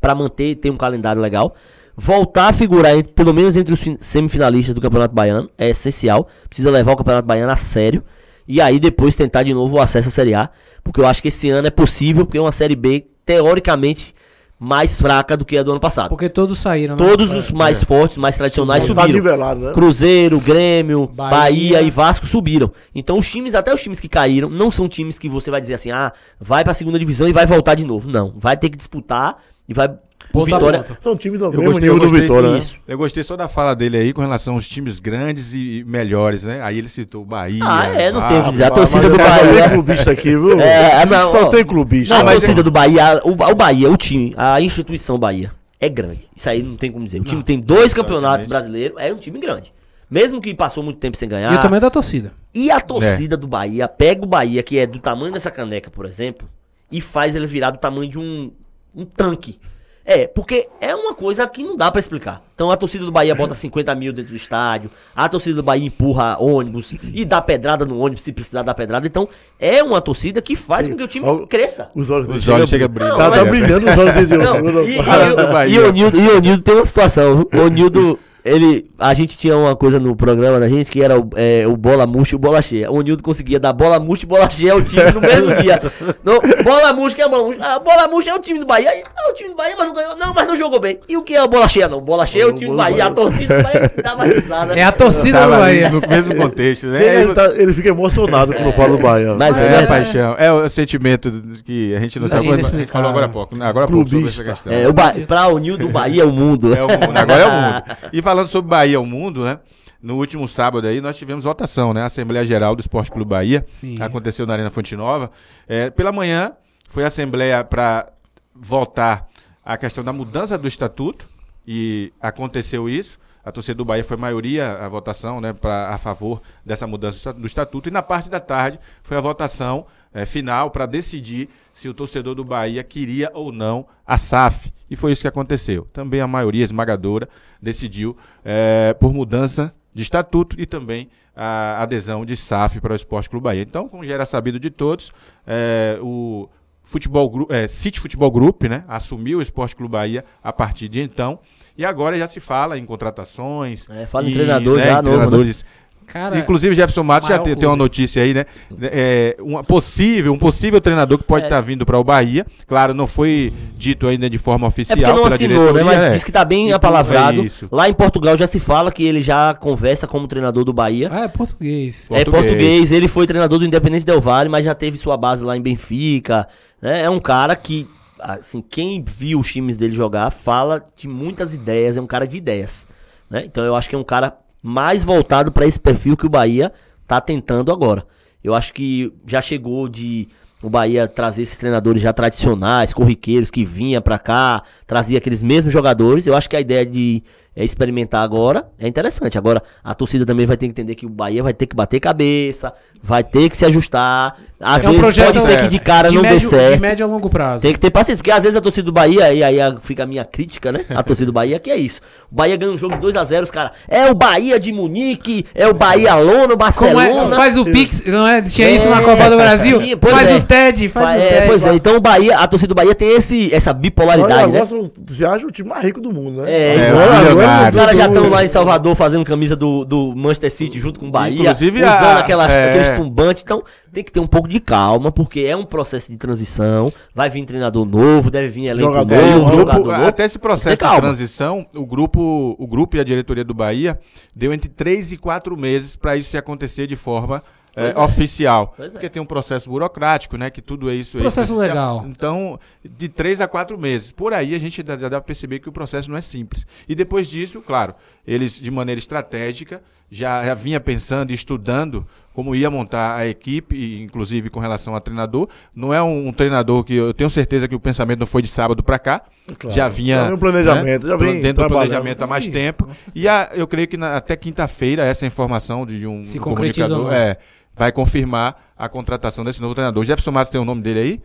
Pra manter ter um calendário legal. Voltar a figurar entre- pelo menos entre os fin- semifinalistas do Campeonato Baiano é essencial. Precisa levar o Campeonato Baiano a sério. E aí depois tentar de novo o acesso à Série A. Porque eu acho que esse ano é possível, porque é uma Série B teoricamente mais fraca do que a do ano passado. Porque todos saíram, né? Todos os mais fortes, mais tradicionais Tá subiram. nivelado, né? Cruzeiro, Grêmio, Bahia. Bahia. e Vasco subiram. Então os times, até os times que caíram, não são times que você vai dizer assim, ah, vai pra segunda divisão e vai voltar de novo. Não, vai ter que disputar e vai. Ponto Vitória. ponto. São times ao Eu mesmo gostei, nível eu do gostei Vitória, né? Isso. Eu gostei só da fala dele aí com relação aos times grandes e melhores, né? Aí ele citou o Bahia. Ah, é, não tem o que dizer. A torcida do tava Bahia. bem clubista aqui, viu? É, não, Só ó, tem clubista. A mas torcida do Bahia, o, o Bahia, o time, a instituição Bahia é grande. Isso aí não tem como dizer. O time tem dois campeonatos brasileiros, é um time grande. Mesmo que passou muito tempo sem ganhar. E o tamanho da torcida. E a torcida do Bahia pega o Bahia, que é do tamanho dessa caneca, por exemplo, e faz ele virar do tamanho de um, um tanque. É, porque é uma coisa que não dá pra explicar. Então a torcida do Bahia bota 50 mil dentro do estádio, a torcida do Bahia empurra ônibus e dá pedrada no ônibus se precisar dar pedrada. Então é uma torcida que faz com que o time cresça. Os olhos Os olhos chegam a brilhar. Tá, tá Não, brilhando os olhos dele. E, e, e o Nildo, e o Nildo tem uma situação? O Nildo, ele, a gente tinha uma coisa no programa da gente que era o, é, o bola murcha e o bola cheia. O Nildo conseguia dar bola murcha e bola cheia ao time no mesmo dia. No, bola murcha, que é a bola murcha? Ah, bola murcha é o time do Bahia. Aí, Ah, o time do Bahia, mas não ganhou. Não, mas não jogou bem. E o que é a bola cheia? Não, bola cheia é o time do Bahia. A torcida do Bahia dava risada. É a torcida do Bahia. no mesmo contexto, né? Ele, tá- ele fica emocionado quando fala do Bahia. Mas É, é, a paixão. É o sentimento que a gente não sabe. A gente falou agora há pouco. né? Agora há pouco sobre essa questão. é, o ba pra o Nildo, o Bahia é o mundo. É o mundo, agora é o mundo. E falando sobre Bahia ao mundo, né? No último sábado aí nós tivemos votação, né? A Assembleia Geral do Esporte Clube Bahia. Sim. Aconteceu na Arena Fonte Nova. É, pela manhã foi a Assembleia para votar a questão da mudança do estatuto e aconteceu isso. A torcida do Bahia foi maioria a votação, né, pra, a favor dessa mudança do estatuto. E na parte da tarde foi a votação eh, final para decidir se o torcedor do Bahia queria ou não a SAF. E foi isso que aconteceu. Também a maioria esmagadora decidiu eh, por mudança de estatuto e também a adesão de SAF para o Esporte Clube Bahia. Então, como já era sabido de todos, eh, o Futebol eh, City Futebol Group né, assumiu o Esporte Clube Bahia a partir de então. E agora já se fala em contratações. É, fala em e, treinador né, já em novo, treinadores. Cara, Inclusive, Jefferson Matos já tem, tem uma notícia aí, né? É, uma possível, um possível treinador que pode É. estar vindo para o Bahia. Claro, não foi dito ainda de forma É oficial porque não pela assinou, diretoria. né? Mas é. diz que tá bem Então, apalavrado. é isso. Lá em Portugal já se fala que ele já conversa como treinador do Bahia. Ah, é português. É Português. português, ele foi treinador do Independente Del Valle, mas já teve sua base lá em Benfica. né? É um cara que, assim, quem viu os times dele jogar fala de muitas ideias, é um cara de ideias. né? Então eu acho que é um cara mais voltado para esse perfil que o Bahia tá tentando agora. Eu acho que já chegou de o Bahia trazer esses treinadores já tradicionais, corriqueiros, que vinha pra cá, trazia aqueles mesmos jogadores. Eu acho que a ideia de é, experimentar agora é interessante. Agora, a torcida também vai ter que entender que o Bahia vai ter que bater cabeça, vai ter que se ajustar. Às É um vezes projeto pode ser é, que de cara de não médio, dê certo. De médio a longo prazo. Tem que ter paciência, porque às vezes a torcida do Bahia, e aí a- fica a minha crítica, né? A torcida do Bahia, que é isso. O Bahia ganha um jogo de 2x0, os caras. É o Bahia de Munique, é o Bahia Lono, Como Barcelona. é? Faz o Pix, não é? Tinha isso na É, Copa do Brasil? sim, pois faz é. o TED, faz Fa- o é, TED. pois é, então o Bahia, a torcida do Bahia tem esse, essa bipolaridade, né? Agora você acha o time mais rico do mundo, né? É, É, exato. Os caras já estão lá em Salvador fazendo camisa do, do Manchester City junto com o Bahia, Inclusive, usando a- aquelas, é. aqueles tumbantes. Então tem que ter um pouco de calma, porque é um processo de transição. Vai vir treinador novo, deve vir elenco Jogador, novo, grupo, jogador novo. até esse processo de transição, o grupo, o grupo e a diretoria do Bahia deu entre 3 e 4 meses para isso se acontecer de forma Pois é. oficial. Pois é. Porque tem um processo burocrático, né? Que tudo é isso. é Processo legal. Então, de 3 a 4 meses. Por aí a gente já dá para perceber que o processo não é simples. E depois disso, claro, eles de maneira estratégica já, já vinha pensando e estudando como ia montar a equipe, inclusive com relação a treinador. Não é um, um treinador que eu tenho certeza que o pensamento não foi de sábado para cá. Claro. Já vinha. Já vem um planejamento, já vem dentro do planejamento há mais tempo. E a- eu creio que na- até quinta-feira essa informação de um Se um comunicador é, vai confirmar a contratação desse novo treinador. Jefferson Matos tem o nome dele aí?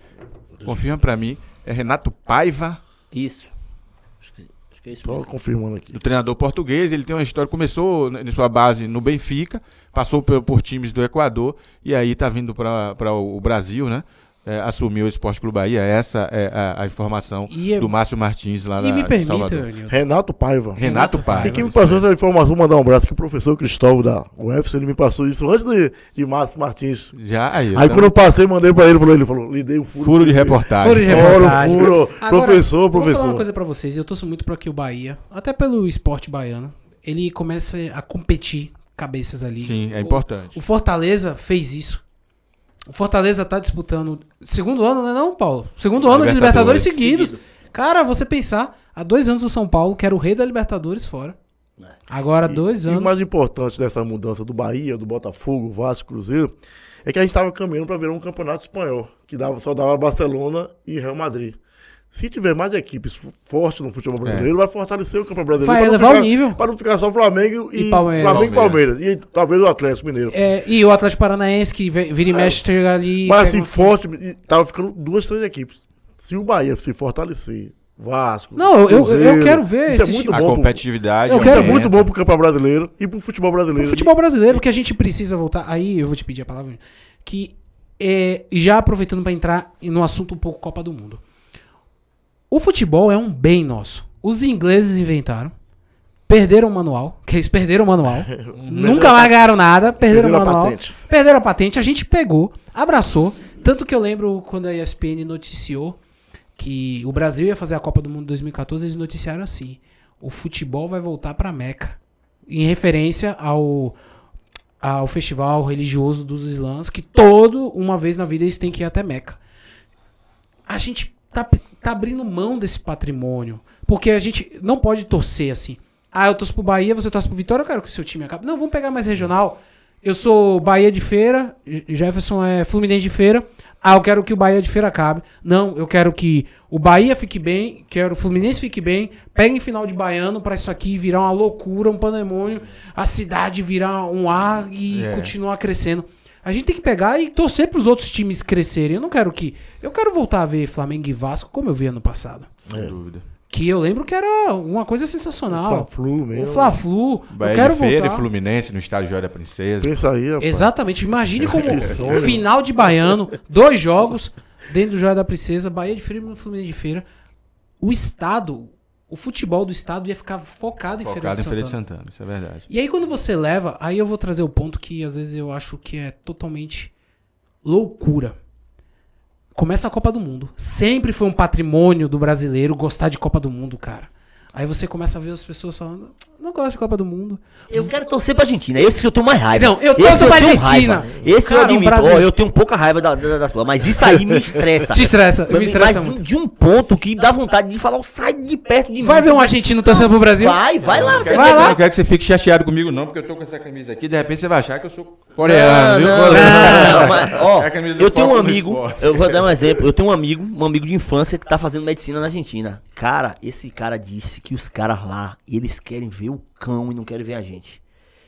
Confirma pra mim. É Renato Paiva, Isso. Acho que, acho que é isso confirmando aqui. do treinador português. Ele tem uma história, começou n- em sua base no Benfica, passou por, por times do Equador e aí tá vindo para o Brasil, né? É, assumiu o Esporte Clube Bahia. Essa é a, a informação é- do Márcio Martins lá E na, me permita, Salvador. Renato Paiva. Renato Paiva. E quem me passou essa informação, mandar um abraço que o professor Cristóvão da UFC, ele me passou isso antes de, de Márcio Martins. Já aí. Aí então, quando eu passei, mandei pra ele, falou, ele falou, lhe dei o furo. furo de reportagem. Furo de Furo, reportagem. furo, Agora, professor, Vou falar professor. uma coisa pra vocês. Eu torço muito pra que o Bahia, até pelo esporte baiano, ele comece a competir cabeças ali. Sim, é O- importante. O Fortaleza fez isso. O Fortaleza tá disputando. Segundo ano, não é não, Paulo? Segundo ano de Libertadores Libertadores. seguidos. Cara, você pensar, há dois anos o São Paulo, que era o rei da Libertadores, fora. Agora, dois E o anos. mais importante dessa mudança do Bahia, do Botafogo, Vasco, Cruzeiro, é que a gente estava caminhando para virar um campeonato espanhol, que dava, só dava Barcelona e Real Madrid. Se tiver mais equipes fortes no futebol brasileiro, vai fortalecer o campeonato brasileiro. Vai pra não elevar o ficar- nível. Para não ficar só Flamengo e, E Palmeiras. Flamengo e Palmeiras. E talvez o Atlético Mineiro. É, e o Atlético Paranaense, que vira e mexe, chega ali. Mas assim, um- forte, e tava ficando duas, três equipes. Se o Bahia se fortalecer, Vasco. Não, eu- eu- eu Cruzeiro, quero ver Isso é muito bom. pro- competitividade. Eu Isso é quero aumenta. muito bom pro campeonato brasileiro e pro futebol brasileiro. O futebol brasileiro, que a gente precisa voltar. Aí eu vou te pedir a palavra. Que é, já aproveitando pra entrar no assunto um pouco Copa do Mundo. O futebol é um bem nosso. Os ingleses inventaram. perderam o manual, que eles perderam o manual, nunca mais ganharam nada, perderam, Perderam a o manual, patente. perderam a patente, a gente pegou, abraçou, tanto que eu lembro quando a ESPN noticiou que o Brasil ia fazer a Copa do Mundo 2014, eles noticiaram assim, o futebol vai voltar pra Meca, em referência ao ao festival religioso dos islãs, que todo uma vez na vida eles têm que ir até Meca. A gente tá, tá abrindo mão desse patrimônio, porque a gente não pode torcer assim. Ah, eu torço pro Bahia, você torce pro Vitória, eu quero que o seu time acabe. Não, vamos pegar mais regional. Eu sou Bahia de Feira, Jefferson é Fluminense de Feira. Ah, eu quero que o Bahia de Feira acabe. Não, eu quero que o Bahia fique bem, quero o Fluminense fique bem. Peguem final de baiano pra isso aqui virar uma loucura, um pandemônio, a cidade virar um ar e É. continuar crescendo. A gente tem que pegar e torcer pros outros times crescerem. Eu não quero que. Eu quero voltar a ver Flamengo e Vasco como eu vi ano passado. Sem dúvida. Que eu lembro que era uma coisa sensacional. Fla-Flu O mesmo. Fla-Flu. Eu quero de Feira voltar. e Fluminense no estádio Joia da Princesa. Pensa aí, rapaz. Exatamente. Imagine como final de baiano, dois jogos dentro do Joia da Princesa, Bahia de Feira e Fluminense de Feira. O estado, o futebol do estado ia ficar focado em Feira Focado de em Feira de Santana. Santana, isso é verdade. E aí quando você leva, aí eu vou trazer o ponto que às vezes eu acho que é totalmente loucura. Começa a Copa do Mundo. Sempre foi um patrimônio do brasileiro gostar de Copa do Mundo, cara. Aí você começa a ver as pessoas falando, não gosto de Copa do Mundo. Eu quero torcer pra Argentina. Esse que eu tenho mais raiva. Não, eu torço pra Argentina. raiva. Esse Cara, eu o admito. Brasil- Ó, eu tenho pouca raiva da, da, da tua, mas isso aí me estressa. Te estressa, me estressa mas muito. de um ponto que dá vontade de falar, sai de perto de Vai mim. ver um argentino torcendo pro Brasil? Vai, vai lá. Você Vai vai lá. Eu não quero que você fique chateado comigo, não, porque eu tô com essa camisa aqui. De repente você vai achar que eu sou coreano, viu? Não, Coreano. não, mas, ó, É do eu tenho um amigo, eu vou dar um exemplo. Eu tenho um amigo, um amigo de infância que tá fazendo medicina na Argentina. Cara, esse cara disse que os caras lá, eles querem ver o cão e não querem ver a gente.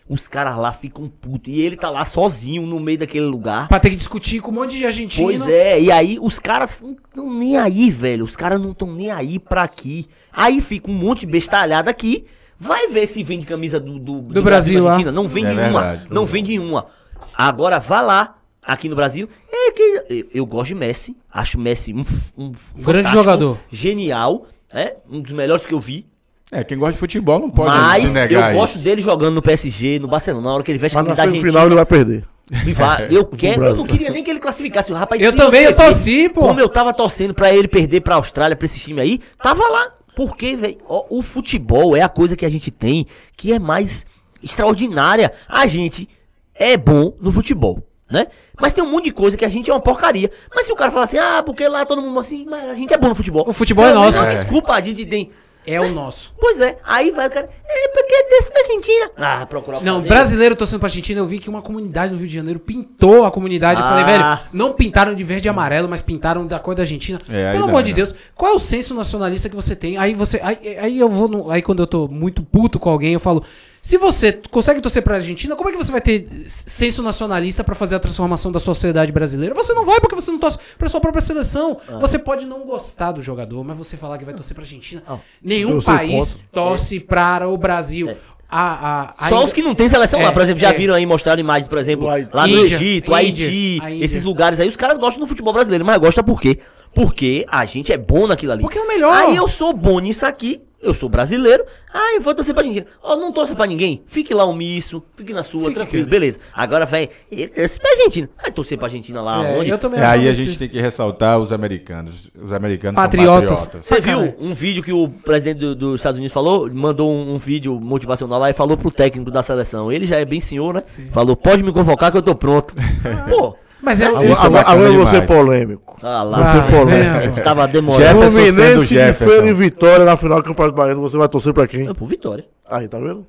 Os caras lá ficam putos. E ele tá lá sozinho no meio daquele lugar. Pra ter que discutir com um monte de argentino. Pois é, e aí os caras não estão nem aí, velho. Os caras não estão nem aí pra aqui. Aí fica um monte de bestalhada aqui. Vai ver se vende camisa do, do, do Brasil na lá. Argentina. Não vende É verdade. Não vende uma. Agora vá lá, aqui no Brasil. É que eu, eu gosto de Messi. Acho Messi um, um Grande jogador. Genial. É, um dos melhores que eu vi. É, quem gosta de futebol não pode mas se negar eu gosto isso. dele jogando no PSG, no Barcelona. Na hora que ele veste a Mas na camisa da ele Argentina. vai perder. E vai. Eu quero, eu não queria nem que ele classificasse. Rapaz, Eu também, eu torci, pô. Como eu tava torcendo pra ele perder pra Austrália, pra esse time aí, tava lá. Porque, velho, o futebol é a coisa que a gente tem que é mais extraordinária. A gente é bom no futebol, né? Mas tem um monte de coisa que a gente é uma porcaria. Mas se o cara falar assim, ah, porque lá todo mundo assim, mas a gente é bom no futebol. O futebol é nosso. É. desculpa, a gente tem. É o nosso. Pois é, aí vai o cara, é porque é desse pra Argentina. Ah, procurar o Não, fazer. brasileiro torcendo pra Argentina, eu vi que uma comunidade no Rio de Janeiro pintou a comunidade. Eu falei, Ah. velho, não pintaram de verde e amarelo, mas pintaram da cor da Argentina. É, Pelo dá, amor de né? Deus, qual é o senso nacionalista que você tem? Aí você. Aí, aí eu vou. no- aí quando eu tô muito puto com alguém, eu falo. Se você consegue torcer pra Argentina, como é que você vai ter senso nacionalista pra fazer a transformação da sociedade brasileira? Você não vai porque você não torce pra sua própria seleção. Você pode não gostar do jogador, mas você falar que vai torcer pra Argentina. Ah. Nenhum país torce para o Brasil. A, a, Só ainda- os que não tem seleção É, lá, por exemplo, já é. viram aí, mostraram imagens, por exemplo, lá no Índia, Egito, Índia, Haiti, a Índia. esses lugares aí, os caras gostam do futebol brasileiro, mas gostam por quê? Porque a gente é bom naquilo ali. Porque é o melhor. Aí eu sou bom nisso aqui, eu sou brasileiro, aí eu vou torcer pra Argentina. Ó, não torça pra ninguém, fique lá omisso, fique na sua, Fique tranquilo, beleza. Agora, velho, ele torce pra Argentina. Vai torcer pra Argentina lá É, onde? eu também É, aí a gente que- tem que ressaltar os americanos. Os americanos Patriotas. são patriotas. Você viu um vídeo que o presidente do- dos Estados Unidos falou? Mandou um, um vídeo motivacional lá e falou pro técnico da seleção. Ele já é bem senhor, né? Falou, pode me convocar que eu tô pronto. Pô, Mas é, Agora, eu- Isso é agora, bacana agora eu vou ser polêmico. ah lá. Ah, Você polêmico. é, Estava demorando. Jefferson sendo Fluminense de Jefferson. Feira e Vitória na final do Campeonato Baiano, você vai torcer pra quem? É, Por vitória. Aí, tá vendo?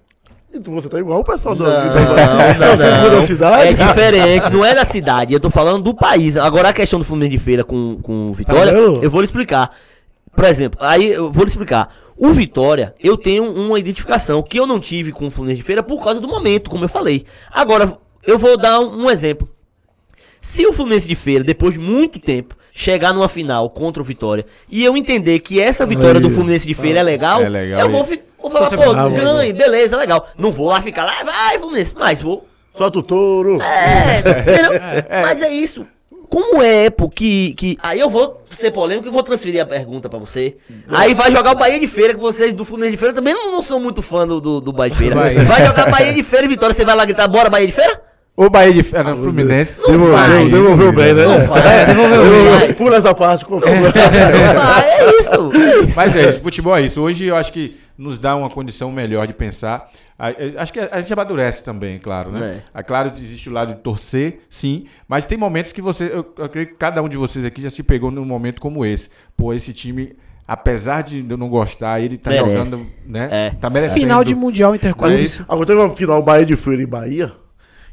Então você tá igual o pessoal do Não, que tá não, Você for da não. cidade? É diferente, não é da cidade. Eu tô falando do país. Agora a questão do Fluminense de Feira com, com o Vitória, Tá vendo? eu vou lhe explicar. Por exemplo, aí eu vou lhe explicar. O Vitória, eu tenho uma identificação que eu não tive com o Fluminense de Feira por causa do momento, como eu falei. Agora, eu vou dar um, um exemplo. Se o Fluminense de Feira, depois de muito tempo, chegar numa final contra o Vitória e eu entender que essa vitória Aí. do Fluminense de Feira é legal, É legal, eu vou, vou falar, pô, ganhe, beleza, legal. Não vou lá ficar lá, vai, Fluminense, mas vou Solta o touro. é, entendeu? Mas é isso. como é, pô, que, que. Aí eu vou ser polêmico e vou transferir a pergunta pra você. Aí vai jogar o Bahia de Feira, que vocês do Fluminense de Feira também não, não são muito fã do, do, do Bahia de Feira. Bahia. Vai jogar Bahia de Feira e Vitória, você vai lá gritar, bora Bahia de Feira? O Bahia de Fe- não, Fluminense. vai. Devolveu, devolveu bem, né? Não vai. É, Devolveu. Pula essa parte. com- Ah, é isso. É isso. Mas é isso, futebol é isso. Hoje eu acho que nos dá uma condição melhor de pensar. Acho que a gente amadurece também, claro, né? É claro que existe o lado de torcer, sim, mas tem momentos que você, eu, eu creio que cada um de vocês aqui já se pegou num momento como esse. Pô, esse time, apesar de eu não gostar, ele tá Merece. jogando, né? É. Tá merecendo. Final de Mundial É Interclubes. Agora teve uma final Bahia de Feira e Bahia,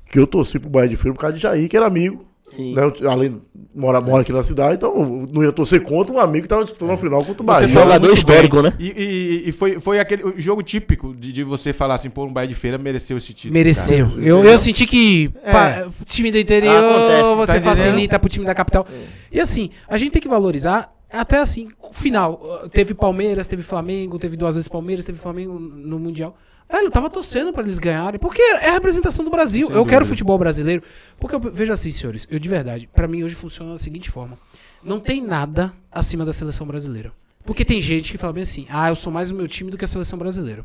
que eu torci pro Bahia de Feira por causa de Jair, que era amigo. Sim. Né? Eu, Além de morar mora aqui na cidade, então eu não ia torcer contra um amigo que tava disputando a final contra o Você Bahia. falou jogador histórico, bem. né? E, e- e foi, foi aquele jogo típico de, de você falar assim, pô, um Bahia de Feira mereceu esse título. Mereceu. cara. Eu, eu senti que É. pá, time do interior Acontece, você tá facilita pro time da capital. E assim, a gente tem que valorizar até assim, o final. Teve Palmeiras, teve Flamengo, teve duas vezes Palmeiras, teve Flamengo no Mundial. Velho, eu tava torcendo pra eles ganharem, porque é a representação do Brasil. Sem eu quero dúvida. futebol brasileiro. Porque eu vejo assim, senhores, eu de verdade, pra mim hoje funciona da seguinte forma: não tem nada acima da seleção brasileira. Porque tem gente que fala bem assim: ah, eu sou mais o meu time do que a seleção brasileira.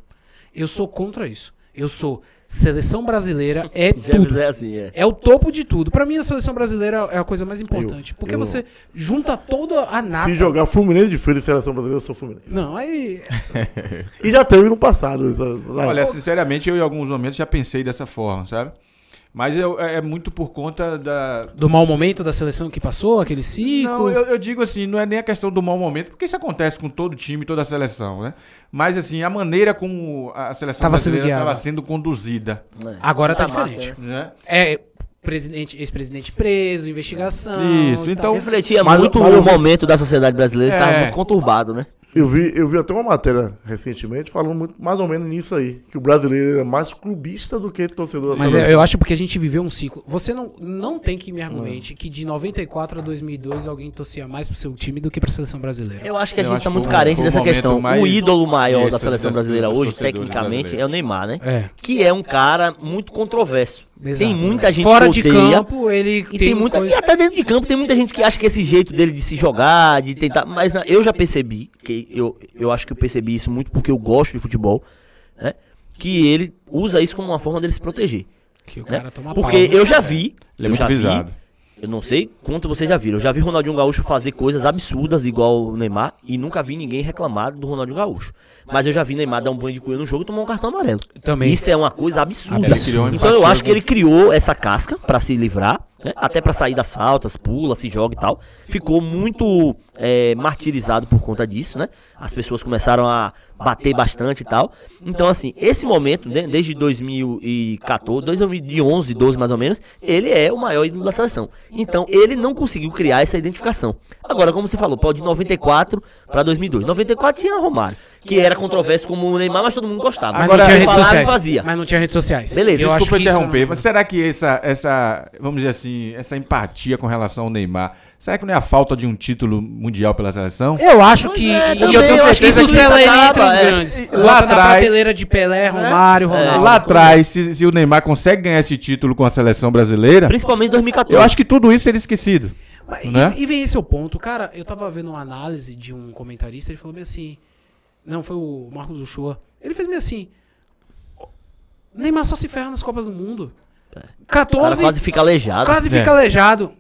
Eu sou contra isso. Eu sou seleção brasileira é tudo. é assim, é. É o topo de tudo. Pra mim, a seleção brasileira é a coisa mais importante. porque eu- você junta toda a nata. Se jogar Fluminense de Feira e Seleção Brasileira, eu sou Fluminense. Não, aí. E já teve no passado. Essa, Olha, sinceramente, eu em alguns momentos já pensei dessa forma, sabe? Mas eu- é é muito por conta da. Do mau momento da seleção que passou, aquele ciclo. Não, eu, eu digo assim, não é nem a questão do mau momento, porque isso acontece com todo time, toda a seleção, né? Mas assim, a maneira como a seleção Tava brasileira estava sendo conduzida, Agora tá, Tá massa, diferente. né? É presidente, ex-presidente preso, investigação. Isso, então-. Refletia Mas- muito mas o momento da sociedade brasileira, que tava É. muito conturbado, né? Eu vi, eu vi até uma matéria recentemente falando muito, mais ou menos nisso aí. Que o brasileiro é mais clubista do que torcedor Mas é, eu acho porque a gente viveu um ciclo. Você não, não tem que me argumente que de 94 a 2002 alguém torcia mais pro seu time do que pra seleção brasileira. Eu acho que a Eu gente tá muito carente um dessa questão. o ídolo maior da seleção brasileira hoje, tecnicamente, é o Neymar, né? É. Que é um cara muito controverso. Exato. Tem muita gente Fora que de odeia. campo, ele E tem muita, coisa- e até dentro de campo tem muita gente que acha que esse jeito dele de se jogar, de tentar, mas na- eu já percebi, que eu, eu acho que eu percebi isso muito porque eu gosto de futebol, né? Que ele usa isso como uma forma dele se proteger, que o né? cara toma Porque pau. eu já vi, Ele é eu muito já vi. Eu não sei quanto vocês já viram. Eu já vi Ronaldinho Gaúcho fazer coisas absurdas igual o Neymar e nunca vi ninguém reclamar do Ronaldinho Gaúcho. Mas eu já vi Neymar dar um banho de coelho no jogo e tomar um cartão amarelo. Também. Isso é uma coisa absurda. Então eu acho que ele criou essa casca pra se livrar, né? até pra sair das faltas, pula, se joga e tal. Ficou muito é, martirizado por conta disso, né? As pessoas começaram a bater bastante e tal. Então assim, esse momento, né, desde 2014, 2011, 12 mais ou menos, ele é o maior ídolo da seleção. Então ele não conseguiu criar essa identificação. Agora, como você falou, pode de 94 pra 2002. 94 tinha Romário, que era controverso como o Neymar, mas todo mundo gostava. Mas Agora, não tinha Ele redes sociais. fazia. Mas não tinha redes sociais. Beleza, eu acho Desculpa que isso interromper, não- mas será que essa, essa, vamos dizer assim, essa empatia com relação ao Neymar, será que não é a falta de um título mundial pela seleção? Eu acho Pois que. é, e também, eu tenho eu acho que certeza isso isso acaba, é entre os é. grandes. E Lá atrás- prateleira de Pelé, Romário, Ronaldo. Lá atrás, se, se o Neymar consegue ganhar esse título com a seleção brasileira, Principalmente em 2014. eu acho que tudo isso seria esquecido. Mas, né? e, e vem esse é o ponto, cara. Eu tava vendo uma análise de um comentarista, ele falou bem assim. Não, foi o Marcos Uchoa. Ele fez bem assim. Neymar só se ferra nas Copas do Mundo. O cara 14, quase fica aleijado. quase É. fica aleijado.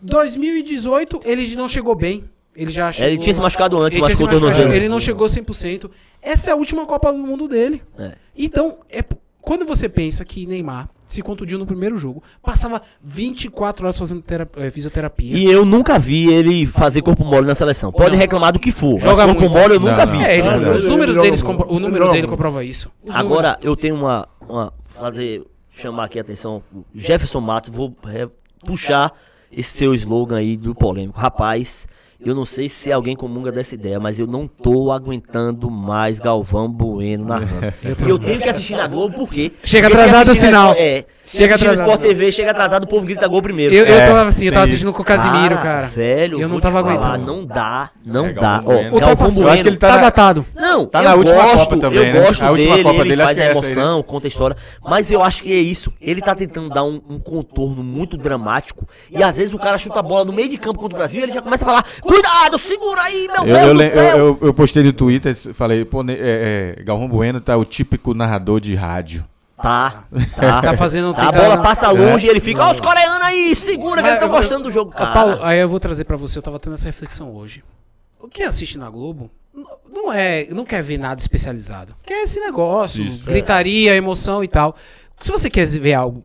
2018, ele não chegou bem. Ele já chegou. ele tinha se machucado antes, ele machucou o tornozelo. Ele não chegou 100%. Essa é a última Copa do Mundo dele. É. Então, é, quando você pensa que Neymar se contundiu no primeiro jogo, passava 24 horas fazendo eh, fisioterapia. E eu nunca vi ele fazer corpo mole na seleção. Pode Não. reclamar do que for. Joga mas corpo muito. mole eu nunca não. vi. É, ele- não, os números ele deles o número Ele dele comprova isso. Os Agora, eu tenho uma, uma. Fazer. Chamar aqui a atenção. Jefferson Matos, vou é, puxar esse seu slogan aí do polêmico. Rapaz, Eu não sei se alguém comunga dessa ideia, mas eu não tô aguentando mais Galvão Bueno narrando. e eu tenho que assistir na Globo porque. Chega porque se atrasado o na sinal. Sport- É. Se Chega atrasado. Sport TV, chega atrasado, o povo grita gol primeiro. Eu, eu É, tava assim, eu tava assistindo isso. com o Casimiro, cara. Velho, eu não tava falar, aguentando. Não dá, não É, dá. Galvão Ó, Bueno. Galvão Ultrapassou. Eu acho que ele tá Tá na- datado. Não, Tá eu na última gosto, Copa também, eu né? gosto A última dele, Copa ele dele, faz a é aí, emoção, conta a história. Mas eu acho que é isso. Ele tá tentando dar um, um contorno muito dramático. E às vezes o cara chuta a bola no meio de campo contra o Brasil e ele já começa a falar: Cuidado, segura aí, meu Eu, Deus eu, do céu. eu- eu- eu postei no Twitter, falei, pô, é, é, Galvão Bueno tá o típico narrador de rádio. Tá, tá. Tá fazendo. A tentando- bola passa longe e ele fica: Ó, os coreanos aí, segura que eles estão gostando do jogo, Ah, cara. Paulo, aí eu vou trazer pra você, eu tava tendo essa reflexão hoje. Quem assiste na Globo não é, não quer ver nada especializado. Quer esse negócio, Isso. gritaria, emoção e tal. Se você quer ver algo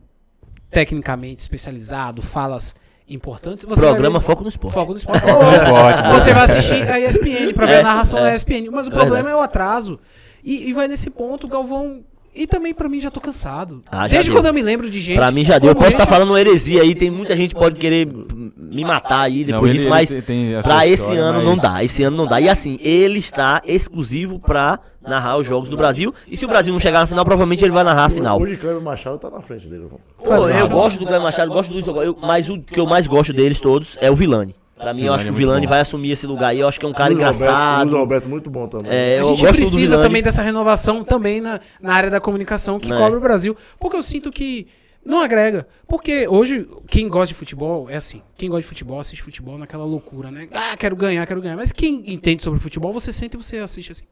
tecnicamente especializado, falas importantes, você Programa ver- Foco no Esporte. Foco no esporte. No esporte, você vai assistir a ESPN pra ver É, a narração é. da ESPN, mas o É problema verdade. é o atraso. E, e vai nesse ponto, o Galvão e também pra mim já tô cansado. Ah, já Desde deu. quando eu me lembro de gente. Pra mim já deu. Eu posso estar ele, falando heresia aí, tem muita gente que pode querer me matar aí depois Não, ele- disso, ele mas tem- tem a pra sua esse história, ano não mas- dá. Esse ano não dá. E assim, ele está exclusivo pra narrar os jogos do Brasil. E se o Brasil não chegar na final, provavelmente ele vai narrar a final. Hoje Cleber Machado tá na frente dele. irmão. Pô, eu gosto do Cleber Machado, gosto do eu- mas o que eu mais gosto deles todos é o Vilani. Pra mim, eu acho que é o muito Vilani vai assumir esse lugar aí. Eu acho que é um cara Luiz Alberto- engraçado. Luiz Alberto muito bom também. É, A gente precisa também dessa renovação também na, na área da comunicação que É. cobre o Brasil. Porque eu sinto que não agrega. Porque hoje, quem gosta de futebol é assim. Quem gosta de futebol, assiste futebol naquela loucura, né? Ah, quero ganhar, quero ganhar. Mas quem entende sobre futebol, você senta e você assiste assim.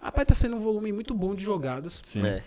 Rapaz, tá sendo um volume muito bom de jogadas. É.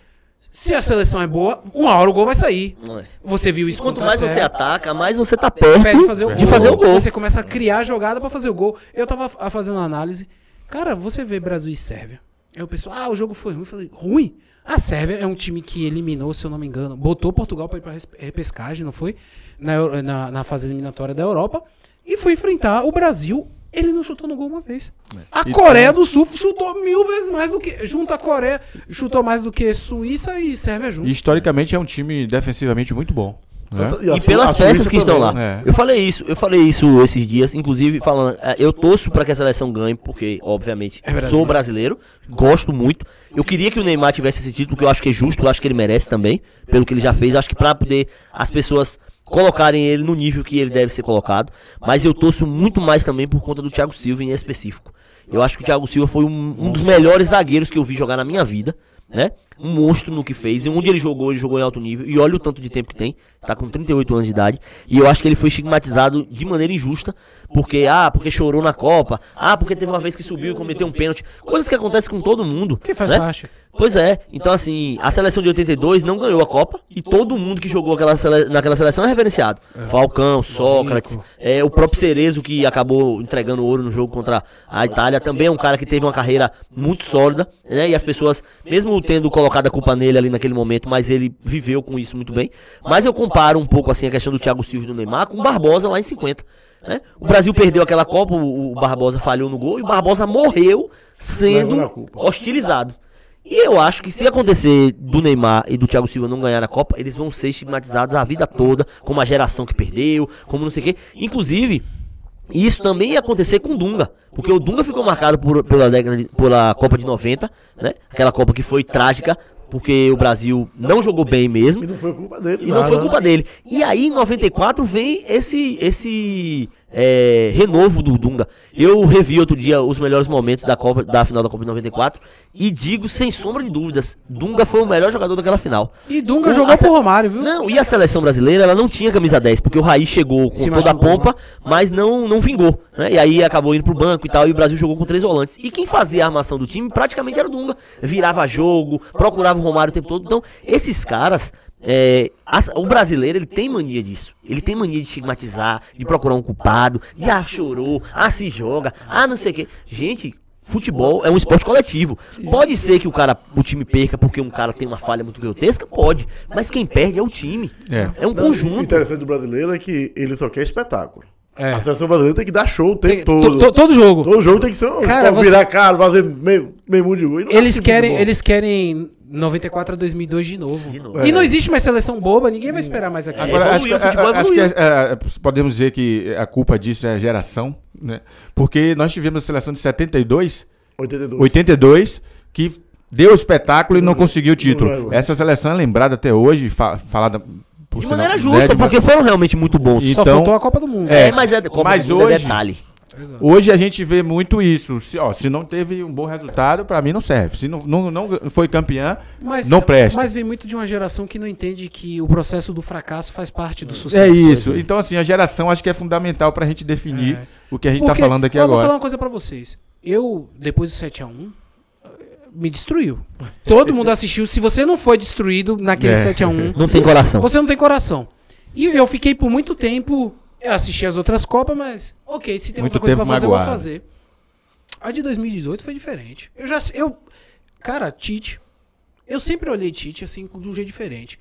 Se a seleção é boa, uma hora o gol vai sair. É. Você viu isso Quanto contra a mais você ataca, mais você tá perto Pede fazer o de gol. fazer o gol. Você começa a criar jogada pra fazer o gol. Eu tava fazendo uma análise. Cara, você vê Brasil e Sérvia. Aí o pessoal, ah, o jogo foi ruim. Eu falei, ruim? A Sérvia é um time que eliminou, se eu não me engano, botou Portugal pra ir pra res- repescagem, não foi? Na, na, na fase eliminatória da Europa. E foi enfrentar o Brasil. Ele não chutou no gol uma vez. A E Coreia do Sul chutou mil vezes mais do que. Junto a Coreia, chutou mais do que Suíça e Sérvia junto. E historicamente é um time defensivamente muito bom. né? E Su- pelas peças Suíça que estão lá. também. É. Eu falei isso, eu falei isso esses dias, inclusive falando, eh, eu torço pra que a seleção ganhe, porque, obviamente, É brasileiro. sou brasileiro, gosto muito. Eu queria que o Neymar tivesse esse título, porque eu acho que é justo, eu acho que ele merece também, pelo que ele já fez. Eu acho que pra poder as pessoas colocarem ele no nível que ele deve ser colocado. Mas eu torço muito mais também por conta do Thiago Silva em específico. Eu acho que o Thiago Silva foi um, um dos melhores zagueiros que eu vi jogar na minha vida, né? Um monstro no que fez. E onde ele jogou, ele jogou em alto nível. E olha o tanto de tempo que tem. Tá com 38 anos de idade. E eu acho que ele foi estigmatizado de maneira injusta. Porque, ah, porque chorou na Copa. Ah, porque teve uma vez que subiu e cometeu um pênalti. Coisas que acontecem com todo mundo. Que faz né? parte. Pois é, então assim, a seleção de 82 não ganhou a Copa e todo mundo que jogou aquela sele- naquela seleção é reverenciado. Falcão, Sócrates, é, o próprio Cerezo que acabou entregando ouro no jogo contra a Itália, também é um cara que teve uma carreira muito sólida, né? E as pessoas, mesmo tendo colocado a culpa nele ali naquele momento, mas ele viveu com isso muito bem. Mas eu comparo um pouco assim a questão do Thiago Silva e do Neymar com o Barbosa lá em 50. né? O Brasil perdeu aquela Copa, o, Barbosa falhou no gol e o Barbosa morreu sendo hostilizado. E eu acho que se acontecer do Neymar e do Thiago Silva não ganhar a Copa, eles vão ser estigmatizados a vida toda, como a geração que perdeu, como não sei o quê. Inclusive, isso também ia acontecer com o Dunga, porque o Dunga ficou marcado por- pela, década pela Copa de 90, né? Aquela Copa que foi trágica, porque o Brasil não jogou bem mesmo. E não foi culpa dele. E não nada, foi né? culpa dele. E aí, em 94, vem esse esse é, renovo do Dunga. Eu revi outro dia os melhores momentos da, Copa, da final da Copa de 94 e digo, sem sombra de dúvidas, Dunga foi o melhor jogador daquela final. E Dunga O- jogou pro Romário, viu? Não, e a seleção brasileira, ela não tinha camisa 10, porque o Raí chegou com Se toda a pompa, mas não, não vingou, né? E aí acabou indo pro banco e tal, e o Brasil jogou com três volantes. E quem fazia a armação do time praticamente era o Dunga. Virava jogo, procurava o Romário o tempo todo. Então, esses caras, é, as- o brasileiro, ele tem mania disso. Ele tem mania de estigmatizar, de procurar um culpado, de ah, chorou, ah, se joga, ah, não sei o quê. Gente, futebol é um esporte coletivo. Pode ser que o cara, o time perca porque um cara tem uma falha muito grotesca, pode. Mas quem perde é o time. É. É um Não, O conjunto. interessante do brasileiro é que ele só quer espetáculo. É. A seleção brasileira tem que dar show o tempo Tem- todo. to- to- todo jogo. Todo jogo tem que ser um Cara, você- virar cara, fazer meio, meio mundo de gol. É Eles assim querem, eles querem 94 a 2002 de novo. De novo. E não existe mais seleção boba, ninguém vai esperar mais aqui. É, Agora, acho que, evoluiu, o futebol a- acho que é, é, podemos dizer que a culpa disso é a geração. né? Porque nós tivemos a seleção de 72, 82. 82, que deu espetáculo e não conseguiu o Não título. Essa seleção é lembrada até hoje, fa- falada por De maneira né, justa, de ma- porque foram realmente muito bons. E- Só Então- faltou a Copa do Mundo. É, É, mas é, Copa mas do Mundo é hoje- detalhe. Hoje a gente vê muito isso. Se, ó, se não teve um bom resultado, pra mim não serve. Se não, não, não foi campeã, Mas, não presta. Mas vem muito de uma geração que não entende que o processo do fracasso faz parte do sucesso. É isso. Então, assim, a geração acho que é fundamental pra gente definir É. o que a gente Porque, tá falando aqui eu Vou falar agora. uma coisa pra vocês. Eu, depois do 7x1, me destruiu. Todo mundo assistiu. Se você não foi destruído naquele É. 7x1, Não tem coração. você não tem coração. E eu fiquei por muito tempo. Eu assisti as outras Copas, mas. Ok, se tem Muito outra coisa pra fazer, eu vou magoado. fazer. A de 2018 foi diferente. Eu já. Eu, cara, Tite. Eu sempre olhei Tite assim, de um jeito diferente.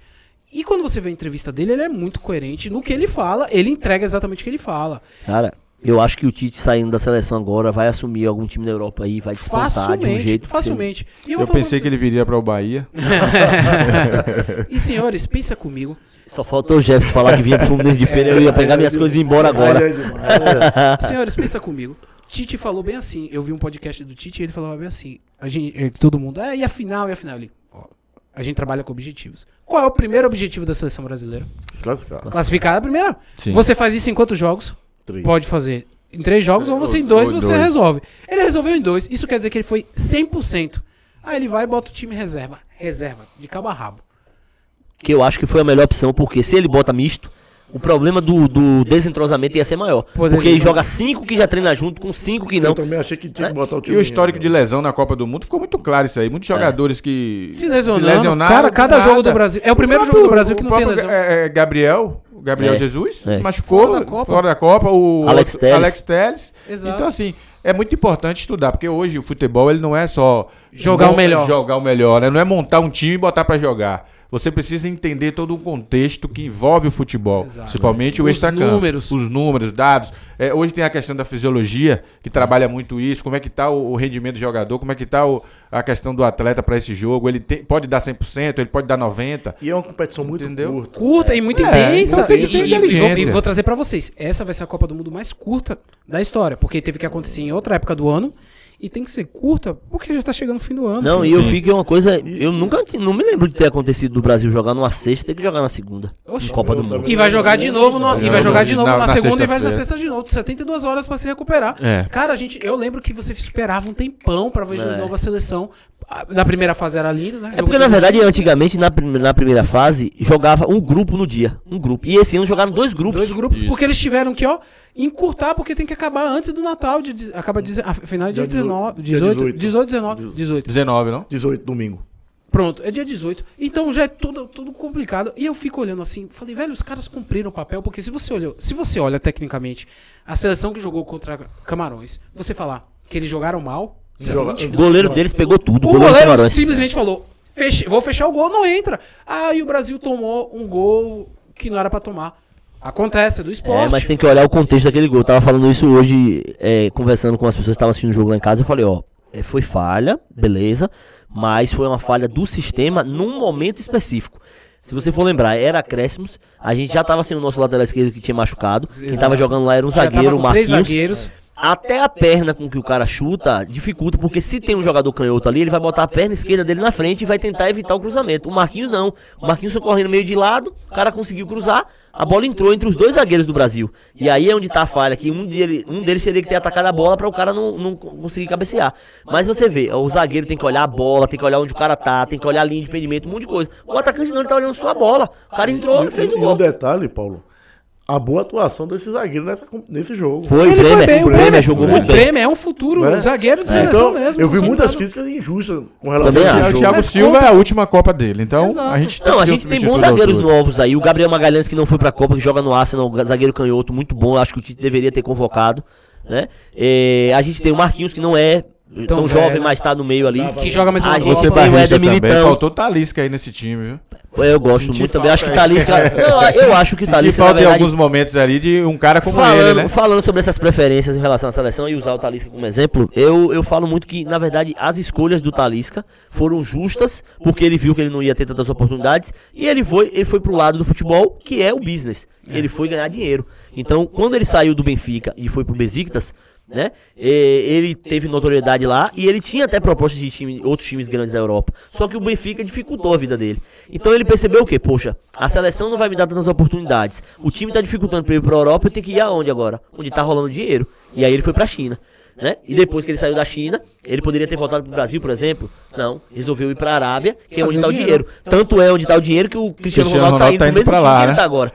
E quando você vê a entrevista dele, ele é muito coerente no que ele fala, ele entrega exatamente o que ele fala. Cara, eu acho que o Tite saindo da seleção agora vai assumir algum time da Europa aí, vai despontar de um Facilmente, jeito. facilmente. Eu falar pensei que ele viria para o Bahia. E senhores, pensa comigo. Só faltou o Jefferson falar que vinha pro Fluminense de feira, eu ia pegar minhas coisas e ir embora agora. É é. Senhores, pensa comigo. Tite falou bem assim. Eu vi um podcast do Tite e ele falava bem assim. A gente, eh, todo mundo, é, e a final, e a final? Ele, ó, a gente trabalha com objetivos. Qual é o primeiro objetivo da seleção brasileira? Classificar. Classificar a primeira. Sim. Você faz isso em quantos jogos? Três. Pode fazer em três jogos ou você em dois ou você dois. resolve. Ele resolveu em dois. Isso quer dizer que ele foi 100%. Aí ele vai e bota o time reserva. Reserva, de cabo a rabo. Que eu acho que foi a melhor opção, porque se ele bota misto, o problema do, do desentrosamento ia ser maior. Poderia. Porque ele joga cinco que já treina junto, com cinco que não. Eu também achei que tinha que botar o E time. o histórico de lesão na Copa do Mundo ficou muito claro isso aí. Muitos jogadores que Se lesionando. lesionaram Cara, cada nada. jogo do Brasil- é o primeiro jogo do Brasil que o não tem próprio, lesão. é, é, Gabriel, o Gabriel É. Jesus, É. machucou Fora da Copa. fora da Copa. O Alex outro- Telles. Alex Telles. Exato. Então, assim, é muito importante estudar, porque hoje o futebol ele não é só Jogar o melhor. Jogar o melhor, né? Não é montar um time e botar pra jogar. Você precisa entender todo o contexto que envolve o futebol, Exato. principalmente o Os extracampo. números. Os números, dados. É, hoje tem a questão da fisiologia, que trabalha muito isso, como é que tá o, o rendimento do jogador, como é que tá o- a questão do atleta para esse jogo. Ele tem- pode dar 100%, ele pode dar 90%. E é uma competição muito Entendeu? curta. curta e muito É, intensa. que E, e- e vou, e vou trazer pra vocês. Essa vai ser a Copa do Mundo mais curta da história, porque teve que acontecer em outra época do ano e tem que ser curta porque já tá chegando o fim do ano. Não, e eu fico é uma coisa. Eu nunca não me lembro de ter acontecido do Brasil jogar numa sexta e ter que jogar na segunda. Oxe. Copa do Mundo. E vai jogar de novo, no- e vai jogar de novo Na- na, na segunda e vai na sexta de novo. 72 horas pra se recuperar. É. Cara, a gente, eu lembro que você esperava um tempão pra ver de É. novo a seleção. Na primeira fase era linda, né? É porque, na verdade, antigamente, na, prim- na primeira fase, jogava um grupo no dia. Um grupo. E esse ano jogaram dois grupos. Dois grupos, Isso. porque eles tiveram que, ó, encurtar, porque tem que acabar antes do Natal. De, de- acaba de, a final é dia Dia 19. 18, 18, 18, 19, 18. 19, não? 18, domingo. Pronto, é dia 18. Então já é tudo, tudo complicado. E eu fico olhando assim, falei, velho, os caras cumpriram o papel, porque se você olhou, se você olha tecnicamente a seleção que jogou contra Camarões, você falar que eles jogaram mal, O goleiro deles pegou tudo. O goleiro goleiro simplesmente falou: "Feche- vou fechar o gol, não entra. Ah, e o Brasil tomou um gol que não era pra tomar. Acontece, é do esporte. É, mas tem que olhar o contexto daquele gol. Eu tava falando isso hoje, é, conversando com as pessoas que estavam assistindo o jogo lá em casa. Eu falei, ó, é, foi falha, beleza, mas foi uma falha do sistema num momento específico. Se você for lembrar, era acréscimos, a gente já tava sem o nosso lateral esquerdo que tinha machucado. Quem tava jogando lá era um zagueiro, o Marquinhos. zagueiros. Até a perna com que o cara chuta dificulta, porque se tem um jogador canhoto ali, ele vai botar a perna esquerda dele na frente e vai tentar evitar o cruzamento. O Marquinhos não. O Marquinhos foi correndo meio de lado, o cara conseguiu cruzar, a bola entrou entre os dois zagueiros do Brasil. E aí é onde tá a falha, que um, dele, um deles teria que ter atacado a bola para o cara não, não conseguir cabecear. Mas você vê, o zagueiro tem que olhar a bola, tem que olhar onde o cara tá, tem que olhar a linha de impedimento, um monte de coisa. O atacante não, ele tá olhando só a bola. O cara entrou e fez o E um gol. detalhe, Paulo. A boa atuação desse zagueiro nessa, nesse jogo. Foi o Ele foi Bremer, bem, o Bremer jogou o muito bem. Bremer é um futuro Né? zagueiro de É, seleção então, mesmo. eu vi muitas críticas injustas com relação Também a esse acho. O jogo. Thiago Mas Silva conta- é a última Copa dele. Então, Exato. a gente Não, a gente tem bons os zagueiros novos aí. O Gabriel Magalhães, que não foi pra Copa, que joga no Arsenal, zagueiro canhoto, muito bom. Acho que o Tite deveria ter convocado. Né? É, a gente tem o Marquinhos, que não é tão, Tão jovem, velho. mas tá no meio ali. Que joga mais A gente. Você tem o Éder. Militão. Faltou Talisca aí nesse time, viu? Eu gosto Senti muito também. Acho que. Talisca. Não, eu acho que Senti Talisca. falta em verdade, alguns momentos ali de um cara como falando, ele, né? falando sobre essas preferências em relação à seleção e usar o Talisca como exemplo, eu, eu falo muito que, na verdade, as escolhas do Talisca foram justas, porque ele viu que ele não ia ter tantas oportunidades, e ele foi, ele foi pro lado do futebol, que é o business. Ele foi ganhar dinheiro. Então, quando ele saiu do Benfica e foi pro Besiktas, né? Ele teve notoriedade lá e ele tinha até propostas de time, outros times grandes da Europa. Só que o Benfica dificultou a vida dele. Então ele percebeu o quê? Poxa, a seleção não vai me dar tantas oportunidades. O time tá dificultando pra ir pra Europa, eu tenho que ir aonde agora? Onde tá rolando dinheiro. E aí ele foi pra China. Né? E depois que ele saiu da China, ele poderia ter voltado pro Brasil, por exemplo. Não, resolveu ir pra Arábia, que é onde Fazer tá o dinheiro. Tanto é onde tá o dinheiro que o Cristiano, Ronaldo, Ronaldo tá indo tá indo mesmo lá, que ele né? tá agora.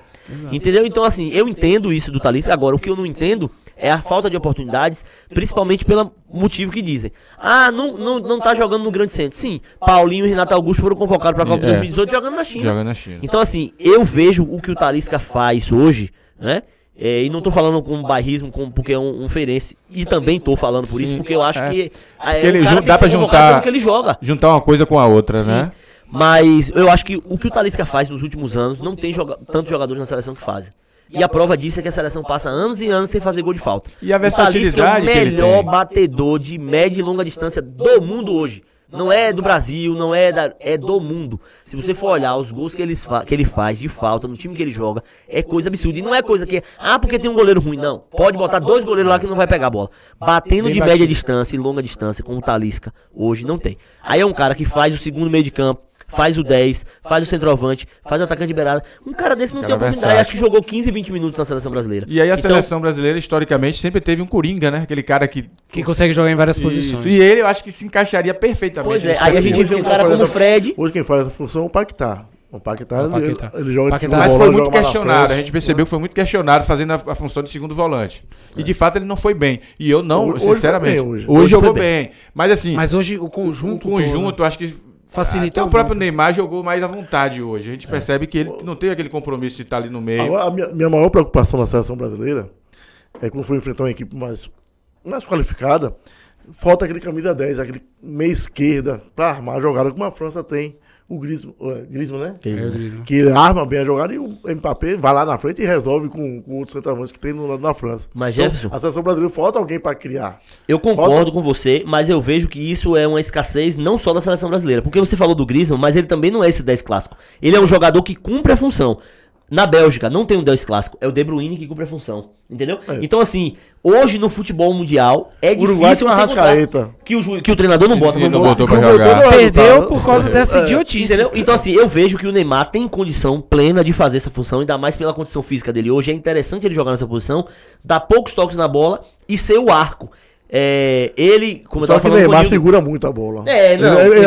Entendeu? Então, assim, eu entendo isso do Talisca. Agora, o que eu não entendo é a falta de oportunidades, principalmente pelo motivo que dizem. Ah, não, não, não tá jogando no grande centro. Sim, Paulinho e Renato Augusto foram convocados pra Copa É. 2018 jogando na China. Joga na China. Então, assim, eu vejo o que o Talisca faz hoje, né? É, e não tô falando com bairrismo, com, porque é um, um feirense. E também tô falando por isso, Sim, porque eu acho é. que é, ele jun- dá pra juntar- que ele joga. Juntar uma coisa com a outra, Sim. né? Mas eu acho que o que o Talisca faz nos últimos anos não tem joga tantos jogadores na seleção que fazem. E a prova disso é que a seleção passa anos e anos sem fazer gol de falta. E a O Talisca versatilidade é o melhor batedor de média e longa distância do mundo hoje. Não é do Brasil, não é da, é do mundo. Se você for olhar os gols que ele, que ele faz de falta no time que ele joga, é coisa absurda. E não é coisa que, ah, porque tem um goleiro ruim, não. Pode botar dois goleiros lá que não vai pegar a bola. Batendo de média distância e longa distância, como o Talisca, hoje não tem. Aí é um cara que faz o segundo meio de campo, faz o 10, faz o centroavante, faz o atacante de beirada. Um cara desse não Cara tem oportunidade. versátil. Acho que jogou 15, 20 minutos na seleção brasileira. E aí a Então, seleção brasileira, historicamente, sempre teve um Coringa, né? Aquele cara que. Que consegue jogar em várias posições. Isso. E ele, eu acho que se encaixaria perfeitamente. Pois é, aí a gente vê um cara como o Fred. Hoje quem faz essa função é o Paquetá. O Paquetá, O ele, Paquetá. ele joga de Paquetá. segunda Mas bola, foi muito questionado. A gente percebeu que foi muito questionado fazendo a, a função de segundo volante. E de fato ele não foi bem. E eu não, Hoje- sinceramente. bem, Hoje, hoje. Hoje jogou foi bem. Mas assim, Mas hoje o o conjunto. conjunto, todo, acho que. Facilitou Até o próprio muito. Neymar jogou mais à vontade hoje. A gente percebe que ele não teve aquele compromisso de estar ali no meio. Agora, a minha, minha maior preocupação na seleção brasileira é quando for enfrentar uma equipe mais, mais qualificada, falta aquele camisa 10, aquele meia esquerda, pra armar a jogada, como a França tem. O é, Griezmann, né? É, Griezmann. Que arma bem a jogada e o Mbappé vai lá na frente e resolve com, com outros centroavantes que tem no lado da França. Mas, Então, Jefferson, a seleção brasileira falta alguém pra criar. Eu concordo com você, mas eu vejo que isso é uma escassez não só da seleção brasileira. Porque você falou do Griezmann, mas ele também não é esse 10 clássico. Ele é um jogador que cumpre a função. Na Bélgica não tem um 10 clássico, é o De Bruyne que cumpre a função. Entendeu? É. Então, assim, hoje no futebol mundial é Uruguai difícil uma você encontrar que o, que o treinador não bota não gol. botou pra jogar. botou Perdeu por causa dessa idiotice. Entendeu? Então, assim, eu vejo que o Neymar tem condição plena de fazer essa função, ainda mais pela condição física dele hoje. É interessante ele jogar nessa posição, dar poucos toques na bola e ser o arco. É, ele, como eu Só tava que o Neymar segura muito a bola. É, não, Ele, ele, ele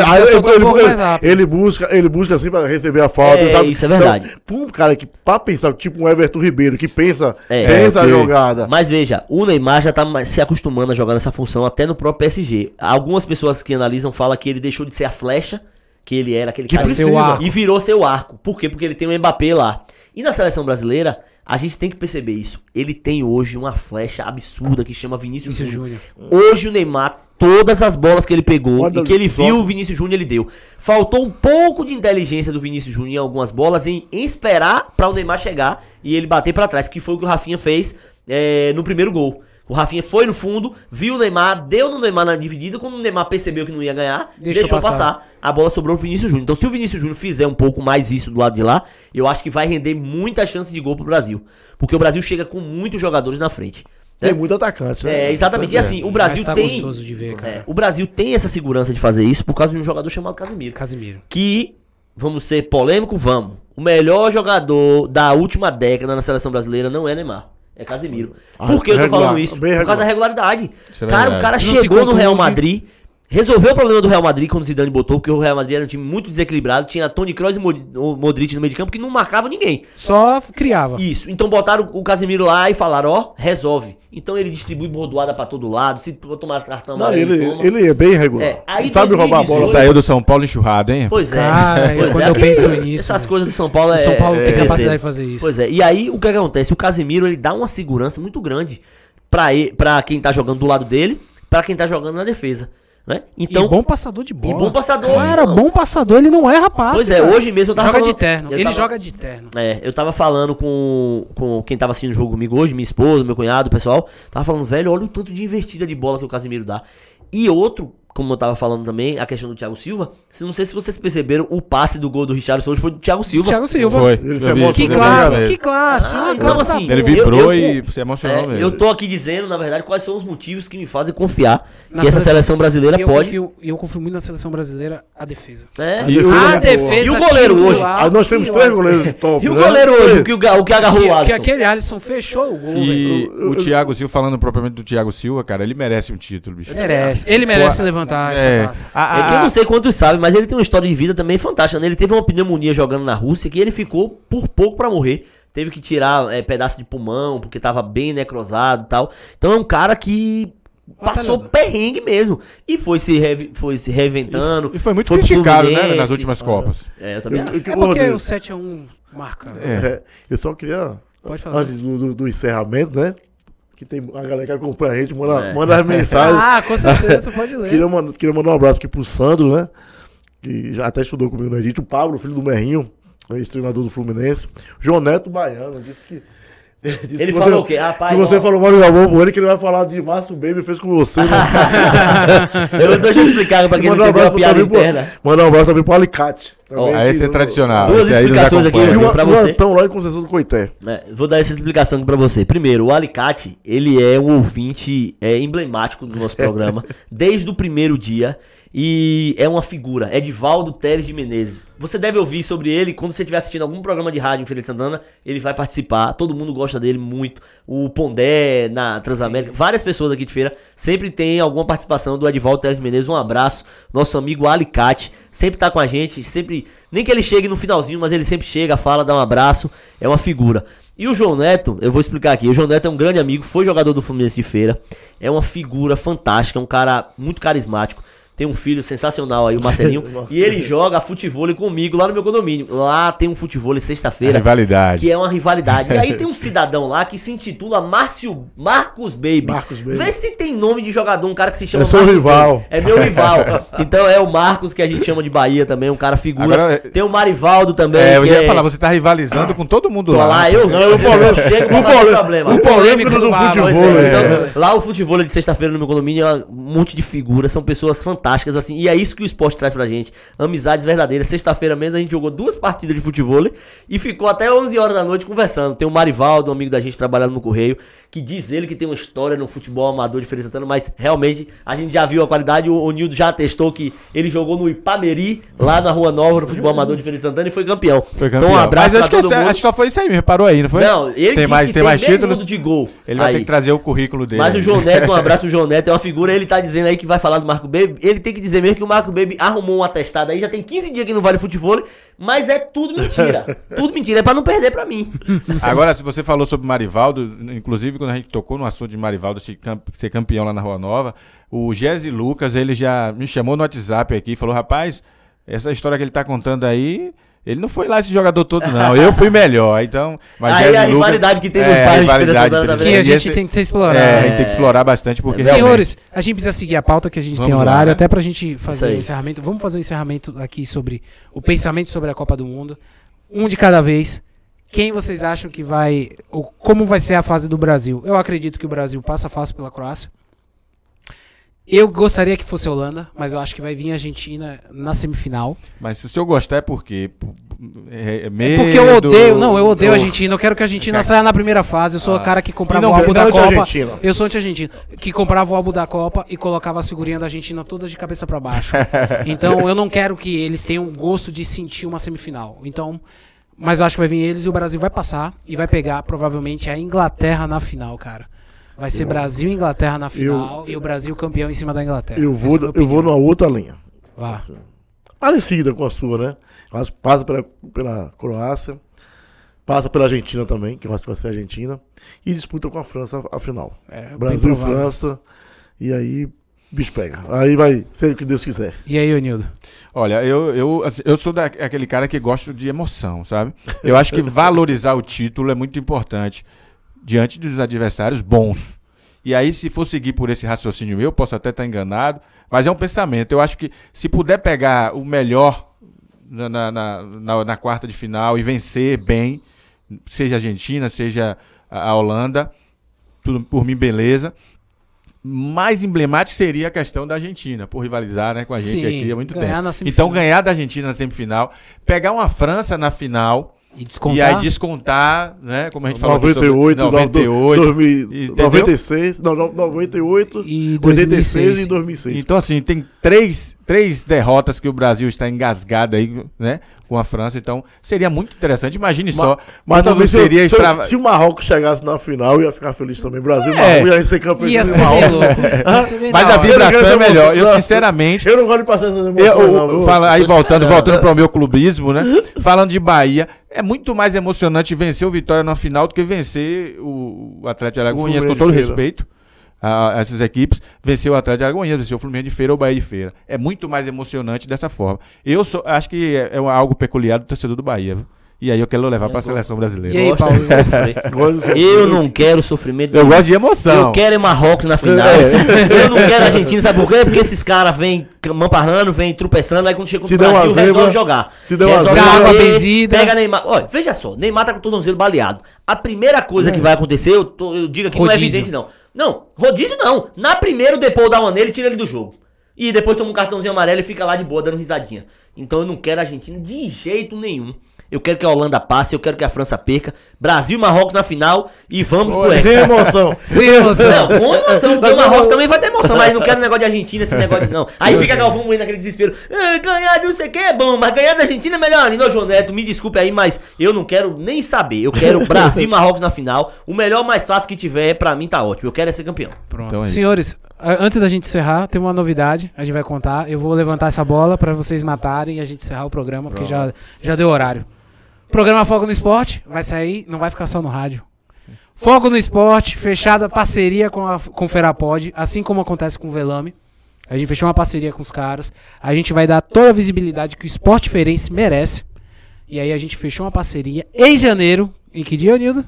ele- um busca, ele busca assim pra receber a falta. É, sabe? isso é verdade. Então, pra um cara que, pra pensar, tipo um Everton Ribeiro, que pensa, É. pensa É, a jogada. Mas veja, o Neymar já tá se acostumando a jogar nessa função até no próprio PSG. Algumas pessoas que analisam falam que ele deixou de ser a flecha, que ele era aquele Que cara precisa. E virou seu arco. Por quê? Porque ele tem o Mbappé lá. E na seleção brasileira, a gente tem que perceber isso. Ele tem hoje uma flecha absurda que chama Vinícius, Júnior. Júnior. Hoje o Neymar, todas as bolas que ele pegou Olha e que ele viu o Vinícius Júnior, ele deu. Faltou um pouco de inteligência do Vinícius Júnior em algumas bolas, em, em esperar para o Neymar chegar e ele bater para trás, que foi o que o Rafinha fez é, no primeiro gol. O Rafinha foi no fundo, viu o Neymar, deu no Neymar na dividida. Quando o Neymar percebeu que não ia ganhar, Deixou deixou, passar. passar. A bola sobrou pro Vinícius Júnior. Então, se o Vinícius Júnior fizer um pouco mais isso do lado de lá, eu acho que vai render muita chance de gol pro Brasil. Porque o Brasil chega com muitos jogadores na frente. né? Tem muito atacante, né? É, exatamente. E assim, o Brasil tá tem. gostoso de ver, cara. É, o Brasil tem essa segurança de fazer isso por causa de um jogador chamado Casemiro. Casimiro. Que, vamos ser polêmico, vamos. O melhor jogador da última década na seleção brasileira não é Neymar. É Casemiro. Ah, Por que eu tô falando isso? Por causa da regularidade. Isso é cara, o cara Não se chegou no Real contunde. Madrid, resolveu o problema do Real Madrid quando o Zidane botou, porque o Real Madrid era um time muito desequilibrado, tinha Toni Kroos e Modric no meio de campo que não marcava ninguém. Só criava. Isso. Então botaram o Casemiro lá e falaram, ó, resolve. Então ele distribui bordoada pra todo lado, se tomar cartão Não, amarelo, ele, toma. ele é bem regular. É, aí Sabe roubar a 2018 bola. Ele saiu do São Paulo enxurrado, hein? Pois é. Cara, Pois quando é, eu penso nisso, Essas né? coisas do São Paulo é. O São Paulo é, tem é capacidade de fazer isso. Pois é. E aí o que acontece? O Casemiro ele dá uma segurança muito grande pra, pra quem tá jogando do lado dele, pra quem tá jogando na defesa. Né? Então, e bom passador de bola. e bom passador, Cara, não. bom passador, ele não é rapaz. Pois é, cara. hoje mesmo eu tava Joga falando- de terno. Ele tava- joga de terno. É, eu tava falando com, com quem tava assistindo o jogo comigo hoje, minha esposa, meu cunhado, o pessoal. Tava falando, velho, olha o tanto de investida de bola que o Casemiro dá. E outro, como eu tava falando também, a questão do Thiago Silva. Não sei se vocês perceberam, o passe do gol do Richardson hoje foi do Thiago Silva. Thiago Silva. Foi. Ele Eu. Que você classe, né? que classe. Ah, então, assim, Ele Eu- vibrou eu- e se emocionou É, mesmo. eu tô aqui dizendo, na verdade, quais são os motivos que me fazem confiar Na que essa seleção brasileira eu pode. confio, e eu confio muito na seleção brasileira, a defesa. É. A E o- defesa A é boa. defesa. E o goleiro hoje? Aí nós temos três goleiros top. E o né? goleiro hoje, o que, o que agarrou o Que, que Alisson? aquele Alisson fechou o gol. E o Thiago Silva, falando propriamente do Thiago Silva, cara, ele merece um título, bicho. Merece. Ele merece Pô, levantar essa É, taça. a- É que eu não sei quantos sabem, mas ele tem uma história de vida também fantástica. né? Ele teve uma pneumonia jogando na Rússia que ele ficou por pouco pra morrer. Teve que tirar é, pedaço de pulmão, porque tava bem necrosado e tal. Então é um cara que passou Batalhador. perrengue mesmo. E foi se, re- foi se reinventando. E foi muito pro criticado, né, nas últimas Copas. É, eu também Eu- acho. É porque o 7x1 marca. né? é, eu só queria, Pode falar. antes do, do- do encerramento, né? Que tem a galera que acompanha a gente, manda, É. manda as mensagens. Ah, com certeza, você pode ler. Queria, mandar, queria mandar um abraço aqui pro Sandro, né? Que já até estudou comigo no Edito. O Pablo, filho do Merrinho, ex-treinador do Fluminense. João Neto Baiano, disse que. Disse Ele que falou o quê? Ah, pai, que você ó. falou mal de Galvão com ele, que ele vai falar de Márcio Baby fez com você. né? Eu, deixa eu explicar pra quem não entendeu a piada interna. Mandar um abraço também pro Alicate. também, Aí esse é tradicional. Duas esse explicações aqui, o, pra o você. Antão lá em Conceição do Coité. É, vou dar essa explicação aqui pra você. Primeiro, o Alicate, ele é um ouvinte é, emblemático do nosso programa, desde o primeiro dia. E é uma figura, Edivaldo Teles de Menezes. Você deve ouvir sobre ele quando você estiver assistindo algum programa de rádio em Feira de Santana. Ele vai participar, todo mundo gosta dele muito. O Pondé na Transamérica, várias pessoas aqui de feira sempre tem alguma participação do Edivaldo Teles de Menezes. Um abraço, nosso amigo Alicate, sempre tá com a gente, sempre. Nem que ele chegue no finalzinho, mas ele sempre chega, fala, dá um abraço, é uma figura. E o João Neto, eu vou explicar aqui. O João Neto é um grande amigo, foi jogador do Fluminense de feira. É uma figura fantástica, é um cara muito carismático. Tem um filho sensacional aí, o Marcelinho. e ele joga futebol comigo lá no meu condomínio. Lá tem um futebol sexta-feira. Rivalidade. Que é uma rivalidade. E aí tem um cidadão lá que se intitula Márcio Marcos Baby. Marcos Baby. Vê se tem nome de jogador, um cara que se chama É seu Marcos rival. Baby. É meu rival. então é o Marcos que a gente chama de Bahia também, um cara figura. Agora, tem o Marivaldo também. É, eu ia é- falar, você tá rivalizando com todo mundo Tô lá. lá, eu, eu, eu, eu chego pra O fazer polêmico- problema. o polêmico do futebol. É, então, lá o futebol de sexta-feira no meu condomínio é um monte de figuras, são pessoas fantásticas, assim, e é isso que o esporte traz pra gente. Amizades verdadeiras. Sexta-feira mesmo a gente jogou duas partidas de futebol e ficou até 11 horas da noite conversando. Tem o Marivaldo, um amigo da gente trabalhando no Correio, que diz ele que tem uma história no futebol amador de Feira de Santana, mas realmente a gente já viu a qualidade. O, o Nildo já atestou que ele jogou no Ipameri, lá na Rua Nova, no futebol amador de Feira de Santana, e foi campeão. Foi campeão. Então um abraço Mas acho que, pra todo esse- mundo. acho que só foi isso aí mesmo, parou aí, não foi? Não, ele tem disse mais, que tem mais títulos. de gol. Ele vai Aí. ter que trazer o currículo dele. Mas o. João Neto, um abraço pro João Neto, é uma figura, ele tá dizendo aí que vai falar do Marco Baby. Ele tem que dizer mesmo que o Marco Baby arrumou um atestado aí, já tem 15 dias que não vale futebol, mas é tudo mentira. tudo mentira, é pra não perder pra mim. Agora, se você falou sobre Marivaldo, inclusive quando a gente tocou no assunto de Marivaldo ser cam- ser campeão lá na Rua Nova, o Jesse Lucas, ele já me chamou no WhatsApp aqui e falou, rapaz, essa história que ele tá contando aí, ele não foi lá esse jogador todo não, eu fui melhor, então... Mas Aí Jesse a Lucas- rivalidade que tem nos É, de rivalidade, Santana, Que a gente esse- tem que ser explorado. É, a gente tem que explorar bastante, porque Senhores, a gente precisa seguir a pauta que a gente tem Vamos lá, horário, né? até pra gente Isso fazer o aí. encerramento. Vamos fazer um encerramento aqui sobre o pensamento sobre a Copa do Mundo. Um de cada vez. Quem vocês acham que vai. Ou como vai ser a fase do Brasil? Eu acredito que o Brasil passa fácil pela Croácia. Eu gostaria que fosse a Holanda, mas eu acho que vai vir a Argentina na semifinal. Mas se o senhor gostar é porque... É, é É medo, porque eu odeio. Não, eu odeio a Argentina. Eu quero que a Argentina saia na primeira fase. Eu sou o cara que comprava não, o álbum da é Copa. Argentina. Eu sou anti-argentino. Que comprava o álbum da Copa e colocava as figurinhas da Argentina todas de cabeça pra baixo. então eu não quero que eles tenham o gosto de sentir uma semifinal. Então. Mas eu acho que vai vir eles e o Brasil vai passar e vai pegar provavelmente a Inglaterra na final, cara. Vai ser Brasil e Inglaterra na final e o Brasil campeão em cima da Inglaterra. Eu vou, é eu vou numa outra linha. Vá. Parecida com a sua, né? Eu passa pela, pela Croácia, passa pela Argentina também, que eu acho que vai ser a Argentina, e disputa com a França a, final. É, Brasil e. França, e aí bicho pega. Aí vai ser o que Deus quiser. E aí, Onildo? Olha, eu, eu, assim, eu sou da, aquele cara que gosta de emoção, sabe? Eu acho que valorizar o título é muito importante diante dos adversários bons. E aí, se for seguir por esse raciocínio meu, posso até estar enganado, mas é um pensamento. Eu acho que se puder pegar o melhor na, na, na, na- na quarta de final e vencer bem, seja a Argentina, seja a, a Holanda, tudo por mim, beleza. Mais emblemático seria a questão da Argentina, por rivalizar né, com a gente Sim, aqui há muito ganhar tempo. Então, ganhar da Argentina na semifinal, pegar uma França na final E descontar. e aí descontar, né? Como a gente falou aqui 98, sobre 98. 2000, entendeu? 96, não, não, 98, E 86 2006. e 2006. Então, assim, tem três, três derrotas que o Brasil está engasgado aí, né? Com a França. Então, seria muito interessante. Imagine só. Mas também se, seria se, extrava- se o Marrocos chegasse na final, eu ia ficar feliz também. Brasil e É. Marrocos ia ser campeão Ia de ser Marrocos. Mas a vibração Eu é melhor. Eu, sinceramente. Eu não gosto de passar essas emoções, Eu, não. eu- fala, aí voltando, esperando. voltando para o meu clubismo, né? Falando de Bahia, é muito mais emocionante vencer o Vitória na final do que vencer o, Atlético de Alagoinhas, com todo respeito a, a essas equipes. Vencer o Atlético de Alagoinhas, vencer o Fluminense de Feira ou o Bahia de Feira. É muito mais emocionante dessa forma. Eu sou, acho que é, é algo peculiar do torcedor do Bahia. viu? E aí eu quero levar para a seleção brasileira. E aí, Paulo? Eu não quero sofrimento. Eu gosto de emoção. Eu quero é Marrocos na final. É. Eu não quero Argentina, sabe por quê? Porque esses caras vêm mamparrando, vêm tropeçando, aí quando chega Se o uma Brasil, resolve jogar. se uma resolve bater, benzida. Pega Neymar. Olha, veja só, Neymar tá com o tornozelo baleado. A primeira coisa que vai acontecer, eu, tô- eu digo aqui, não é Rodízio. evidente não. Não, rodízio não. Na primeira o Depou dá uma nele e tira ele do jogo. E depois toma um cartãozinho amarelo e fica lá de boa dando risadinha. Então eu não quero a Argentina de jeito nenhum. Eu quero que a Holanda passe, eu quero que a França perca. Brasil e Marrocos na final e vamos pro Hexa. Sem emoção. Sem emoção. Não, com emoção, porque o Marrocos também vai ter emoção, mas não quero negócio de Argentina, esse negócio de não. Aí fica Galvão Moinho naquele desespero. "Ah, ganhar de não sei o que é bom, mas ganhar da Argentina é melhor. Não, João Neto, me desculpe aí, mas eu não quero nem saber. Eu quero Brasil e Marrocos na final. O melhor, mais fácil que tiver, pra mim tá ótimo. Eu quero é ser campeão. Pronto. Então é. Senhores, antes da gente encerrar, tem uma novidade. A gente vai contar. Eu vou levantar essa bola pra vocês matarem e a gente encerrar o programa, porque já, já deu horário. Programa Foco no Esporte vai sair, não vai ficar só no rádio. Foco no Esporte, fechada parceria com a com o Ferapod, assim como acontece com o Velame. A gente fechou uma parceria com os caras. A gente vai dar toda a visibilidade que o esporte feirense merece. E aí a gente fechou uma parceria em janeiro. Em que dia, Nildo?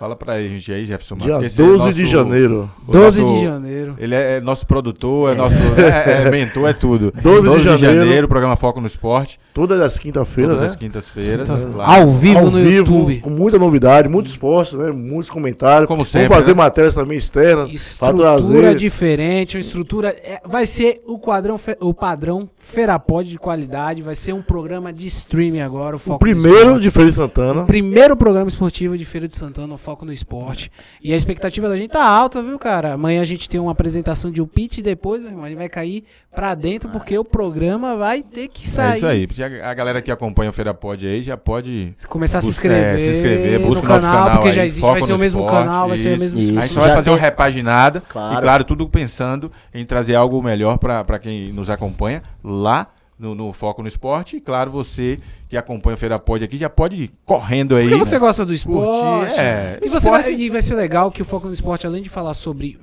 Fala pra gente aí, Jefferson Dia Matos. que esse é 12 de nosso- janeiro. o 12 nosso- de janeiro. Ele é, é nosso produtor, é nosso é, é mentor, é tudo. 12 de janeiro. programa Foco no Esporte. Todas as quinta-feiras, Todas né? as quintas-feiras. Quintas- claro. Ao vivo Ao no vivo, YouTube. com muita novidade, muito esporte, né? Muitos comentários. Como Vamos sempre, fazer né? matérias também externas Estrutura trazer. diferente, uma estrutura. é, vai ser o quadrão, o padrão Ferapod de qualidade. Vai ser um programa de streaming agora. O, O foco no primeiro de Feira de Santana. Primeiro programa esportivo de Feira de Santana, o foco no esporte. E a expectativa da gente tá alta, viu, cara? Amanhã a gente tem uma apresentação de um pitch e depois, meu irmão, ele vai cair pra dentro porque o programa vai ter que sair. É isso aí. porque A galera que acompanha o Feira Pod aí já pode. Começar a se Busca- inscrever, é, se inscrever, no busca o nosso canal, canal porque aí, já existe, Foco vai ser no o mesmo Esporte, canal, vai ser o isso. mesmo Isso. A gente só vai fazer tem- uma repaginada. Claro. E claro, tudo pensando em trazer algo melhor pra pra quem nos acompanha lá. No, no Foco no Esporte, e claro, você que acompanha o Feira Pod aqui já pode ir correndo aí. Porque você né? gosta do esporte. Curtir, é. E, você Esporte- vai, e vai ser legal que o Foco no Esporte, além de falar sobre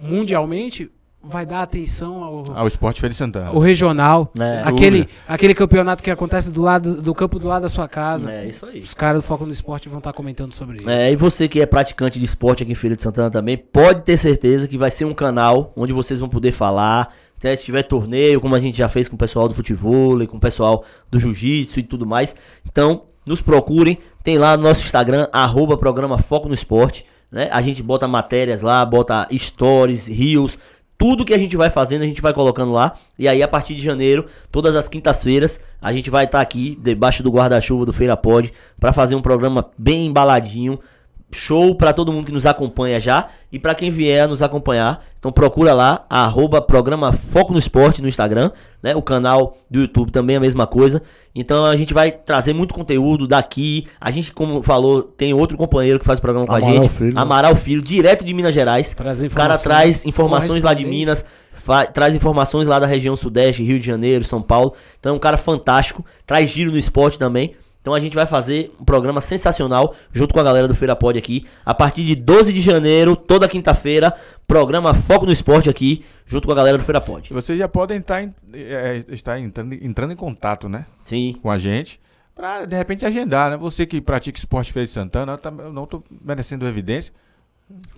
mundialmente, vai dar atenção ao, Ao Esporte Feira de Santana. ao regional. É. aquele, aquele campeonato que acontece do lado do campo do lado da sua casa. É isso aí. Os caras do Foco no Esporte vão estar comentando sobre isso. É, e você que é praticante de esporte aqui em Feira de Santana também, pode ter certeza que vai ser um canal onde vocês vão poder falar. Até se tiver torneio, como a gente já fez com o pessoal do futebol, com o pessoal do jiu-jitsu e tudo mais. Então, nos procurem. Tem lá no nosso Instagram, arroba programa Foco no Esporte. Né? A gente bota matérias lá, bota stories, reels. Tudo que a gente vai fazendo, a gente vai colocando lá. E aí, a partir de janeiro, todas as quintas-feiras, a gente vai estar aqui, debaixo do guarda-chuva do Feira Pod, para fazer um programa bem embaladinho. Show para todo mundo que nos acompanha já e para quem vier a nos acompanhar. Então procura lá, arroba programa Foco no Esporte no Instagram, né? O canal do YouTube também é a mesma coisa. Então a gente vai trazer muito conteúdo daqui. A gente, como falou, tem outro companheiro que faz o programa com a Amaral gente, Filho. Amaral Filho, direto de Minas Gerais. O cara traz informações lá de. Minas, traz informações lá da região Sudeste, Rio de Janeiro, São Paulo. Então é um cara fantástico, traz giro no esporte também. Então a gente vai fazer um programa sensacional junto com a galera do Feira Pod aqui. A partir de 12 de janeiro, toda quinta-feira, programa Foco no Esporte aqui, junto com a galera do Feira Pod. E Vocês já podem estar, em- é, estar entrando, entrando em contato, né? Sim. Com a gente. Pra, de repente, agendar, né? Você que pratica esporte Feira de Santana, eu, não tô merecendo evidência.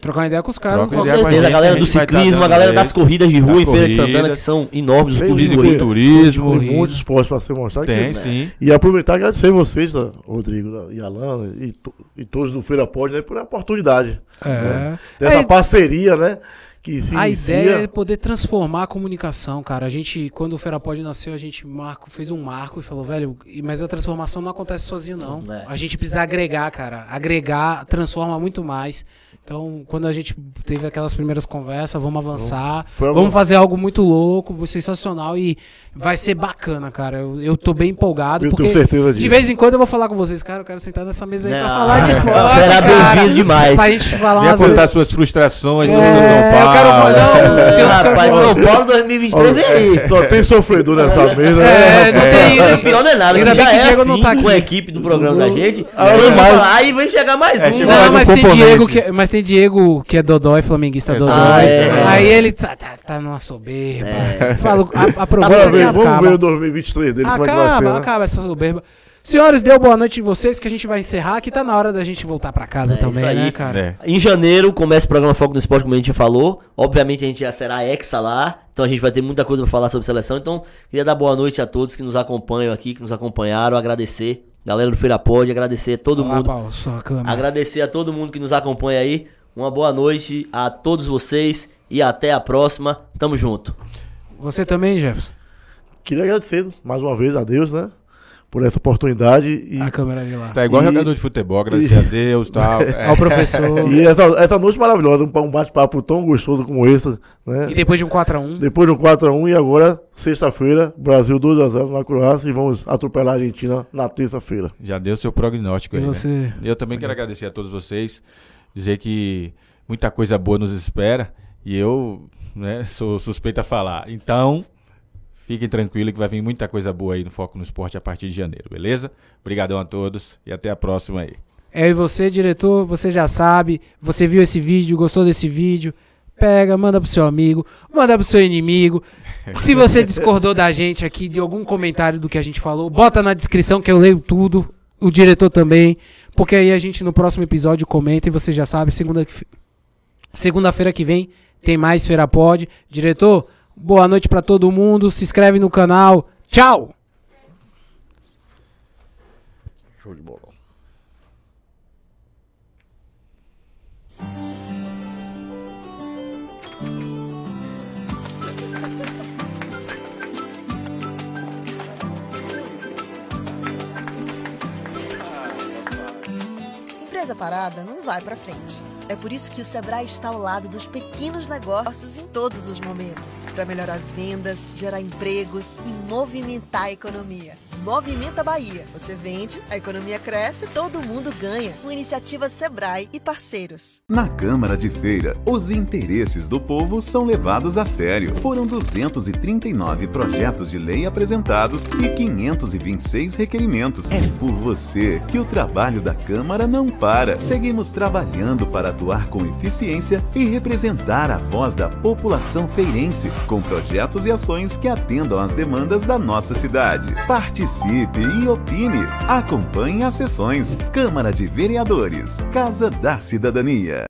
Trocar uma ideia com os caras. Com certeza, a gente, galera do tá ciclismo, a galera das corridas de rua em Feira de. Santana, que são enormes, os Tem clubes de. Fisiculturismo. Tem muito esporte pra ser mostrado. Tem, aqui. sim. E aproveitar e agradecer vocês, da- Rodrigo da- e Alan, e, to- e todos do Feira Pod, né, por a oportunidade. É. né? Dessa É, parceria, né? que se A inicia... ideia é poder transformar a comunicação, cara. A gente, quando o Ferapod nasceu, a gente marco, fez um marco e falou, velho, e- mas a transformação não acontece sozinho, não. É. A gente precisa agregar, cara. Agregar transforma muito mais. Então, quando a gente teve aquelas primeiras conversas, vamos avançar. Foi algo- Vamos fazer algo muito louco, sensacional e vai ser bacana, cara. Eu, eu tô bem empolgado. Eu porque tenho certeza De disso. vez em quando eu vou falar com vocês, cara. Eu quero sentar nessa mesa aí pra Não. falar de esporte. Será bem-vindo demais. Pra gente falar Venha contar suas frustrações sobre o É, São Paulo. eu quero falar um- É, rapaz, São Paulo 2023 vem aí. Só tem sofredor nessa mesa, É, né? não rapaz? tem- É, pior não é nada, Ainda bem que é Diego assim não tá com aqui. a equipe do programa da gente. Ah, Aí mas- vai chegar mais É, um. Não, mas tem. Diego que, mas tem Diego que é Dodói, flamenguista É, Dodói. ah, é. Aí ele tá, tá, tá numa soberba. É. Falo, a, Vamos aproveita ver, que vamos acaba. ver o 2023 dele, como é que vai ser, Acaba, né? acaba essa soberba. Senhores, deu boa noite em vocês que a gente vai encerrar, que tá na hora da gente voltar pra casa É, também, isso aí. né, cara? É. Em janeiro começa o programa Foco no Esporte, como a gente já falou. Obviamente a gente já será exa lá. Então a gente vai ter muita coisa pra falar sobre seleção. Então, queria dar boa noite a todos que nos acompanham aqui, que nos acompanharam. Agradecer, galera do Feira Pod, agradecer a todo Olha lá, mundo. Paulo, sua câmera. Agradecer a todo mundo que nos acompanha aí. Uma boa noite a todos vocês e até a próxima. Tamo junto. Você também, Jefferson? Queria agradecer mais uma vez a Deus, né? Por essa oportunidade e, A câmera de lá. Tá igual E- jogador de futebol, agradecer a Deus e tal. É. Ao professor. e essa, essa noite maravilhosa, um, um bate-papo tão gostoso como esse, né? e depois de um 4x1. Depois do 4x1 e agora, sexta-feira, Brasil 2x0 na Croácia e vamos atropelar a Argentina na terça-feira. Já deu seu prognóstico E aí, né? você? Eu também quero agradecer a todos vocês, dizer que muita coisa boa nos espera e eu né, sou suspeito a falar. Então, fiquem tranquilos que vai vir muita coisa boa aí no Foco no Esporte a partir de janeiro, beleza? Obrigadão a todos e até a próxima aí. É, e você, diretor, você já sabe, você viu esse vídeo, gostou desse vídeo, pega, manda pro seu amigo, manda pro seu inimigo. Se você discordou da gente aqui, de algum comentário do que a gente falou, bota na descrição que eu leio tudo, o diretor também, porque aí a gente no próximo episódio comenta e você já sabe, segunda segunda-feira que vem tem mais Feira Pod. Diretor, boa noite pra todo mundo, se inscreve no canal. Tchau! Show de bola. Empresa parada não vai pra frente. É por isso que o Sebrae está ao lado dos pequenos negócios em todos os momentos, para melhorar as vendas, gerar empregos e movimentar a economia. Movimenta Bahia. Você vende, a economia cresce, todo mundo ganha. Com iniciativa Sebrae e parceiros. Na Câmara de Feira, os interesses do povo são levados a sério. Foram 239 projetos de lei apresentados e 526 requerimentos. É por você que o trabalho da Câmara não para. Seguimos trabalhando para atuar com eficiência e representar a voz da população feirense, com projetos e ações que atendam às demandas da nossa cidade. Participe e opine. Acompanhe as sessões. Câmara de Vereadores, Casa da Cidadania.